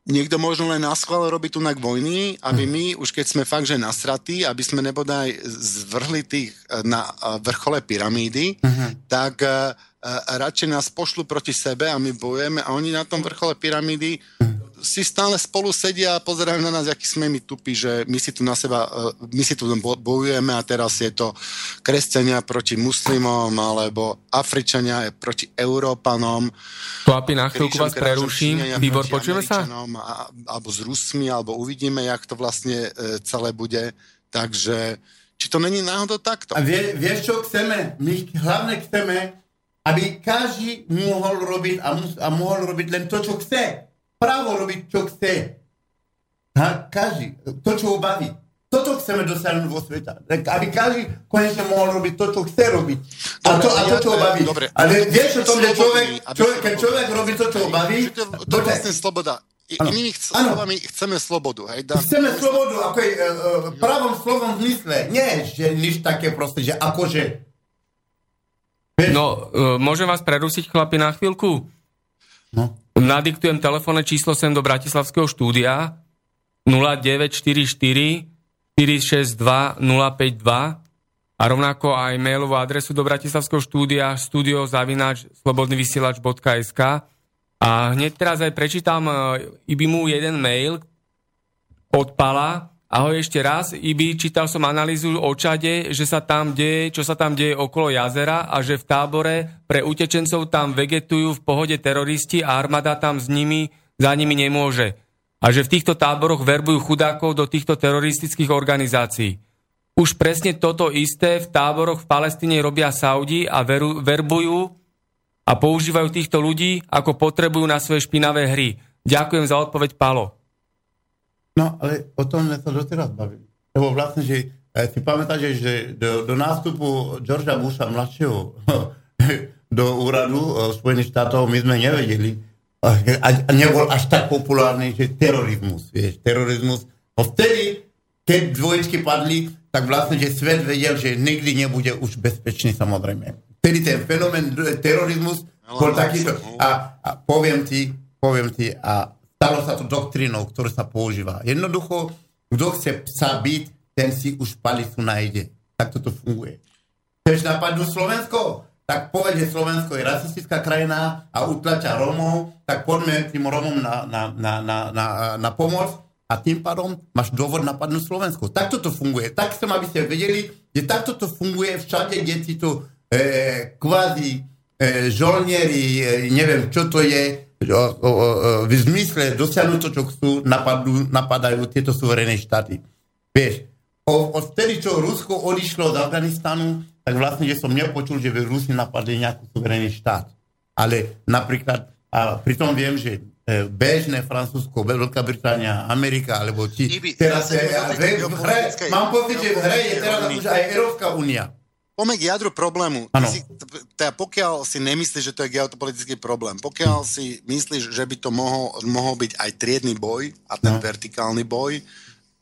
S1: niekto možno len na schvál robí tu vojny, aby my, už keď sme fakt, že nasratí, aby sme nebodaj zvrhli tých eh, na eh, vrchole pyramídy, uh-huh. tak uh, radšej nás pošlu proti sebe a my bojujeme a oni na tom vrchole pyramídy si stále spolu sedia a pozerajú na nás, aký sme my tupí, že my si tu na seba, eh, my si tu bojujeme a teraz je to kresťania proti muslimom alebo Afričania proti Európanom.
S3: Chlapi, na chvíľku vás preruším. Výbor, počujeme sa?
S1: A, alebo s Rusmi, alebo uvidíme, jak to vlastne e, celé bude. Takže, či to není náhodou takto?
S2: A vie, vieš, čo chceme? My hlavne chceme, aby každý mohol robiť a, mus, a mohol robiť len to, čo chce. Právo robiť, čo chce. Ha, každý. To, čo ho baví. Toto chceme dosiahnuť vo sveta. Aby každý konečne mohol robiť to, čo chce robiť. A
S1: Dobre,
S2: to, a to čo ho baví.
S1: dobre.
S2: Ale vieš o tom, že človek, človek, keď človek robí to, čo ho baví,
S1: to, to je vlastne sloboda. Inými slovami chceme slobodu. Hej? Dá,
S2: Chceme slobodu, ako je, e, e, pravom slovom zmysle. Nie, že nič také proste, že akože.
S3: No, e, môžem vás prerušiť, chlapi, na chvíľku?
S2: No.
S3: Nadiktujem telefónne číslo sem do Bratislavského štúdia 0944 462 052 a rovnako aj mailovú adresu do Bratislavského štúdia studiozavináč slobodnyvysielač.sk a hneď teraz aj prečítam e, Ibimu jeden mail od Pala. Ahoj ešte raz. Ibi, čítal som analýzu o Čade, že sa tam deje, čo sa tam deje okolo jazera a že v tábore pre utečencov tam vegetujú v pohode teroristi a armáda tam s nimi, za nimi nemôže. A že v týchto táboroch verbujú chudákov do týchto teroristických organizácií. Už presne toto isté v táboroch v Palestíne robia Saudi a veru, verbujú a používajú týchto ľudí, ako potrebujú na svoje špinavé hry. Ďakujem za odpoveď, Palo.
S2: No, ale o tom sa doteraz bavili. Lebo vlastne, že si pamätáte, že do, do nástupu Georgia Busha mladšieho do úradu eh, Spojených štátov my sme nevedeli, a, nebol až tak populárny, že terorizmus, vieš, terorizmus. No vtedy, keď dvojičky padli, tak vlastne, že svet vedel, že nikdy nebude už bezpečný, samozrejme. Vtedy ten fenomén d- terorizmus bol takýto. A, a poviem ti, poviem ti, a stalo sa to doktrínou, ktorá sa používa. Jednoducho, kto chce psa byť, ten si už palicu nájde. Tak toto funguje. Chceš napadnúť Slovensko? Tak povedz, že Slovensko je rasistická krajina a utlača Romov, tak poďme tým Romom na, na, na, na, na, na pomoc a tým pádom máš dôvod napadnúť Slovensko. Takto to funguje. Tak chcem, aby ste vedeli, že takto to funguje všade, kde si tu e, kvázi e, žolnieri, e, neviem, čo to je, v zmysle dosiahnuť to, čo chcú, napadú, napadajú tieto suverénne štáty. Vieš, o, vtedy, čo Rusko odišlo z Afganistanu, tak vlastne, že som nepočul, že by Rusi napadli nejaký suverénny štát. Ale napríklad, a pritom viem, že e, bežné Francúzsko, Veľká Británia, Amerika, alebo.
S1: Ibi,
S2: teraz, e, hre,
S1: geopolitickej-
S2: mám pocit, že v hre je teraz už aj Európska únia.
S1: Poďme k jadru problému. Si, teda pokiaľ si nemyslíš, že to je geopolitický problém, pokiaľ si myslíš, že by to mohol, mohol byť aj triedny boj a ten
S2: No.
S1: vertikálny boj,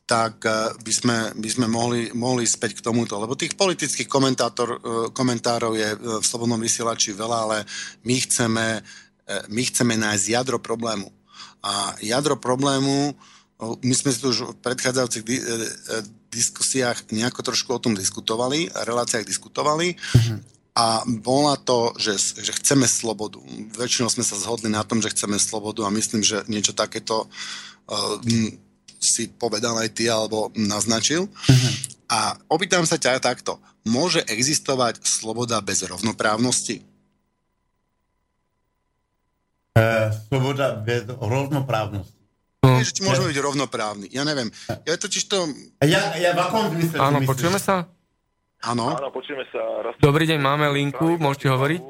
S1: tak eh, by sme, by sme mohli, mohli späť k tomuto. Lebo tých politických komentátor, eh, komentárov je eh, v Slobodnom vysielači veľa, ale my chceme my chceme nájsť jadro problému. A jadro problému, my sme si tu už v predchádzajúcich diskusiách nejako trošku o tom diskutovali, reláciách diskutovali. A bola to, že, že chceme slobodu. Väčšinou sme sa zhodli na tom, že chceme slobodu a myslím, že niečo takéto uh, si povedal aj ty alebo naznačil. A opýtam sa ťa takto. Môže existovať sloboda bez rovnoprávnosti?
S2: E, sloboda bez rovnoprávnosti.
S3: No,
S1: Že ti môžeme byť rovnoprávni. Ja neviem. Ja totiž to...
S2: Ja, ja v akom zmysle
S3: áno, počujeme sa?
S1: Áno.
S5: Áno, počujeme sa. Raz...
S3: Dobrý deň, máme linku, môžete hovoriť?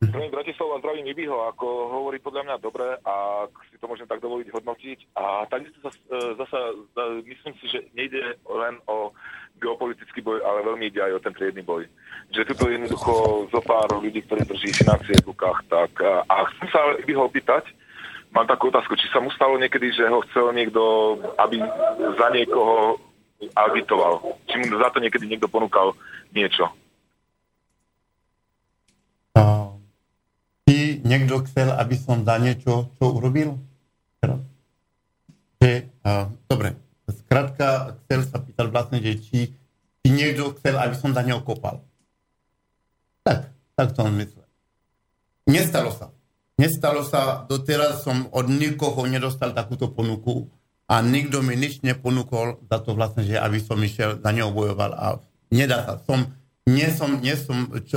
S5: Zdravím Bratislavu a zdravím Ibiho, ako hovorí podľa mňa dobre a ak si to môžem tak dovoliť hodnotiť. A takisto sa, e, zasa, za- myslím si, že nejde len o geopolitický boj, ale veľmi ide aj o ten triedny boj. Že tu jednoducho zo pár ľudí, ktorí drží financie v rukách, tak a, chcem sa Ibiho opýtať, mám takú otázku, či sa mu stalo niekedy, že ho chcel niekto, aby za niekoho agitoval. Či mu za to niekedy niekto ponúkal niečo.
S2: A, Či niekto chcel, aby som za niečo, čo urobil? Teraz. Že, dobre, skrátka chcel sa pýtať vlastne, že či, či niekto chcel, aby som za neho kopal. Tak, tak to on myslel. Nestalo sa. Nestalo sa, doteraz som od nikoho nedostal takúto ponuku a nikto mi nič neponúkol za to vlastne, že aby som išiel za neho bojoval a nedá sa. Som, nie som, nie som čo,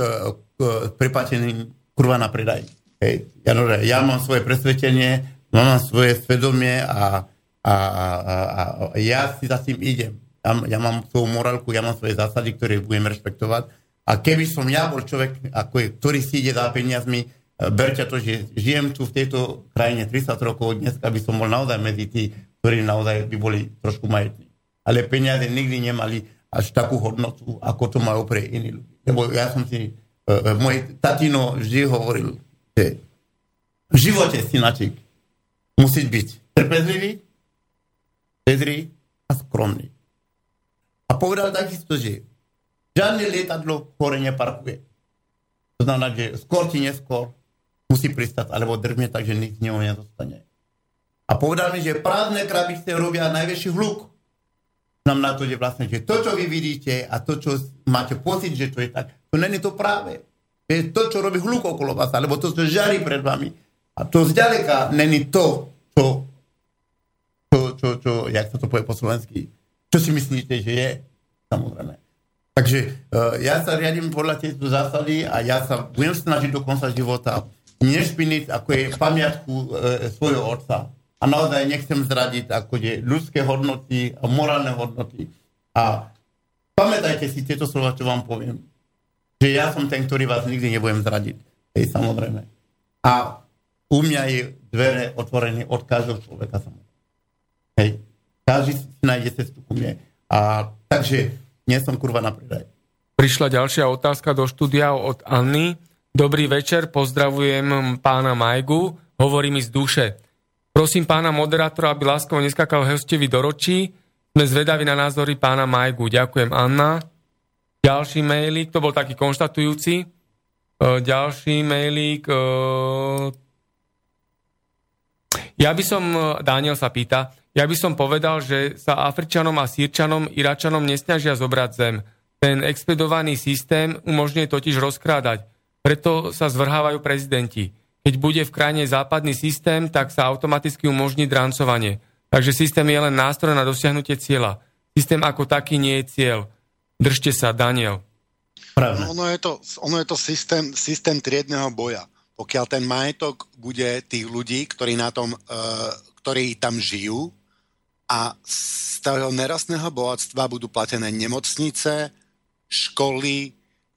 S2: k- pripatený kurva na predaj. Hej. Ja, ja mám svoje presvedčenie, mám svoje svedomie a, a, a, a, a ja si za tým idem. Ja, ja mám svoju morálku, ja mám svoje zásady, ktoré budem rešpektovať. A keby som ja bol človek, ako je, ktorý si ide za peniazmi, berte to, že žijem tu v tejto krajine 30 rokov, dneska by som bol naozaj medzi tí, ktorí naozaj by boli trošku majetní. Ale peniaze nikdy nemali až takú hodnotu, ako to majú pre iní ľudí. Lebo ja som si, uh, môj tatino vždy hovoril, že v živote, synačik, musíš byť trpezlivý, pedrý a skromný. A povedal takisto, že žiadne lietadlo hore neparkuje. To znamená, že skôr či neskôr musí pristať, alebo držme tak, že nič z neho nedostane. A povedal mi, že prázdne krabice robia najväčší hluk. Znamená to, že vlastne, že to, čo vy vidíte a to, čo máte pocit, že to je tak, to není to práve. To je to, čo robí hluk okolo vás, alebo to, čo žarí pred vami. A to zďaleka není to, čo, čo, čo, čo, jak sa to povie po slovensky, čo si myslíte, že je, samozrejme. Takže uh, ja sa riadím podľa tejto zásady a ja sa budem snažiť do konca života nešpiniť, ako je pamiatku uh, svojho otca. A naozaj nechcem zradiť ako je ľudské hodnoty a morálne hodnoty. A pamätajte si tieto slova, čo vám poviem. Že ja som ten, ktorý vás nikdy nebudem zradiť. Hej, samozrejme. A u mňa je dvere otvorené od každého človeka samozrejme. Hej. Každý si nájde cestu ku mne. A takže nie som kurva na predaj.
S3: Prišla ďalšia otázka do štúdia od Anny. Dobrý večer, pozdravujem pána Majgu, hovorí mi z duše. Prosím pána moderátora, aby láskovo neskakal hostevi do ročí. Sme zvedaví na názory pána Majgu. Ďakujem, Anna. Ďalší mailík, to bol taký konštatujúci. E, Ďalší mailík. e, Ja by som, e, Daniel sa pýta, ja by som povedal, že sa Afričanom a Sýrčanom, Iračanom nesnažia zobrať zem. Ten expedovaný systém umožňuje totiž rozkrádať. Preto sa zvrhávajú prezidenti. Keď bude v krajine západný systém, tak sa automaticky umožní drancovanie. Takže systém je len nástroj na dosiahnutie cieľa. Systém ako taký nie je cieľ. Držte sa, Daniel.
S2: Pravda.
S1: No, ono je to, ono je to systém, systém triedného boja. Pokiaľ ten majetok bude tých ľudí, ktorí, na tom, uh, ktorí tam žijú a z toho nerastného bohatstva budú platené nemocnice, školy,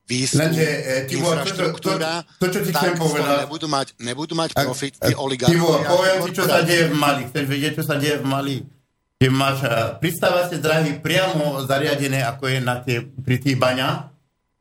S1: výskum,
S2: Lenže, e, Tibor, to,
S1: infraštruktúra,
S2: to- to, čo ti chcem povedať-
S1: nebudú mať, nebudú mať profit tí oligarchovia.
S2: Tibo, poviem ti, čo sa deje v Mali. Chceš vedieť, čo sa deje v Mali? Že máš, eh, pristávate drahy priamo zariadené, ako je na tie, pri tých baňa,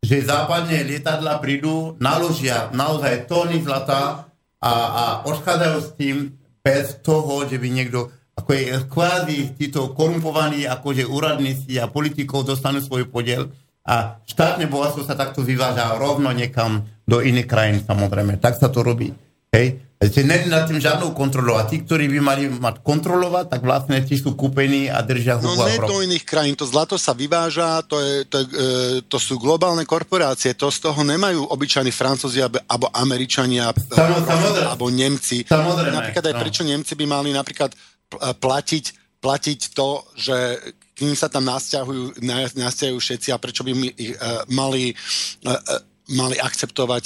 S2: že západne lietadla prídu, naložia naozaj tóny zlata a, a odchádzajú s tým bez toho, že by niekto ako je kvázi títo korumpovaní akože úradníci a politikov dostanú svoj podiel a štátne bohatstvo sa takto vyváža rovno niekam do iných krajín samozrejme. Tak sa to robí. Hej? Že není nad tým žiadnou kontrolou. A tí, ktorí by mali mať kontrolovať, tak vlastne tí sú kúpení a držia
S1: No
S2: hubu
S1: ne
S2: brok.
S1: do iných krajín, to zlato sa vyváža, to, je, to, e, to sú globálne korporácie, to z toho nemajú obyčajní Francúzi alebo- Američania e,
S2: Samo- samozrejme.
S1: alebo Nemci.
S2: Samozrejme,
S1: Napríklad aj
S2: no.
S1: prečo Nemci by mali napríklad pl- platiť, platiť to, že k ním sa tam nasťahujú, na- nasťahujú všetci a prečo by my ich, e, mali, e, mali akceptovať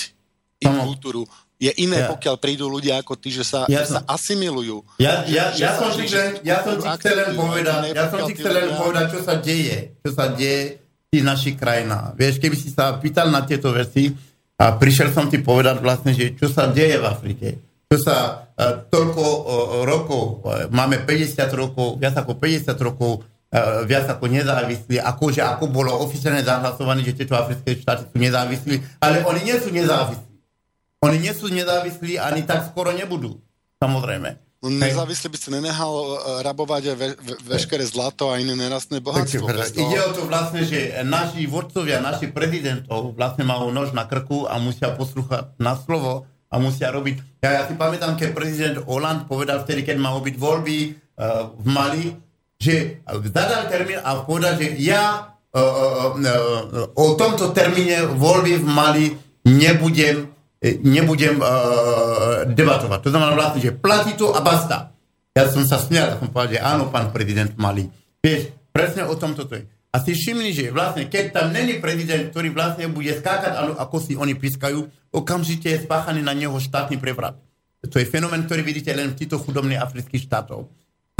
S1: ich
S2: Samo-
S1: kultúru. Je iné,
S2: Ja.
S1: pokiaľ prídu ľudia ako ty, že sa,
S2: Ja
S1: že sa asimilujú.
S2: Ja, ja,
S1: Že-
S2: ja, som ti
S1: že-
S2: ja som ti chcel len povedať, ja som ti
S1: tí
S2: chcel len povedať, čo sa deje, čo sa deje v tých našich krajinách. Vieš, keby si sa pýtal na tieto veci a prišiel som ti povedať vlastne, že čo sa deje v Afrike. Čo sa uh, toľko uh, rokov, uh, máme 50 rokov, viac ako 50 rokov, uh, viac ako nezávislí, akože ako bolo oficiálne zahlasované, že tieto africké štáty sú nezávislí, ale oni nie sú nezávislí. Oni nie sú nezávislí, ani tak skoro nebudú. Samozrejme.
S1: No nezávisle by si nenehal e, rabovať ve, ve, veškeré zlato a iné nerastné bohatstvo. Toho-
S2: Ide o to vlastne, že naši vodcovia, naši prezidentov vlastne majú nož na krku a musia poslúchať na slovo a musia robiť. Ja, ja si pamätám, keď prezident Hollande povedal vtedy, keď mal byť voľby uh, v Mali, že zadal termín a povedal, že ja uh, uh, o tomto termíne voľby v Mali nebudem, nebudem debatovať. To znamená vlastne, že platí to a basta. Ja som sa smial, som povedal, že áno, pán prezident Mali. Vieš, presne o tom toto je. A si všimni, že vlastne, keď tam není prezident, ktorý vlastne bude skákať, ale ako si oni pískajú, okamžite je spáchaný na neho štátny prevrat. To je fenomén, ktorý vidíte len v týchto chudobných afrických štátov.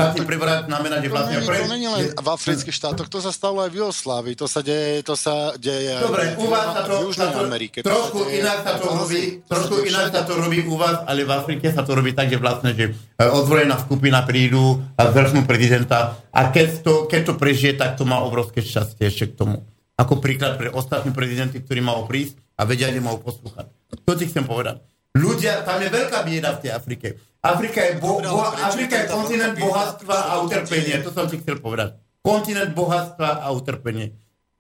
S2: Štátny prevrat znamená, že
S1: To
S2: vlastne...
S1: není, to není len v afrických štátoch, to sa stalo aj v Jugoslávii, to sa deje, to sa deje aj
S2: Dobre, u vás sa to,
S1: v Južnej
S2: to
S1: Amerike. to
S2: trošku inak sa to robí,
S1: to
S2: trošku inak sa to robí u vás, ale v Afrike sa to robí tak, že vlastne, že e, ozbrojená skupina prídu a zvršnú prezidenta a keď to, keď to prežije, tak to má obrovské šťastie ešte k tomu. Ako príklad pre ostatní prezidenty, ktorí majú prísť a vedia, že majú poslúchať. To ti chcem povedať. Ľudia, tam je veľká bieda v tej Afrike. Afrika je, bo, bo, Afrika je kontinent bohatstva a utrpenia. To som ti chcel povedať. Kontinent bohatstva a utrpenie.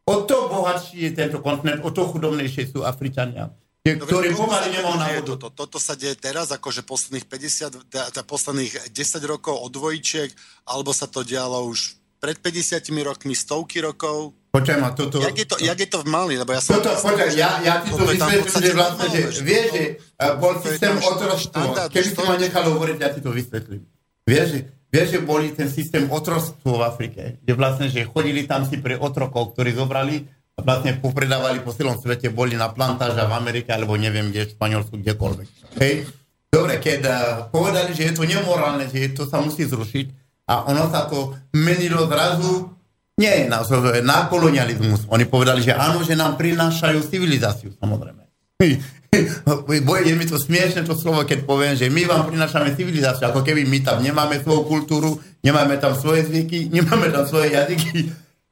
S2: O to bohatší je tento kontinent, o to chudobnejšie sú Afričania, tie- ktorí pomaly nemajú vodu.
S1: Toto, toto sa deje teraz, akože posledných 50, tá, tá posledných 10 rokov od dvojčiek, alebo sa to dialo už pred 50 rokmi, stovky rokov.
S2: Počkaj ma, toto...
S1: Jak je to, jak je to v Mali? Lebo ja som...
S2: Toto, počkaj, ja, ja ti to vysvetlím, že vlastne, že
S1: že
S2: vieš, že uh, bol systém
S1: štandard,
S2: Keby si
S1: to-
S2: ma nechal hovoriť, ja ti to vysvetlím. Vieš, že, vieš, že boli ten systém otrostva v Afrike, kde vlastne, že chodili tam si pre otrokov, ktorí zobrali a vlastne popredávali po celom svete, boli na plantážach v Amerike, alebo neviem kde, v Španielsku, kdekoľvek. Hej? Dobre, keď uh, povedali, že je to nemorálne, že to sa musí zrušiť a ono sa to menilo zrazu nie, na, na kolonializmus. Oni povedali, že áno, že nám prinášajú civilizáciu, samozrejme. Je mi to smiešne to slovo, keď poviem, že my vám prinášame civilizáciu, ako keby my tam nemáme svoju kultúru, nemáme tam svoje zvyky, nemáme tam svoje jazyky.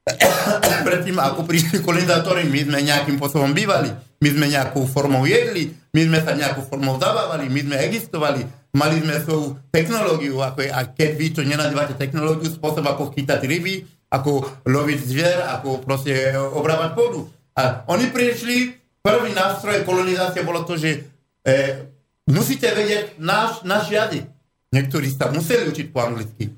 S2: Predtým, ako prišli kolonizátori, my sme nejakým spôsobom bývali, my sme nejakou formou jedli, my sme sa nejakou formou zabávali, my sme existovali, mali sme svoju technológiu, ako je, a keď vy to nenazývate technológiu, spôsob, ako chytať ryby, ako loviť zvier, ako proste obrávať pôdu. A oni prišli, prvý nástroj kolonizácie bolo to, že e, musíte vedieť náš, náš jazyk. Niektorí sa museli učiť po anglicky.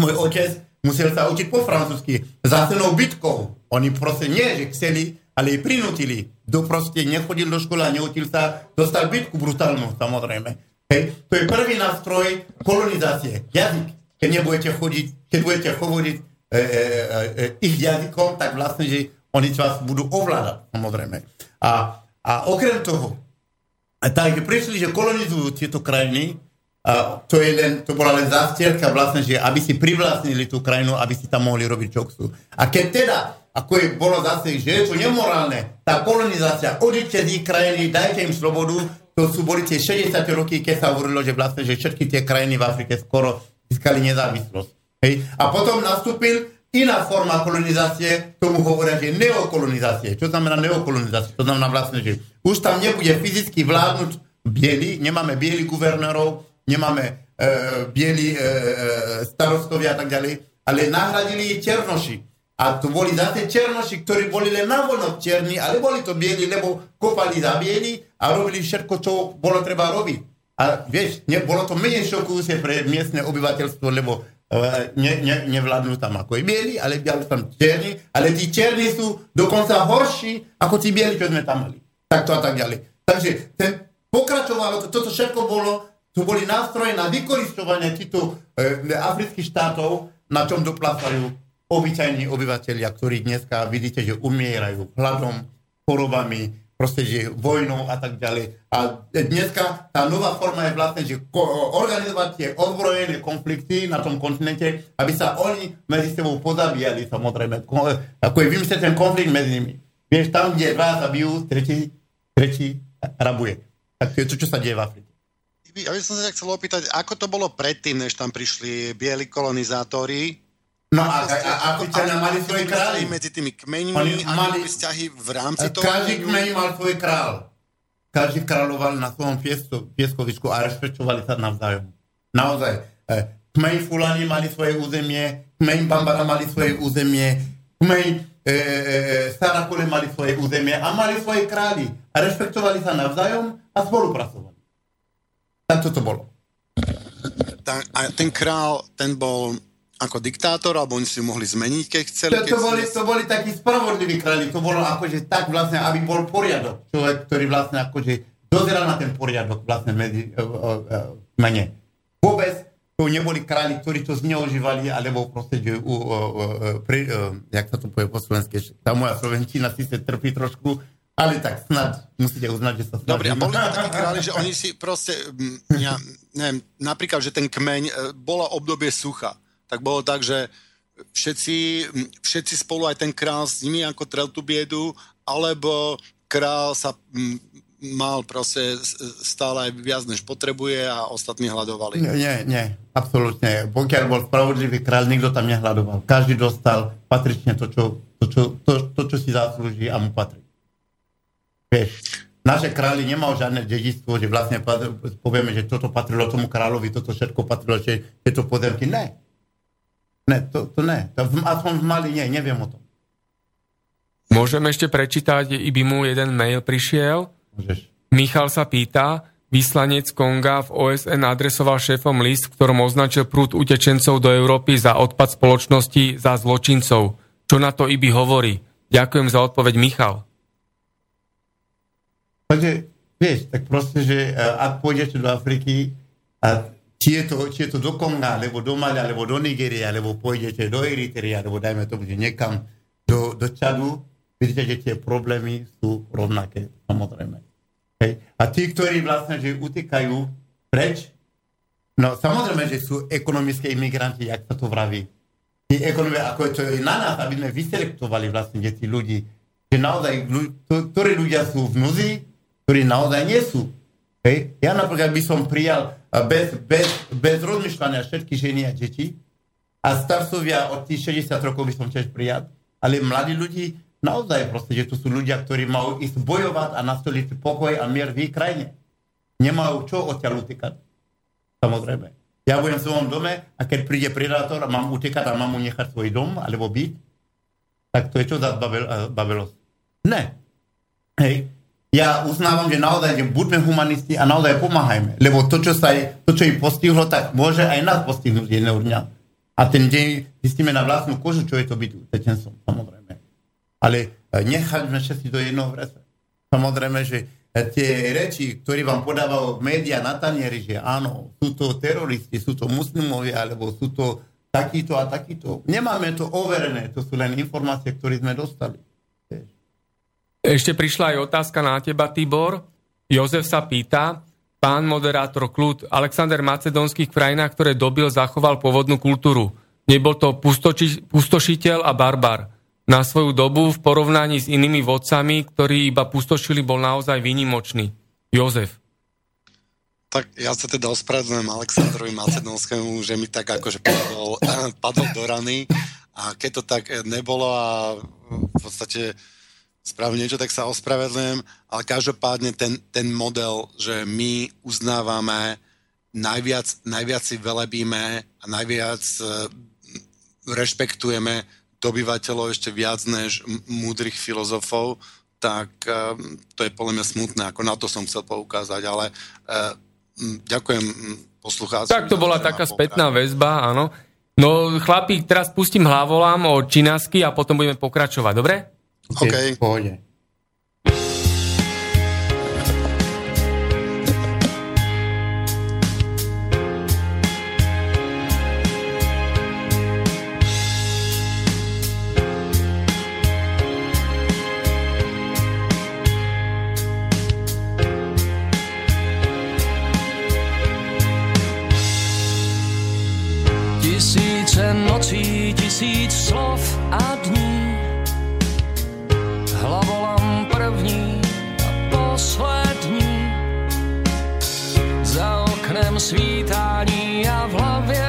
S2: Môj otec musel sa učiť po francúzsky. Za cenou bitkou. Oni proste nie, že chceli, ale ich prinútili. Kto proste nechodil do školy a neučil sa, dostal bitku brutálnu, samozrejme. Hej. To je prvý nástroj kolonizácie. Jazyk. Keď nebudete chodiť, keď budete hovoriť e, e, e, e, ich jazykom, tak vlastne, že oni vás budú ovládať, samozrejme. A, a okrem toho, a takže prišli, že kolonizujú tieto krajiny, a to, je len, to bola len zástierka vlastne, že aby si privlastnili tú krajinu, aby si tam mohli robiť čo chcú. A keď teda, ako je, bolo zase, že je to nemorálne, tá kolonizácia, odíďte z ich krajiny, dajte im slobodu, to sú boli tie 60 roky, keď sa hovorilo, že vlastne, že všetky tie krajiny v Afrike skoro získali nezávislosť. Hej? A potom nastúpil iná forma kolonizácie, tomu hovoria, že neokolonizácie. Čo znamená neokolonizácia? To znamená vlastne, že už tam nebude fyzicky vládnuť bieli, nemáme bieli guvernérov, nemáme e, bieli e, e, starostovia a tak ďalej, ale nahradili černoši. A to boli zase černoši, ktorí boli len navonok černí, ale boli to bieli, lebo kopali za bieli a robili všetko, čo bolo treba robiť. A vieš, ne, bolo to menej šokujúce pre miestne obyvateľstvo, lebo uh, ne, ne, nevládnu tam ako i bieli, ale vládnu tam černí, ale tí černí sú dokonca horší ako tí bieli, čo sme tam mali. Takto a tak ďalej. Takže ten pokračovalo, to, toto všetko bolo, to boli nástroje na vykoristovanie týchto e, afrických štátov, na čom doplácajú obyčajní obyvateľia, ktorí dneska vidíte, že umierajú hladom, chorobami, proste, že vojnou a tak ďalej. A dneska tá nová forma je vlastne, že organizovať tie ozbrojené konflikty na tom kontinente, aby sa oni medzi sebou pozabíjali, samozrejme. Ko- ako je vymyslieť ten konflikt medzi nimi. Vieš, tam, kde dva zabijú, tretí, tretí rabuje. Tak to je to, čo sa deje v Afrike.
S1: Ja by som sa chcel opýtať, ako to bolo predtým, než tam prišli bieli kolonizátori?
S2: No a, a, a Afričania mali svoje králi.
S1: Medzi tými kmeňmi a
S2: mali-
S1: vzťahy v rámci toho?
S2: Každý kmeň mal svoj král. Každý kráľoval na svojom pieskovisku a rešpektovali sa navzájom. Naozaj. eh, Kmeň Fulani mali svoje územie, kmeň Bambara mali svoje územie, kmeň e, e, Sarakole mali svoje územie a mali svoje králi. A rešpektovali sa navzájom a spolupracovali. Tak to bolo.
S1: Tá, a ten král, ten bol ako diktátor, alebo oni si mohli zmeniť, keď chceli?
S2: To, to, boli,
S1: si-
S2: to boli takí spravodliví králi, to bolo akože tak vlastne, aby bol poriadok. Človek, ktorý vlastne akože dozeral na ten poriadok vlastne medzi uh, uh, uh, mene. Vôbec to neboli králi, ktorí to zneužívali, alebo proste, že uh, uh, pri, uh, jak sa to povie po slovensky, ešte tá moja slovenčina síce trpí trošku, ale tak snad musíte uznať, že sa snažím.
S1: Dobre, a boli takí králi, že oni si proste, ja neviem, napríklad, že ten kmeň, bolo obdobie sucha, tak bolo tak, že všetci, všetci spolu, aj ten král s nimi ako trel tú biedu, alebo král sa mal proste stále viac, než potrebuje a ostatní hľadovali.
S2: Nie, nie, absolútne. Pokiaľ bol spravodlivý kráľ, nikto tam nehľadoval. Každý dostal patrične to, čo, to, čo, to, to, čo si zaslúži a mu patrí. Vieš, naše králi nemal žiadne dedičstvo, že vlastne povieme, že toto patrilo tomu kráľovi, toto všetko patrilo, že je to pozemky. Ne. Ne, to, to ne. To, v- aspoň v Mali nie, neviem o tom.
S3: Môžem ešte prečítať, iby mu jeden mail prišiel.
S2: Môžeš.
S3: Michal sa pýta, vyslanec Konga v OSN adresoval šéfom list, v ktorom označil prúd utečencov do Európy za odpad spoločnosti za zločincov. Čo na to Ibi hovorí? Ďakujem za odpoveď, Michal.
S2: Takže, vieš, tak proste, že e, ak pôjdete do Afriky a či je, to, či je to do Konga, alebo do Mali, alebo do Nigerie, alebo pôjdete do Eritrea, alebo dajme tomu, že niekam do, do Čadu, vidíte, že tie problémy sú rovnaké, samozrejme. Hej. A tí, ktorí vlastne, že utekajú preč, no samozrejme, že sú ekonomické imigranti, jak sa to vraví. Tí ekonomie, ako je to je na nás, aby sme vyselektovali vlastne že tí ľudí, že naozaj, ktorí ľudia sú v núzi, ktorí naozaj nie sú. Hej. Ja napríklad by som prijal a bez, bez, bez rozmýšľania všetky ženy a deti a starcovia od tých 60 rokov by som tiež prijal, ale mladí ľudí naozaj proste, že to sú ľudia, ktorí majú ísť bojovať a nastoliť pokoj a mier v ich krajine. Nemajú čo odtiaľ utekať. Samozrejme. Ja budem v svojom dome a keď príde predátor a mám utekať a mám mu nechať svoj dom alebo byt, tak to je čo za babel, eh, babelosť? Ne. Hej. Ja uznávam, že naozaj, že buďme humanisti a naozaj pomáhajme. Lebo to, čo, sa je, to, čo ich postihlo, tak môže aj nás postihnúť jedného dňa. A ten deň zistíme na vlastnú kožu, čo je to byť utečencom, samozrejme. Ale eh, nechaďme všetci do jednoho vrese. Samozrejme, že eh, tie reči, ktoré vám podávajú médiá na tanieri, že áno, sú to teroristi, sú to muslimovia, alebo sú to takýto a takýto. Nemáme to overené, to sú len informácie, ktoré sme dostali.
S3: Ešte prišla aj otázka na teba, Tibor. Jozef sa pýta, pán moderátor Kľud, Alexander Macedónskych v krajinách, ktoré dobil, zachoval pôvodnú kultúru. Nebol to pustoči, pustošiteľ a barbar. Na svoju dobu v porovnaní s inými vodcami, ktorí iba pustošili, bol naozaj výnimočný. Jozef.
S1: Tak ja sa teda ospravedlňujem Aleksandrovi Macedónskému, že mi tak akože padol, padol do rany a keď to tak nebolo a v podstate spravil niečo, tak sa ospravedlňujem, ale každopádne ten, ten model, že my uznávame, najviac, najviac si velebíme a najviac eh, rešpektujeme dobyvateľov ešte viac než múdrych filozofov, tak eh, to je podľa mňa smutné, ako na to som chcel poukázať, ale mm, ďakujem poslucháčom.
S3: Tak to bola taká spätná väzba, áno. No chlapí, teraz pustím hlavolám od Činasky a potom budeme pokračovať, dobre?
S1: OK.
S2: v pohode.
S6: Tisíce nocí, tisíc slov a dní. Svítání a v hlavě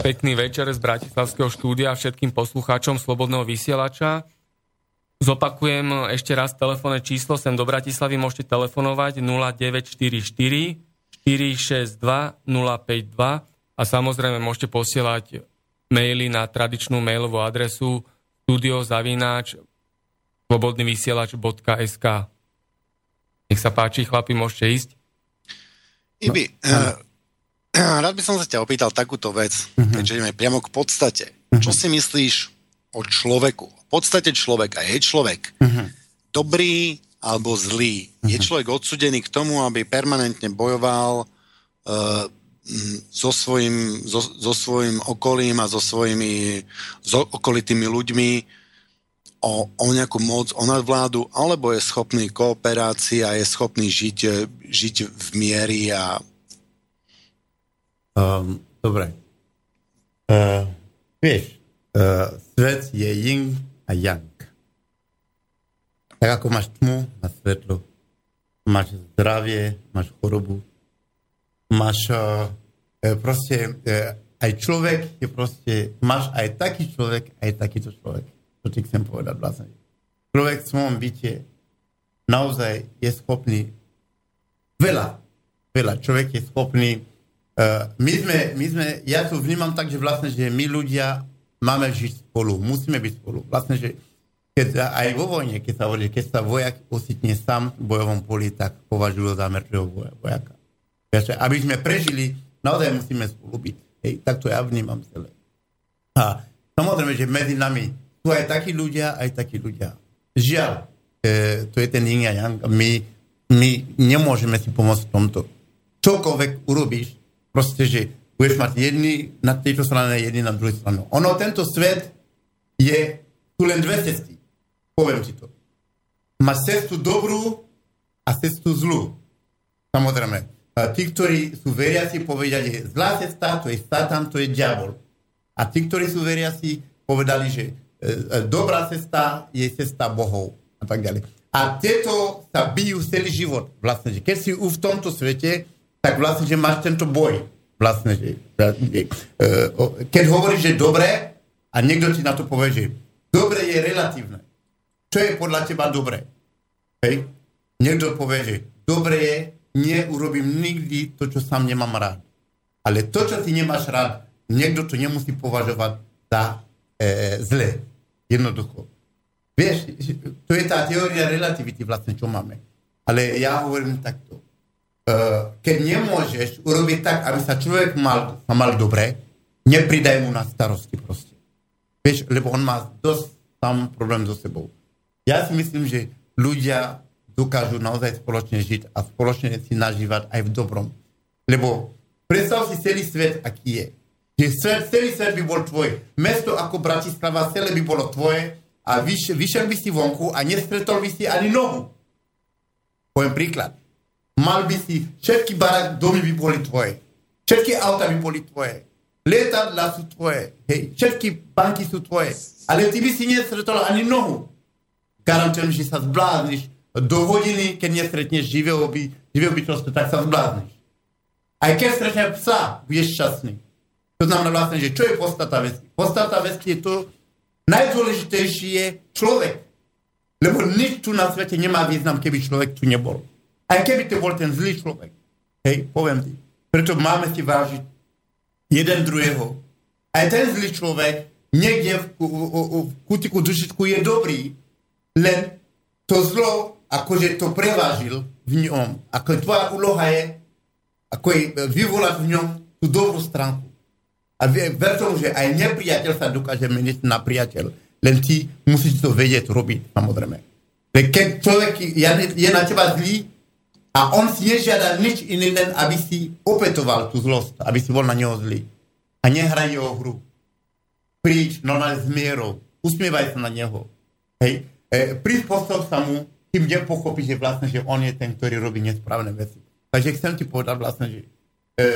S3: pekný večer z Bratislavského štúdia všetkým poslucháčom Slobodného vysielača. Zopakujem ešte raz telefónne číslo, sem do Bratislavy môžete telefonovať 0944 462 052 a samozrejme môžete posielať maily na tradičnú mailovú adresu studiozavináč slobodnyvysielač.sk Nech sa páči, chlapi, môžete ísť.
S1: Ibi, uh, rád by som sa ťa opýtal takúto vec, uh-huh. keďže ideme priamo k podstate. Uh-huh. Čo si myslíš o človeku? V podstate človeka. Je človek uh-huh. dobrý alebo zlý? Uh-huh. Je človek odsudený k tomu, aby permanentne bojoval uh, so svojim, so, so svojim okolím a so svojimi so okolitými ľuďmi o, o nejakú moc, o nadvládu, alebo je schopný kooperácii a je schopný žiť, žiť v miery a...
S2: Um, dobre. Uh, vieš, uh, svet je yin a yang. Tak ako máš tmu a svetlo, máš zdravie, máš chorobu, máš uh, proste, uh, aj človek je proste, máš aj taký človek, aj takýto človek to ti chcem povedať vlastne. Človek v svojom byte naozaj je schopný veľa, veľa. Človek je schopný my, sme, my sme, ja to vnímam tak, že vlastne, že my ľudia máme žiť spolu, musíme byť spolu. Vlastne, že keď, aj vo vojne, keď sa hovorí, keď sa vojak ositne sám v bojovom poli, tak považujú za mŕtvého vojaka. Aby sme prežili, naozaj musíme spolu byť. Hej, tak to ja vnímam celé. A samozrejme, že medzi nami sú aj takí ľudia, aj takí ľudia. Žiaľ, e, to je ten yin a yang. My, my nemôžeme si pomôcť v tomto. Čokoľvek urobíš, proste, že budeš mať jedni na tejto strane, jedni na druhej strane. Ono, tento svet je, tu len dve cesty. Poviem ti to. Máš cestu dobrú a cestu zlú. Samozrejme. A tí, ktorí sú veriaci, povedia, že zlá cesta, to je Satan, to je diabol. A tí, ktorí sú veriaci, povedali, že E, e, dobrá cesta je cesta Bohov a tak ďalej. A tieto sa bijú celý život. Vlastne, keď si v tomto svete, tak vlastne, že máš tento boj. Vlastne, že, e, keď hovoríš, že dobre a niekto ti na to povie, že dobre je relatívne. Čo je podľa teba dobre? Hej? Niekto povie, že dobre je, neurobím nikdy to, čo sám nemám rád. Ale to, čo ty nemáš rád, niekto to nemusí považovať za e, zle. Jednoducho. Vieš, to je tá teória relativity vlastne, čo máme. Ale ja hovorím takto. Keď nemôžeš urobiť tak, aby sa človek mal, mal dobre, nepridaj mu na starosti proste. Vieš, lebo on má dosť tam problém so sebou. Ja si myslím, že ľudia dokážu naozaj spoločne žiť a spoločne si nažívať aj v dobrom. Lebo predstav si celý svet, aký je že svet, celý svet by bol tvoj. Mesto ako Bratislava, celé by bolo tvoje a vyš, vyšiel by si vonku a nestretol by si ani nohu. Poviem príklad. Mal by si, všetky barak, domy by boli tvoje. Všetky auta by boli tvoje. Lietadla sú tvoje. Hej, všetky banky sú tvoje. Ale ty by si nestretol ani nohu. Garantujem, že sa zblázniš. Do hodiny, keď nestretneš živého, by, živého bytosti, tak sa zblázniš. Aj keď stretneš psa, budeš šťastný. To znamená vlastne, že čo je podstata veci? Podstata veci je to, najdôležitejší je človek. Lebo nič tu na svete nemá význam, keby človek tu nebol. Aj keby to bol ten zlý človek. Hej, poviem ti. Preto máme si vážiť jeden druhého. Aj ten zlý človek niekde v, v, kutiku dušičku je dobrý, len to zlo, akože to prevážil v ňom. Ako tvoja úloha je, ako je vyvolať v ňom tú dobrú stránku. A ver tomu, že aj nepriateľ sa dokáže meniť na priateľ. Len ty musíš to vedieť robiť, samozrejme. Keď človek je na teba zlý a on si nežiada nič iné, len aby si opetoval tú zlost, aby si bol na neho zlý. A nehraj jeho hru. Príď normálne s mierou. Usmievaj sa na neho. Hej. E, prispôsob sa mu, kým nepochopí, že vlastne, že on je ten, ktorý robí nesprávne veci. Takže chcem ti povedať vlastne, že e,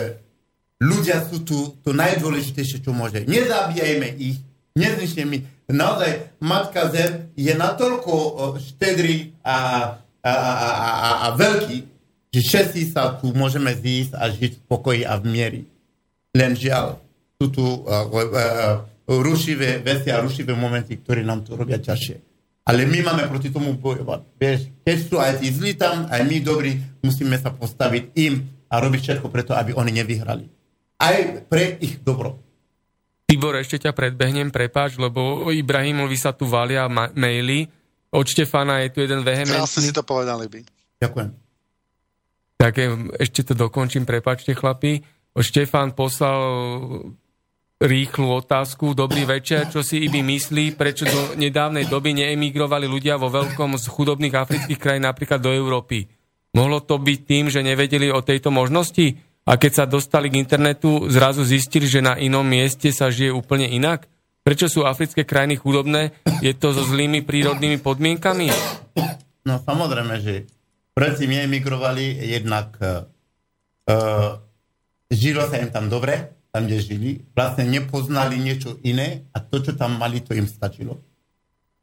S2: ľudia sú tu to najdôležitejšie, čo môže. Nezabíjajme ich, nezničneme. Naozaj, Matka Zem je natoľko štedrý a, a, a, a, a, veľký, že všetci sa tu môžeme zísť a žiť v pokoji a v miery. Len žiaľ, sú tu uh, uh, rušivé veci a rušivé momenty, ktoré nám to robia ťažšie. Ale my máme proti tomu bojovať. Vieš, keď sú aj tí zlí tam, aj my dobrí, musíme sa postaviť im a robiť všetko preto, aby oni nevyhrali aj pre ich dobro.
S3: Tibor, ešte ťa predbehnem, prepáč, lebo Ibrahimovi sa tu valia ma- maily. Od Štefana je tu jeden vehementný...
S1: Krásne si to povedali by.
S2: Ďakujem.
S3: Tak ešte to dokončím, prepáčte chlapi. Štefan poslal rýchlu otázku. Dobrý večer, čo si Ibi myslí, prečo do nedávnej doby neemigrovali ľudia vo veľkom z chudobných afrických krajín napríklad do Európy? Mohlo to byť tým, že nevedeli o tejto možnosti? a keď sa dostali k internetu, zrazu zistili, že na inom mieste sa žije úplne inak? Prečo sú africké krajiny chudobné? Je to so zlými prírodnými podmienkami?
S2: No samozrejme, že predtým emigrovali jednak uh, žilo sa im tam dobre, tam, kde žili, vlastne nepoznali niečo iné a to, čo tam mali, to im stačilo.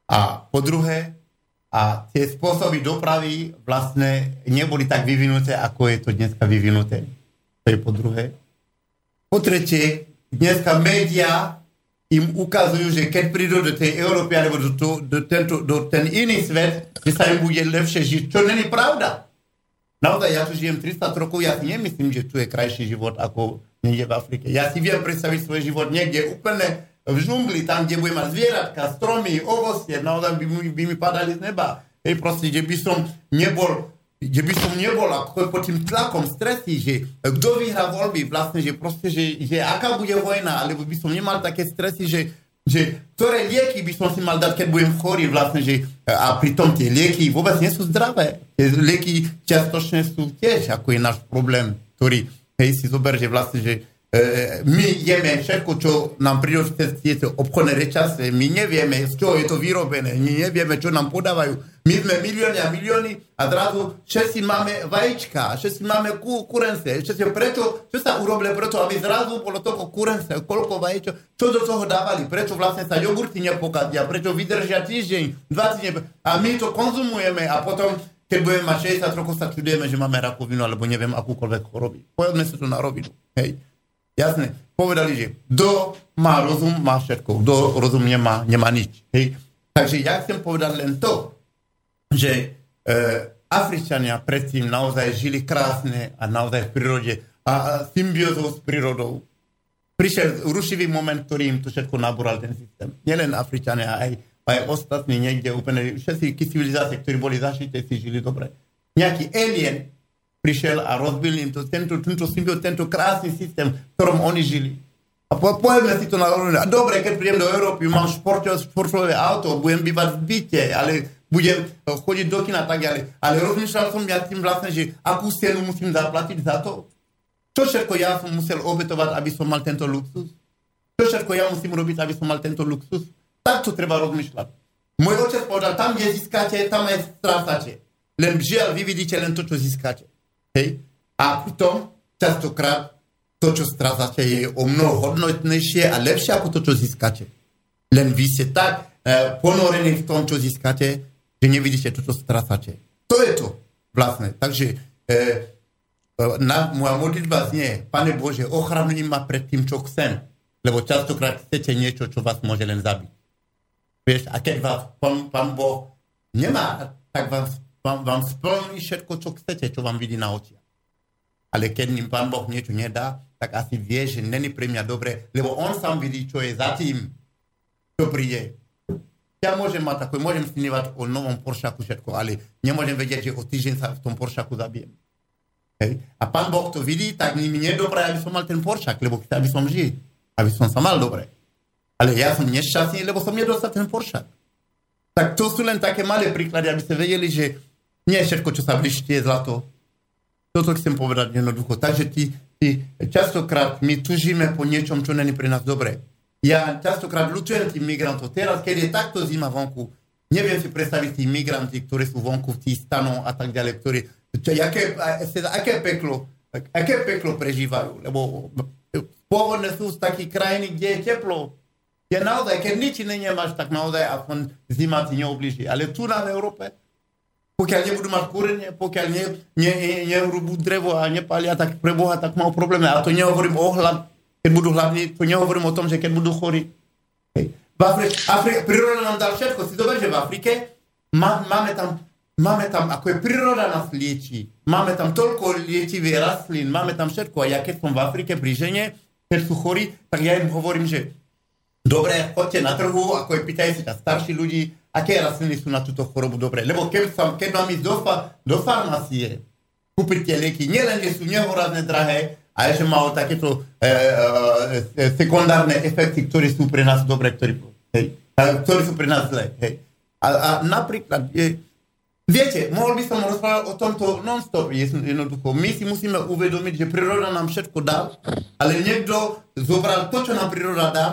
S2: A po druhé, a tie spôsoby dopravy vlastne neboli tak vyvinuté, ako je to dneska vyvinuté. To je po druhé. Po tretie, dneska médiá im ukazujú, že keď prídu do tej Európy alebo do, to, do, tento, do ten iný svet, že sa im bude lepšie žiť, čo není pravda. Naozaj, ja tu žijem 300 rokov, ja si nemyslím, že tu je krajší život ako niekde v Afrike. Ja si viem predstaviť svoj život niekde úplne v žungli, tam, kde budem mať zvieratka, stromy, ovocie, naozaj by, by mi padali z neba. Hej, proste, kde by som nebol že by som nebol ako pod tým tlakom stresy, že kto vyhrá voľby, vlastne, že proste, že, že aká bude vojna, alebo by som nemal také stresy, že, že ktoré lieky by som si mal dať, keď budem chorý vlastne, že a pritom tie lieky vôbec nie sú zdravé. Tie lieky čiastočne sú tiež, ako je náš problém, ktorý, hej, si zober, že vlastne, že e, my jeme všetko, čo nám prídu cez tieto obchodné reťazce, my nevieme, z čoho je to vyrobené, my nevieme, čo nám podávajú. My sme milióny a milióny a zrazu všetci máme vajíčka, všetci máme ku, všetci, prečo, čo sa urobilo preto, aby zrazu bolo toľko kurence, koľko vajíčok, čo do toho dávali, prečo vlastne sa jogurty nepokazia, prečo vydržia týždeň, dva týždne a my to konzumujeme a potom keď budeme mať 60 rokov, sa čudujeme, že máme rakovinu, alebo neviem akúkoľvek choroby. Povedzme si to na rovinu. Hej. Jasne. Povedali, že kto má rozum, má všetko. Kto rozum nemá, nemá nič. Hej. Takže ja chcem povedať len to, že e, Afričania predtým naozaj žili krásne a naozaj v prírode a, a symbiózou s prírodou. Prišiel rušivý moment, ktorý im to všetko nabúral ten systém. Nielen Afričania, aj, aj ostatní niekde úplne, všetky civilizácie, ktorí boli zašité, si žili dobre. Nejaký alien prišiel a rozbil im to, tento, tento symbióz, tento krásny systém, v ktorom oni žili. A po, povedzme si to na rovinu. A dobre, keď prídem do Európy, mám športové auto, budem bývať v byte, ale budem chodiť do kina tak ďalej. Ale rozmýšľal som ja tým vlastne, že akú cenu musím zaplatiť za to. Čo všetko ja som musel obetovať, aby som mal tento luxus? Čo všetko ja musím robiť, aby som mal tento luxus? Tak to treba rozmýšľať. Môj otec povedal, tam, kde získate, tam aj strácate. Len žiaľ, vy vidíte len to, čo získate. Hej? A pritom častokrát to, čo strácate, je o mnoho hodnotnejšie a lepšie ako to, čo získate. Len vy ste tak e, ponorení v tom, čo získate, že nevidíte to, čo strácate. To je to vlastne. Takže e, na, moja modlitba znie, Pane Bože, ochraňuj ma pred tým, čo chcem. Lebo častokrát chcete niečo, čo vás môže len zabiť. Vieš, a keď vás pán, pán Boh nemá, tak vám, vám, vám splní všetko, čo chcete, čo vám vidí na očiach. Ale keď ním pán Boh niečo nedá, tak asi vie, že není pre mňa dobre, lebo on sám vidí, čo je za tým, čo príde. Ja môžem mať takové, môžem snívať o novom Poršaku všetko, ale nemôžem vedieť, že o týždeň sa v tom Poršaku zabijem. Hej. A pán Boh to vidí, tak mi nie je dobré, aby som mal ten Poršak, lebo chce, aby som žil, aby som sa mal dobre. Ale ja som nešťastný, lebo som nedostal ten Poršak. Tak to sú len také malé príklady, aby ste vedeli, že nie všetko, čo sa blížti, je zlato. Toto chcem povedať jednoducho. Takže ty, ty, častokrát my tužíme po niečom, čo není pre nás dobré. Ja častokrát ľutujem tých migrantov. Teraz, keď je takto zima vonku, neviem si predstaviť tých migranti, ktorí sú vonku v tých stanov a tak ďalej, ktorí, čo, aké, aké peklo, aké peklo prežívajú. Lebo pôvodne sú z takých krajiny, kde je teplo. Je naozaj, keď nič iné nemáš, tak naozaj aspoň zima ti neoblíži. Ale tu na Európe, pokiaľ nebudú mať kúrenie, pokiaľ ne, ne, ne, nerúbú drevo a nepália, tak pre Boha tak majú problémy. A to nehovorím o hlad, keď budú hladní, to nehovorím o tom, že keď budú chorí. Hej. V Afrike, Afrike, príroda nám dá všetko. Si dober, že v Afrike má, máme tam Máme tam, ako je príroda nás lieči. Máme tam toľko liečivých rastlín, máme tam všetko. A ja keď som v Afrike pri žene, keď sú chorí, tak ja im hovorím, že dobre, choďte na trhu, ako je pýtajú sa starší ľudí, aké rastliny sú na túto chorobu dobré. Lebo keď, som, keď mám ísť do, do farmácie, kúpiť tie lieky, nielen, že sú nehorazne drahé, a že majú takéto e, e, e, sekundárne efekty, ktoré sú pre nás dobré, ktoré, sú pre nás zlé. Hej. A, a napríklad, je, Viete, mohol by som rozprávať o tomto non-stop jedno- jednoducho. My si musíme uvedomiť, že príroda nám všetko dá, ale niekto zobral to, čo nám príroda dá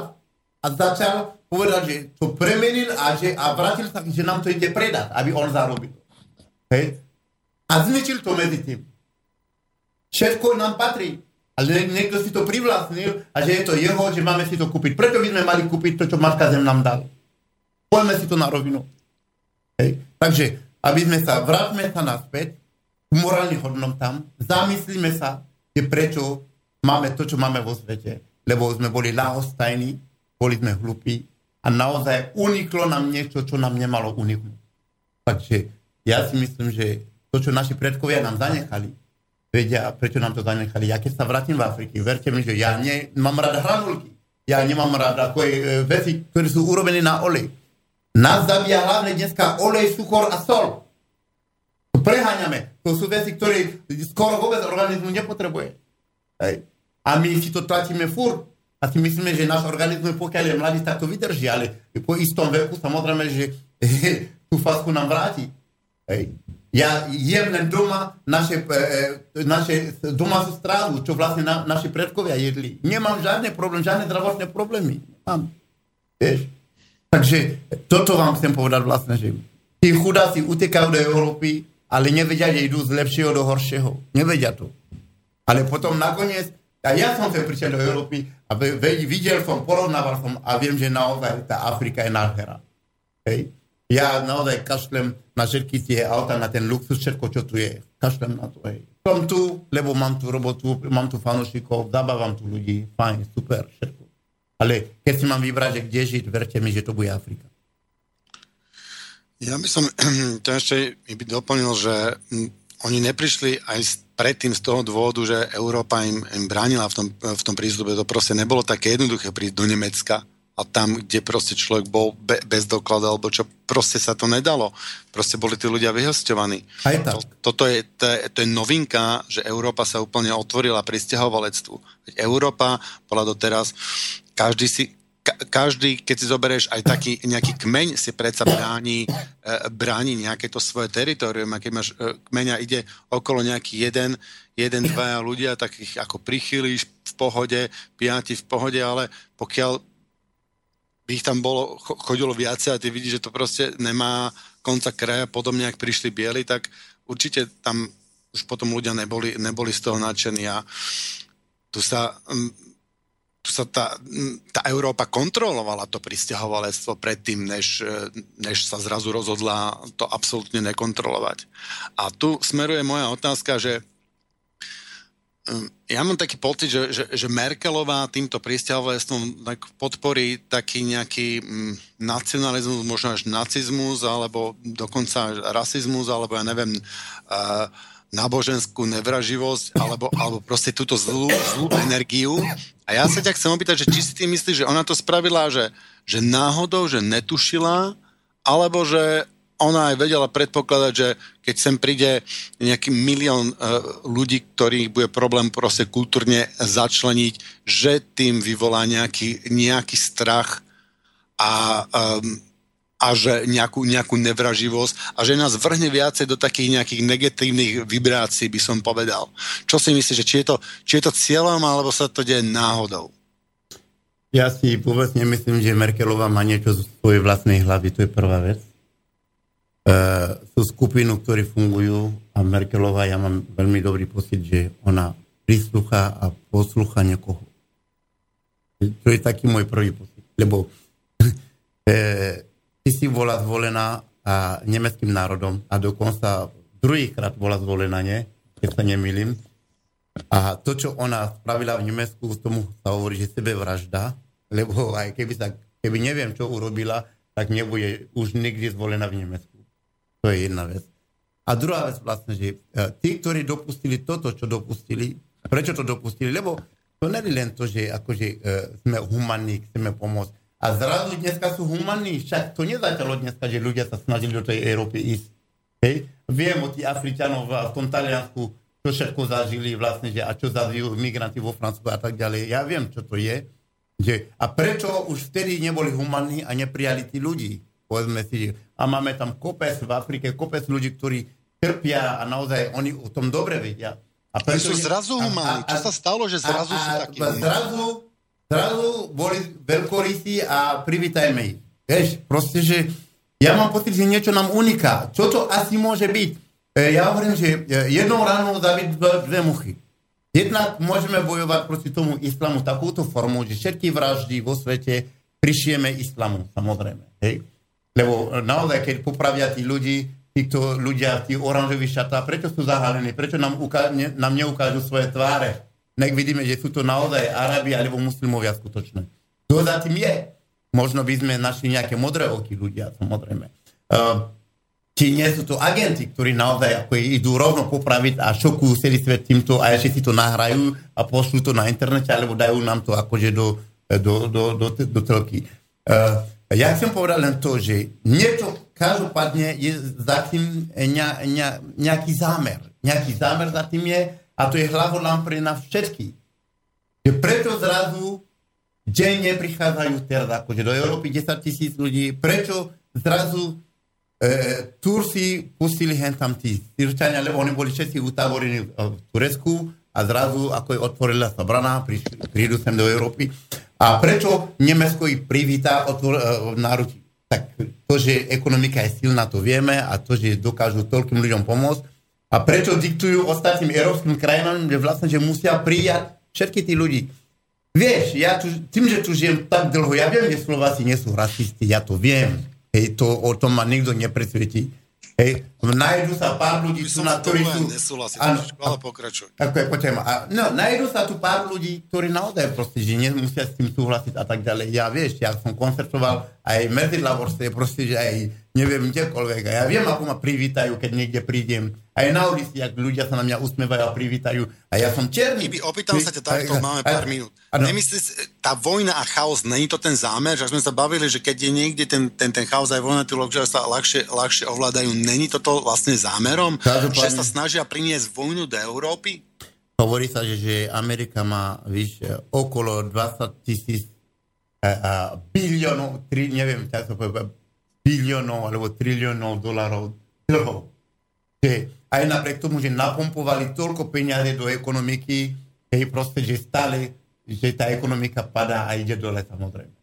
S2: a začal povedať, že to premenil a, že, a vrátil sa, že nám to ide predať, aby on zarobil. Hej? A zničil to medzi tým. Všetko nám patrí. Ale nie- niekto si to privlastnil a že je to jeho, že máme si to kúpiť. Preto by sme mali kúpiť to, čo Matka Zem nám dal. Poďme si to na rovinu. Hej. Takže, aby sme sa, vráťme sa naspäť k morálnym hodnotám, zamyslíme sa, že prečo máme to, čo máme vo svete. Lebo sme boli ľahostajní, boli sme hlupí a naozaj uniklo nám niečo, čo nám nemalo uniknúť. Takže ja si myslím, že to, čo naši predkovia nám zanechali, vedia, prečo nám to zanechali. Ja keď sa vrátim v Afriky, verte mi, že ja ne, mám rád hranulky. Ja nemám rád ako je, e, veci, ktoré sú urobené na olej. Nás zabíja hlavne dneska olej, cukor a sol. To preháňame. To sú veci, ktoré skoro vôbec organizmu nepotrebuje. Hej. A my si to tlačíme furt. A si myslíme, že náš organizmus, pokiaľ je mladý, tak to vydrží, ale po istom veku samozrejme, že tú fasku nám vráti. Hej. Ja jem len doma naše, e, e, naše domácu strávu, čo vlastne na, naši predkovia jedli. Nemám žiadne problém, žiadne zdravotné problémy. Mám. Vieš? Takže toto vám chcem povedať vlastne, že tí chudáci utekajú do Európy, ale nevedia, že idú z lepšieho do horšieho. Nevedia to. Ale potom nakoniec, a ja som sem prišiel do Európy a videl som, porovnával som a viem, že naozaj tá Afrika je nádhera. Hej. Ja naozaj kašlem na všetky tie auta, na ten luxus, všetko, čo tu je. Kašlem na to. Hej. Som tu, lebo mám tu robotu, mám tu fanúšikov, zabávam tu ľudí, fajn, super, všetko. Ale keď si mám vybrať, že kde žiť, verte mi, že to bude Afrika.
S1: Ja by som to ešte by doplnil, že mm, oni neprišli aj s- predtým z toho dôvodu, že Európa im, im bránila v tom, v tom prístupe. To proste nebolo také jednoduché prísť do Nemecka a tam, kde proste človek bol be, bez dokladu, alebo čo, proste sa to nedalo. Proste boli tí ľudia vyhostovaní.
S2: Aj tak.
S1: To, toto je, to, je, to je novinka, že Európa sa úplne otvorila pri stiahovalectvu. Veď Európa bola doteraz, každý si, ka, každý, keď si zoberieš aj taký nejaký kmeň, si predsa bráni, e, bráni nejaké to svoje teritorium. A keď máš e, kmeňa, ide okolo nejaký jeden, jeden, dvaja ľudia, takých ako prichylíš v pohode, piati v pohode, ale pokiaľ by ich tam bolo, cho- chodilo viacej a ty vidíš, že to proste nemá konca kraja, podobne ak prišli bieli, tak určite tam už potom ľudia neboli, neboli z toho nadšení a tu sa, sa tá, tá Európa kontrolovala to pristahovalectvo predtým, než, e, než sa zrazu rozhodla to absolútne nekontrolovať. A tu smeruje moja otázka, že ja mám taký pocit, že, že, že Merkelová týmto pristahovalectvom tak podporí taký nejaký nacionalizmus, možno až nacizmus, alebo dokonca rasizmus, alebo ja neviem, uh, náboženskú nevraživosť, alebo, alebo proste túto zlú, zlú energiu. A ja sa ťa chcem opýtať, že či si ty myslíš, že ona to spravila, že, že náhodou, že netušila, alebo že ona aj vedela predpokladať, že keď sem príde nejaký milión uh, ľudí, ktorých bude problém proste kultúrne začleniť, že tým vyvolá nejaký, nejaký strach a, um, a že nejakú, nejakú nevraživosť a že nás vrhne viacej do takých nejakých negatívnych vibrácií, by som povedal. Čo si myslíš, že či je to, či je to cieľom, alebo sa to deje náhodou?
S2: Ja si vôbec nemyslím, že Merkelová má niečo zo svojej vlastnej hlavy, to je prvá vec. E, sú skupinu, ktorí fungujú a Merkelová, ja mám veľmi dobrý pocit, že ona prislúcha a poslúcha niekoho. To je taký môj prvý pocit. Lebo e, ty si bola zvolená a nemeckým národom a dokonca druhýkrát bola zvolená, nie? Keď sa nemýlim. A to, čo ona spravila v Nemecku, tomu sa hovorí, že sebevražda, lebo aj keby, sa, keby neviem, čo urobila, tak nebude už nikdy zvolená v Nemecku. To je jedna vec. A druhá vec vlastne, že e, tí, ktorí dopustili toto, čo dopustili, prečo to dopustili? Lebo to nie je len to, že akože, e, sme humanní, chceme pomôcť. A zrazu dneska sú humanní. Však to nezačalo dneska, že ľudia sa snažili do tej Európy ísť. Hej? Viem o tých Afričanov v tom Taliansku, čo všetko zažili vlastne, že a čo zažijú migranti vo Francúzsku a tak ďalej. Ja viem, čo to je. Že, a prečo už vtedy neboli humanní a neprijali tí ľudí? povedzme si, a máme tam kopec v Afrike, kopec ľudí, ktorí trpia a naozaj oni o tom dobre vedia. A
S1: Oni sú zrazu humáni. Čo sa stalo, že zrazu sú takí?
S2: Zrazu, zrazu boli veľkorysí a privítajme ich. Vieš, proste, že ja mám pocit, že niečo nám uniká. Čo to asi môže byť? E, ja hovorím, že e, jednou ránou zabiť dve, muchy. Jednak môžeme bojovať proti tomu islamu takúto formou, že všetky vraždy vo svete prišieme islamu, samozrejme. Hej? Lebo e, naozaj, keď popravia tí ľudí, títo ľudia, tí oranžoví šatá, prečo sú zahalení, prečo nám, uká- ne, nám neukážu svoje tváre? Nech vidíme, že sú to naozaj Arabi alebo muslimovia skutočné. To za tým je. Možno by sme našli nejaké modré oky ľudia, samozrejme. Uh, či nie sú to agenti, ktorí naozaj ako idú rovno popraviť a šokujú celý svet týmto a ešte si to nahrajú a pošlú to na internete, alebo dajú nám to akože do, do, do, do, do telky. Uh, ja chcem povedať len to, že niečo každopádne je za tým ne, ne, nejaký zámer. Nejaký zámer za tým je a to je hlavolám pre nás všetkých. Že preto zrazu denne prichádzajú teraz akože do Európy 10 tisíc ľudí. Prečo zrazu e, Turci pustili hen tam tí Syrčania, lebo oni boli všetci utavorení v, v Turecku a zrazu, ako je otvorila sa brana, prídu sem do Európy. A prečo Nemecko ich privíta otvor, e, náručí? Tak to, že ekonomika je silná, to vieme a to, že dokážu toľkým ľuďom pomôcť. A prečo diktujú ostatným európskym krajinám, že vlastne, že musia prijať všetky tí ľudí. Vieš, ja tu, tým, že tu žijem tak dlho, ja viem, že Slováci nie sú rasisti, ja to viem. Hej, to, o tom ma nikto nepresvedčí. Hej, nájdu sa pár ľudí, tu na
S1: na to
S2: ktorí sú...
S1: trošku, ale pokračuj.
S2: Ako je, poďme. A, no, nájdu sa tu pár ľudí, ktorí naozaj proste, že nemusia s tým súhlasiť a tak ďalej. Ja vieš, ja som koncertoval aj medzi Lavorste, proste, že aj neviem kdekoľvek. A ja viem, ako ma privítajú, keď niekde prídem. Aj na ulici, ak ľudia sa na mňa usmievajú a privítajú. A ja som černý.
S1: Ibi, opýtam sa ťa takto, máme pár minút. Nemyslíš, tá vojna a chaos, není to ten zámer, že sme sa bavili, že keď je niekde ten, ten, ten chaos aj vojna, tí ľudia sa ľahšie, ľahšie ovládajú, není toto vlastne zámerom?
S2: Každopádne-
S1: Že sa snažia priniesť vojnu do Európy?
S2: Hovorí sa, že, že Amerika má víš, okolo 20 tisíc a, a biliónov, tri, neviem, tak to povie, biliónov alebo triliónov dolarov dlhov. Aj napriek tomu, že napompovali toľko peniaze do ekonomiky, hej, proste, že stále, že tá ekonomika padá a ide dole samozrejme.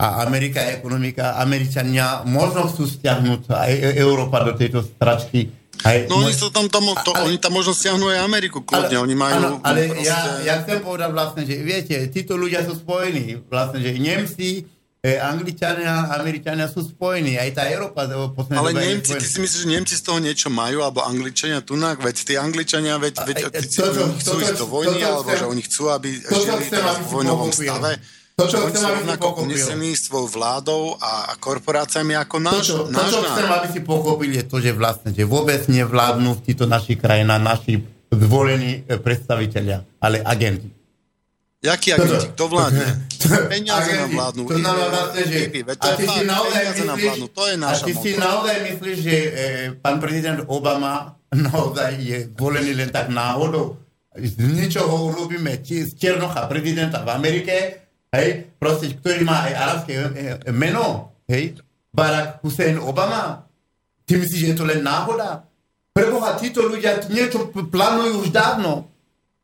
S2: A Amerika ekonomika, Američania možno chcú stiahnuť aj E- Európa do tejto stračky. Aj,
S1: No oni, sa tam, tam, to,
S2: Ale-
S1: oni tam možno stiahnu aj Ameriku, kľudne, oni majú...
S2: Áno, ale
S1: proste-
S2: ja, ja chcem povedať vlastne, že viete, títo ľudia sú spojení. Vlastne, že Nemci, e, Angličania, Američania sú spojení. Aj tá Európa
S1: Ale Nemci, ty si myslíš, že Nemci z toho niečo majú, alebo Angličania tunak, veď tí Angličania, veď, veď
S2: A-
S1: tí,
S2: toto-
S1: oni chcú
S2: toto-
S1: ísť do vojny,
S2: toto
S1: alebo
S2: chcem-
S1: že oni chcú, aby
S2: toto
S1: žili
S2: chcem,
S1: teraz v vojnovom stave.
S2: Toto
S1: Že oni
S2: chcem,
S1: sú rovnako unesení svojou vládou a, a korporáciami ako
S2: To,
S1: náš,
S2: čo, to,
S1: náš
S2: čo chcem, aby si pochopili, je to, že vlastne, že vôbec nevládnu v týchto našich krajinách naši zvolení e, predstaviteľia, ale agenti.
S1: Jaký agenti? Kto vládne? Peniaze nám vládnu.
S2: To znamená vlastne, že...
S1: To
S2: a ty si naozaj
S1: nám
S2: myslíš,
S1: to je
S2: a
S1: naša
S2: ty
S1: moc.
S2: si naozaj myslíš, že e, pán prezident Obama naozaj je volený len tak náhodou. Z ničoho urobíme z Černocha prezidenta v Amerike, hej, proste, ktorý má aj arabské e, e, meno, hej, Barack Hussein Obama. Ty myslíš, že je to len náhoda? Preboha, títo ľudia niečo plánujú už dávno.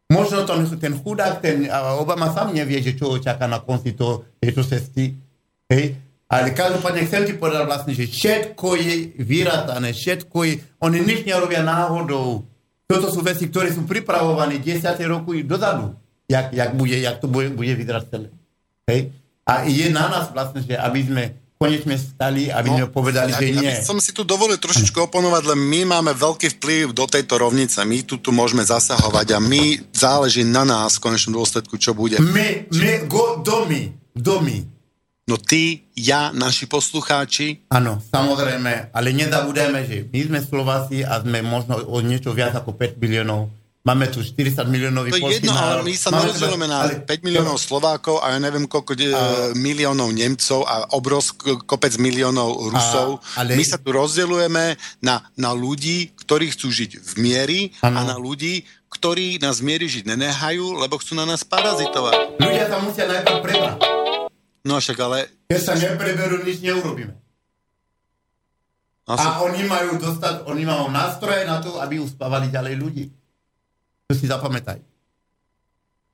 S2: Možno to, ten chudák, ten Obama sám nevie, že čo ho čaká na konci to, tejto cesty. Hej? Ale každopádne chcem ti povedať vlastne, že všetko je vyratané, všetko je, oni nič nerobia náhodou. Toto sú veci, ktoré sú pripravované 10 rokov dozadu, jak, jak, bude, jak to bude, bude vyzerať celé. Hej? A je na nás vlastne, že aby sme konečne stali, aby sme povedali,
S1: No, ja,
S2: že nie.
S1: Ja by som si tu dovolil trošičku oponovať, len my máme veľký vplyv do tejto rovnice. My tu, tu môžeme zasahovať a my záleží na nás v konečnom dôsledku, čo bude.
S2: My, my, go, domy, domy.
S1: No ty, ja, naši poslucháči,
S2: Áno, samozrejme, ale nezabudeme, že my sme Slováci a sme možno o niečo viac ako 5 miliónov. Máme tu 40 miliónový
S1: to je jedno, ale my sa
S2: teda-
S1: na
S2: ale-
S1: 5 miliónov Slovákov a ja neviem koľko e, miliónov Nemcov a obrovsk kopec miliónov Rusov.
S2: ale-
S1: My sa tu rozdielujeme na, na ľudí, ktorí chcú žiť v miery a
S2: Áno.
S1: na ľudí, ktorí nás miery žiť nenehajú, lebo chcú na nás parazitovať.
S2: Ľudia sa musia najprv prebrať.
S1: No však ale
S2: Keď sa nepreberú, nič neurobíme.
S1: Asi.
S2: A oni majú dostať, oni majú nástroje na to, aby uspávali ďalej ľudí. To si zapamätaj.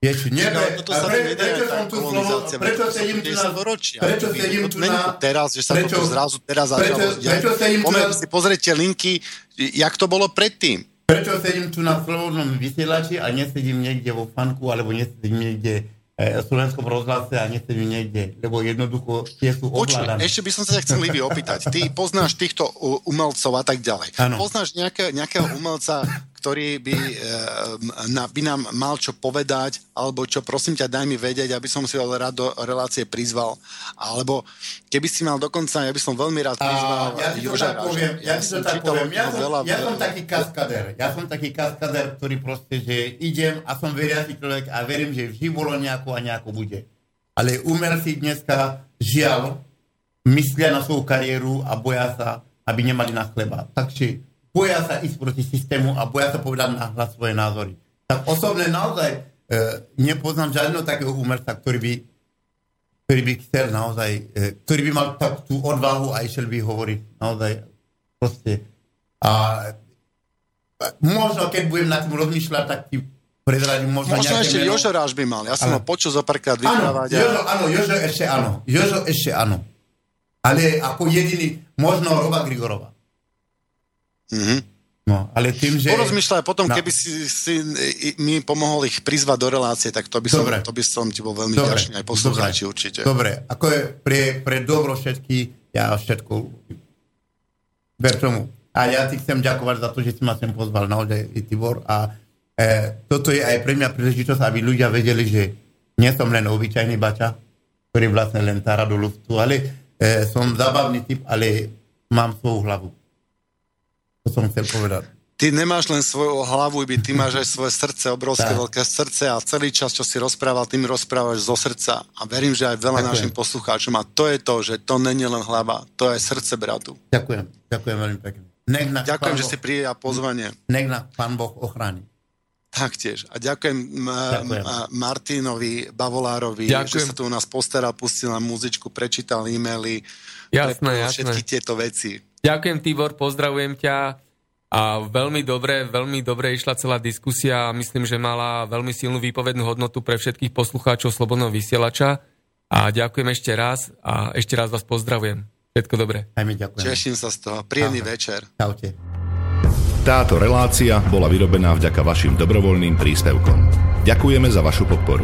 S2: Vieš, pre,
S1: toto
S2: a
S1: sa
S2: pre, prečo som tu slovo, prečo
S1: to
S2: sedím
S1: tu
S2: na...
S1: storočia.
S2: Prečo
S1: To
S2: sedím
S1: to
S2: tu na...
S1: to teraz, že sa
S2: prečo,
S1: toto zrazu teraz začalo
S2: prečo, prečo sedím tu na...
S1: si pozrieť tie linky, jak to bolo predtým.
S2: Prečo sedím tu na slobodnom vysielači a nesedím niekde vo fanku, alebo nesedím niekde e, v slovenskom rozhlase a nesedím niekde, lebo jednoducho tie sú
S1: Počuj,
S2: ovládané.
S1: ešte by som sa ťa chcel Livi opýtať. Ty poznáš týchto umelcov a tak ďalej.
S2: Áno.
S1: Poznáš nejaké, nejakého umelca, ktorý by, e, na, by nám mal čo povedať, alebo čo, prosím ťa, daj mi vedieť, aby som si ho rád do relácie prizval. Alebo keby si mal dokonca, ja by som veľmi rád prizval
S2: A ja ti to
S1: Joža
S2: tak poviem, ja ti to
S1: som
S2: tak
S1: čítal
S2: poviem. Ja
S1: od neho
S2: som,
S1: veľa,
S2: ja som
S1: veľa-
S2: taký kaskader. Ja som taký kaskader, ktorý proste, že idem a som veriaci človek a verím, že vždy bolo nejako a nejako bude. Ale umelci dneska, žiaľ, myslia na svoju kariéru a boja sa, aby nemali na chleba. Takže boja sa ísť proti systému a boja sa povedať na hlas svoje názory. Tak osobne naozaj e, nepoznám žiadneho takého umelca, ktorý by ktorý by chcel naozaj, e, ktorý by mal tak tú odvahu a išiel by hovoriť naozaj proste. A a možno, keď budem nad tým rozmýšľať, tak ti prezradím možno,
S1: Možno ešte
S2: meno.
S1: Jožo Ráž by mal. Ja som
S2: Áno.
S1: ho počul zo párkrát
S2: Áno,
S1: vyprávať. a-
S2: Jožo, áno, Jožo ešte áno. Jožo ešte áno. Ale ako jediný, možno Roba Grigorova.
S1: Mhm.
S2: No, ale tým, že...
S1: Porozmýšľaj potom,
S2: No.
S1: keby si, si mi pomohol ich prizvať do relácie, tak to by som,
S2: Dobre.
S1: to by som ti bol veľmi
S2: Dobre,
S1: vďačný, aj poslucháči určite.
S2: Dobre, ako je pre, pre dobro všetky, ja všetko ver tomu. A ja ti chcem ďakovať za to, že si ma sem pozval naozaj, Tibor. A e, toto je aj pre mňa príležitosť, aby ľudia vedeli, že nie som len obyčajný bača, ktorý vlastne len tára do luftu, ale e, som zabavný typ, ale mám svoju hlavu. To som chcel povedať.
S1: Ty nemáš len svoju hlavu, iby ty máš aj svoje srdce, obrovské
S2: Tak.
S1: veľké srdce a celý čas, čo si rozprával, ty mi rozprávaš zo srdca. A verím, že aj veľa
S2: Ďakujem.
S1: našim poslucháčom. A to je to, že to není len hlava, to je srdce bratu.
S2: Ďakujem, ďakujem veľmi pekne. Nech nás
S1: Ďakujem, že si
S2: Boh,
S1: prijal pozvanie.
S2: nech nás Pán Boh ochráni.
S1: Taktiež. A ďakujem,
S2: Ďakujem.
S1: Martinovi Bavolárovi,
S3: Ďakujem.
S1: že sa tu u nás postaral, pustil nám muzičku, prečítal e-maily,
S3: Jasné, jasné.
S1: všetky tieto veci.
S3: Ďakujem, Tibor, pozdravujem ťa. A veľmi dobre, veľmi dobre išla celá diskusia a myslím, že mala veľmi silnú výpovednú hodnotu pre všetkých poslucháčov Slobodného vysielača. A ďakujem ešte raz a ešte raz vás pozdravujem. Všetko dobré.
S2: Aj mi ďakujem.
S1: Teším sa z toho. Príjemný
S2: Ahoj.
S1: večer.
S2: Čaute.
S7: Táto relácia bola vyrobená vďaka vašim dobrovoľným príspevkom. Ďakujeme za vašu podporu.